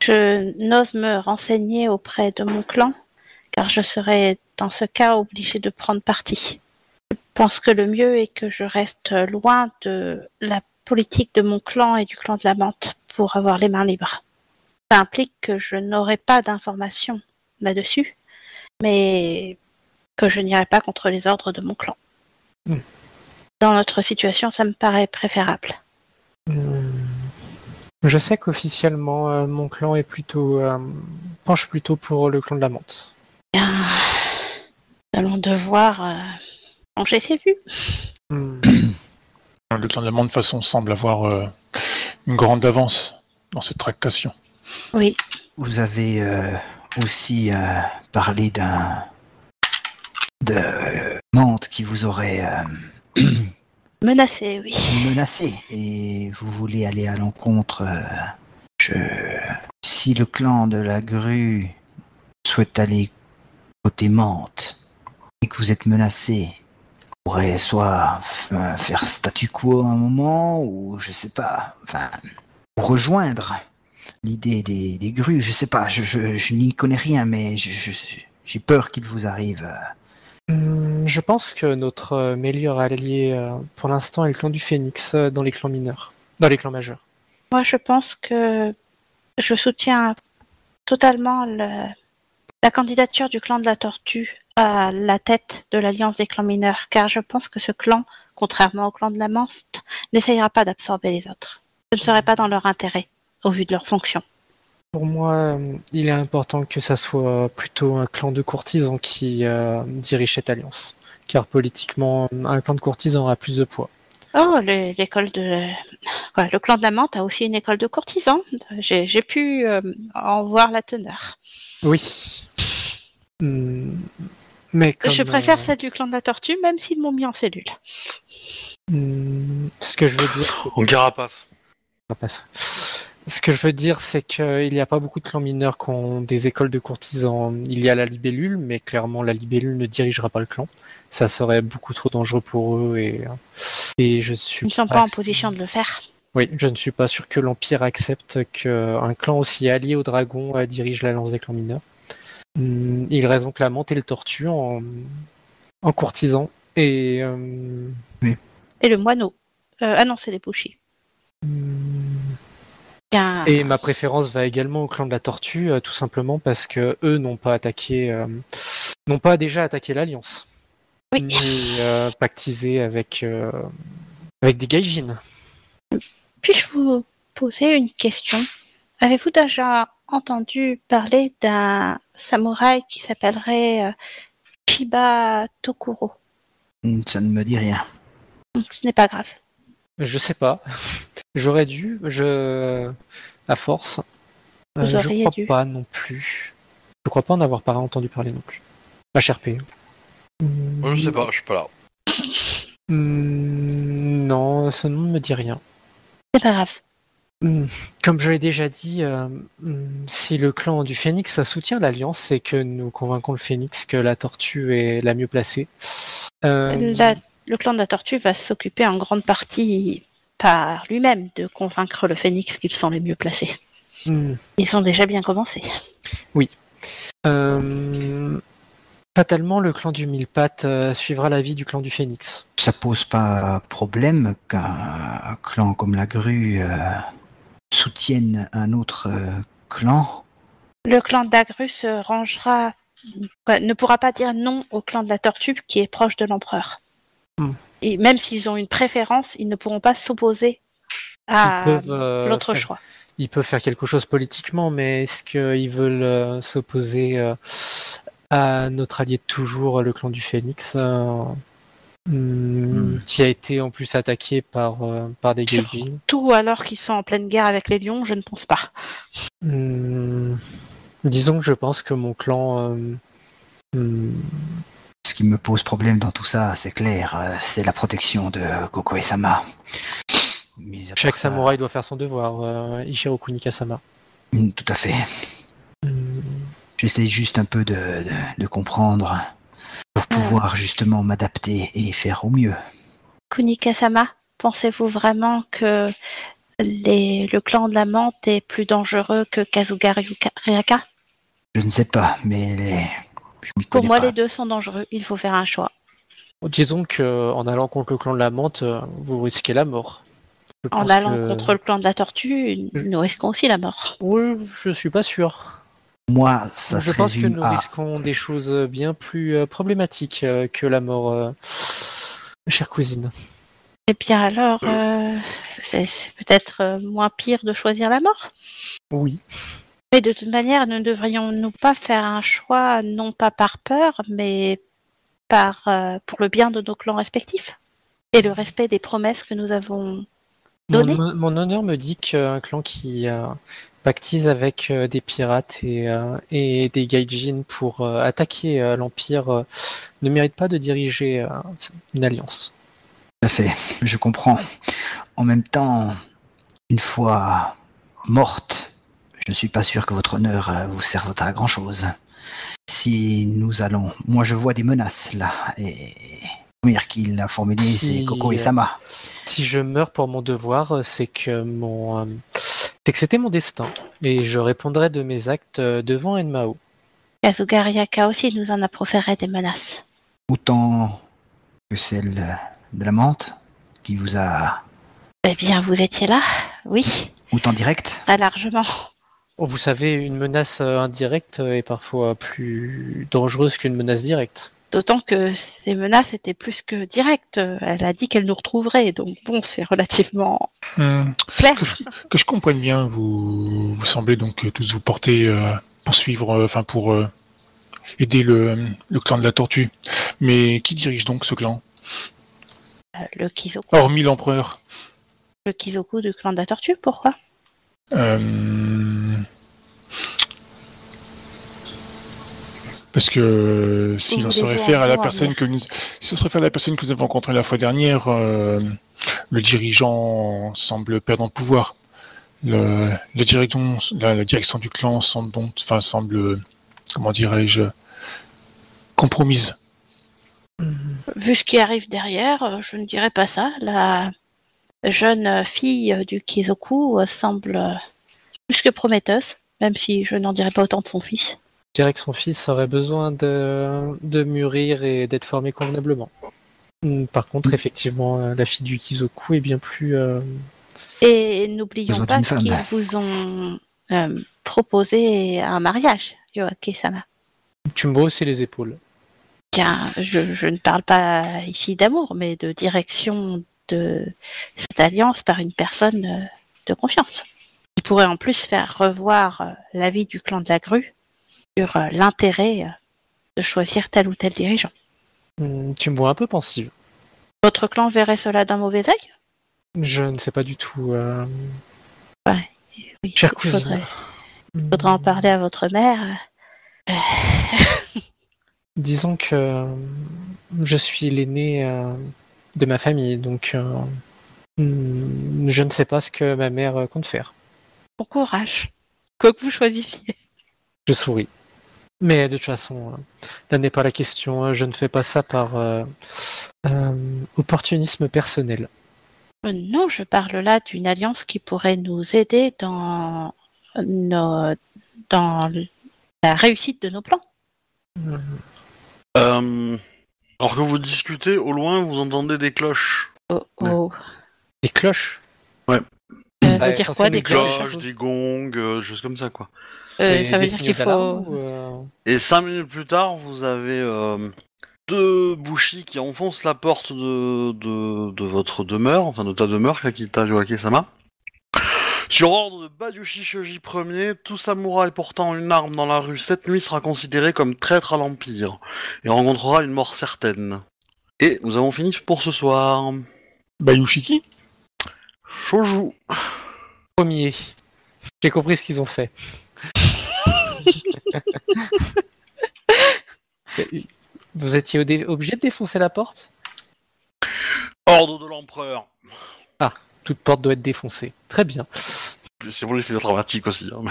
Je n'ose me renseigner auprès de mon clan, car je serais dans ce cas obligé de prendre parti. Je pense que le mieux est que je reste loin de la politique de mon clan et du clan de la menthe pour avoir les mains libres. Ça implique que je n'aurai pas d'informations là-dessus, mais que je n'irai pas contre les ordres de mon clan. Hmm. Dans notre situation, ça me paraît préférable. hmm. Je sais qu'officiellement, euh, mon clan est plutôt euh, penche plutôt pour le clan de la menthe. Bien, nous allons devoir euh, changer ses vues. Hmm, Le clan de la monde, de toute façon, semble avoir euh, une grande avance dans cette tractation. Oui, Vous avez euh, aussi euh, parlé d'un de euh, Mante qui vous aurait euh, <clears throat> menacé, oui. menacé et vous voulez aller à l'encontre. euh, je... Si le clan de la grue souhaite aller côté Mante et que vous êtes menacé, pourrez soit faire statu quo un moment ou je sais pas, enfin, rejoindre l'idée des, des grues. Je sais pas, je, je, je n'y connais rien, mais je- je- j'ai peur qu'il vous arrive. euh, hmm, Je pense que notre euh, meilleur allié euh, pour l'instant est le clan du Phénix dans les clans mineurs, dans les clans majeurs. Moi, je pense que je soutiens totalement le- la candidature du clan de la Tortue à la tête de l'Alliance des clans mineurs, car je pense que ce clan, contrairement au clan de la Manste, n'essayera pas d'absorber les autres. Ce ne serait pas dans leur intérêt, au vu de leur fonction. Pour moi, euh, il est important que ça soit plutôt un clan de courtisans qui euh, dirige cette alliance. Car politiquement, un clan de courtisans aura plus de poids. Oh, le- l'école de... quoi, le clan de la Mante a aussi une école de courtisans. J'ai j'ai pu euh, en voir la teneur. Oui. Hmm, Mais comme, je préfère euh, celle du clan de la Tortue, même s'ils m'ont mis en cellule. ce que je veux dire, On carapace. Ce que je veux dire, c'est qu'il n'y a pas beaucoup de clans mineurs qui ont des écoles de courtisans. Il y a la libellule, mais clairement, la libellule ne dirigera pas le clan. Ça serait beaucoup trop dangereux pour eux et, et je suis Ils ne sont pas en position de le faire. Oui, je ne suis pas sûr que l'Empire accepte qu'un clan aussi allié au dragon euh, dirige l'alliance des clans mineurs. Hmm, Il reste donc la menthe et le tortue en, en courtisan. Et euh, Et le moineau. Euh, ah non, c'est des bouchis. hmm, Bien. Et ma préférence va également au clan de la Tortue, euh, tout simplement parce que eux n'ont pas attaqué, euh, n'ont pas déjà attaqué l'Alliance, Oui. ni euh, pactisé avec euh, avec des gaijins. Puis-je vous poser une question? Avez-vous déjà entendu parler d'un samouraï qui s'appellerait euh, Shiba Tokuro Hmm, Ça ne me dit rien. Donc, Ce n'est pas grave. Je sais pas, j'aurais dû, je à force, Euh, je crois dû. pas non plus. Je crois pas en avoir pas entendu parler non plus. HRP. Moi, je sais pas, je suis pas là. Hmm, non, ce nom ne me dit rien. C'est pas grave. Hmm, Comme je l'ai déjà dit, euh, hmm, si le clan du Phénix soutient l'Alliance, c'est que nous convaincons le Phénix que la tortue est la mieux placée. Euh, La- le clan de la Tortue va s'occuper en grande partie par lui-même de convaincre le Phénix qu'ils sont les mieux placés. hmm, Ils ont déjà bien commencé. euh, fatalement, le clan du Mille Pattes euh, suivra l'avis du clan du Phénix. Ça pose pas problème qu'un clan comme la grue euh, soutienne un autre euh, clan. Le clan d'Agru se rangera, ne pourra pas dire non au clan de la Tortue qui est proche de l'empereur. Hmm. Et même s'ils ont une préférence, ils ne pourront pas s'opposer à euh, l'autre choix. Ils peuvent faire quelque chose politiquement, mais est-ce qu'ils veulent euh, s'opposer euh, à notre allié de toujours, le clan du Phénix, hmm, qui a été en plus attaqué par, euh, par des gaijins Tout alors qu'ils sont en pleine guerre avec les lions, je ne pense pas. Hmm, Disons que je pense que mon clan. euh, hmm, Ce qui me pose problème dans tout ça, c'est clair, euh, c'est la protection de. Mis à part chaque ça- samouraï doit faire son devoir, euh, Ichiro Kunikasama. Tout à fait. J'essaie juste un peu de, de- de comprendre pour pouvoir justement m'adapter et faire au mieux. Kunikasama, pensez-vous vraiment que les, le clan de la menthe est plus dangereux que Kazugari Ryaka? Je ne sais pas, mais les... je Pour moi, pas. les deux sont dangereux. Il faut faire un choix. Disons que en allant contre le clan de la menthe, euh, vous risquez la mort. Je En allant que- contre le clan de la tortue, nous risquons aussi la mort. Oui, je suis pas sûr. Moi, ça je se pense que nous à... risquons des choses bien plus euh, problématiques euh, que la mort, euh, chère cousine. Eh bien alors, euh, c'est peut-être euh, moins pire de choisir la mort. Oui. Mais de toute manière, ne devrions-nous pas faire un choix, non pas par peur, mais par euh, pour le bien de nos clans respectifs et le respect des promesses que nous avons données Mon, mon honneur me dit qu'un clan qui euh, pactise avec euh, des pirates et, euh, et des gaijin pour euh, attaquer l'Empire ne mérite pas de diriger une alliance. Tout à fait, je comprends. En même temps, une fois morte, je ne suis pas sûr que votre honneur vous serve à grand chose. Si nous allons, moi je vois des menaces là, et première qu'il a formulée, Si, c'est Coco et Sama. Si je meurs pour mon devoir, c'est que mon, c'est que c'était mon destin et je répondrai de mes actes euh, devant Enmao. Kazugariaka aussi nous en a proféré des menaces. Autant que celle de la menthe, qui vous a Eh bien, vous étiez là Oui, autant direct. très largement. Oh, Vous savez, une menace euh, indirecte est parfois plus dangereuse qu'une menace directe. D'autant que ces menaces étaient plus que directes. Elle a dit qu'elle nous retrouverait, donc bon, c'est relativement Hum, clair. que, je, que je comprenne bien, vous, vous semblez donc euh, tous vous porter euh, pour suivre, euh, enfin pour euh, aider le, le clan de la tortue. Mais qui dirige donc ce clan? Euh, Le Kizoku, Hormis l'empereur. le Kizoku du clan de la tortue, pourquoi? Euh, Parce que euh, si l'on se réfère à la personne que nous, si on se réfère à la personne que nous avons rencontrée la fois dernière, euh, le dirigeant semble perdre en pouvoir. Le, la direction, la, la direction du clan semble donc, enfin semble, comment dirais-je, compromise. Vu ce qui arrive derrière, euh, je ne dirais pas ça. La jeune fille euh, du Kizoku euh, semble euh, plus que prometteuse, même si je n'en dirais pas autant de son fils. Dirais que son fils aurait besoin de, de mûrir et d'être formé convenablement. Hmm, Par contre, effectivement, euh, la fille du Kizoku est bien plus. euh, Et n'oublions pas femme. qu'ils vous ont euh, proposé un mariage, Yoake-sama. Tu me vois aussi les épaules. Tiens, je, je ne parle pas ici d'amour, mais de direction de cette alliance par une personne euh, de confiance. Qui pourrait en plus faire revoir euh, l'avis du clan de la grue sur euh, l'intérêt euh, de choisir tel ou tel dirigeant. Hmm, Tu me vois un peu pensive. Votre clan verrait cela d'un mauvais œil? Je ne sais pas du tout. euh, Oui, Chère il faudrait, hmm, faudrait en parler à votre mère. Euh, <laughs> Disons que je suis l'aîné de ma famille, donc hmm, je ne sais pas ce que ma mère compte faire. Bon courage. Quoi que vous choisissiez. Je souris. Mais de toute façon, euh, là n'est pas la question. hein. Je ne fais pas ça par euh, euh, opportunisme personnel. Non, je parle là d'une alliance qui pourrait nous aider dans, nos, dans la réussite de nos plans. Euh, alors que vous discutez, au loin, vous entendez des cloches. Oh, Ouais. oh. Des cloches? Euh, ça Ouais, veut dire quoi des Des dire cloches? cloches, des gongs, euh, des choses comme ça, quoi. Euh, Des- Ça veut dire qu'il faut. ou, euh, Et cinq minutes plus tard, vous avez euh, deux bouchis qui enfoncent la porte de, de, de votre demeure, enfin de ta demeure, Kakita Yoake-sama. Sur ordre de Badyushi Shoji Ier, tout samouraï portant une arme dans la rue cette nuit sera considéré comme traître à l'Empire et rencontrera une mort certaine. Et nous avons fini pour ce soir. Bayushiki? Shouju. Premier. J'ai compris ce qu'ils ont fait. <laughs> Vous étiez obligé de défoncer la porte? Ordre de l'empereur. Toute porte doit être défoncée. Très bien. C'est pour l'effet dramatique aussi. hein.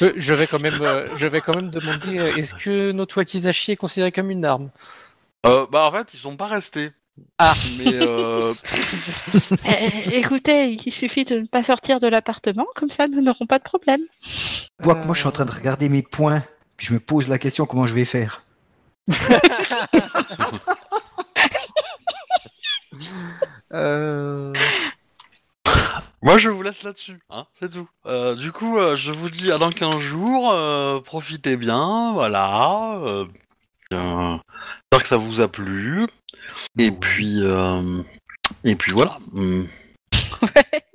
<laughs> Je vais quand même, euh, je vais quand même demander, euh, est-ce que notre wakizashi est considéré comme une arme? Euh, bah en fait, ils sont pas restés. Ah. Mais euh, <laughs> Eh, écoutez, il suffit de ne pas sortir de l'appartement, comme ça nous n'aurons pas de problème. Tu vois que moi, je suis en train de regarder mes points, puis je me pose la question comment je vais faire? <laughs> Euh, moi, je vous laisse là-dessus. Hein, c'est tout. Euh, du coup, euh, je vous dis à dans 15 jours. euh, profitez bien, voilà. Euh, euh, J'espère que ça vous a plu. Et puis, euh, et puis voilà. Mm. <laughs>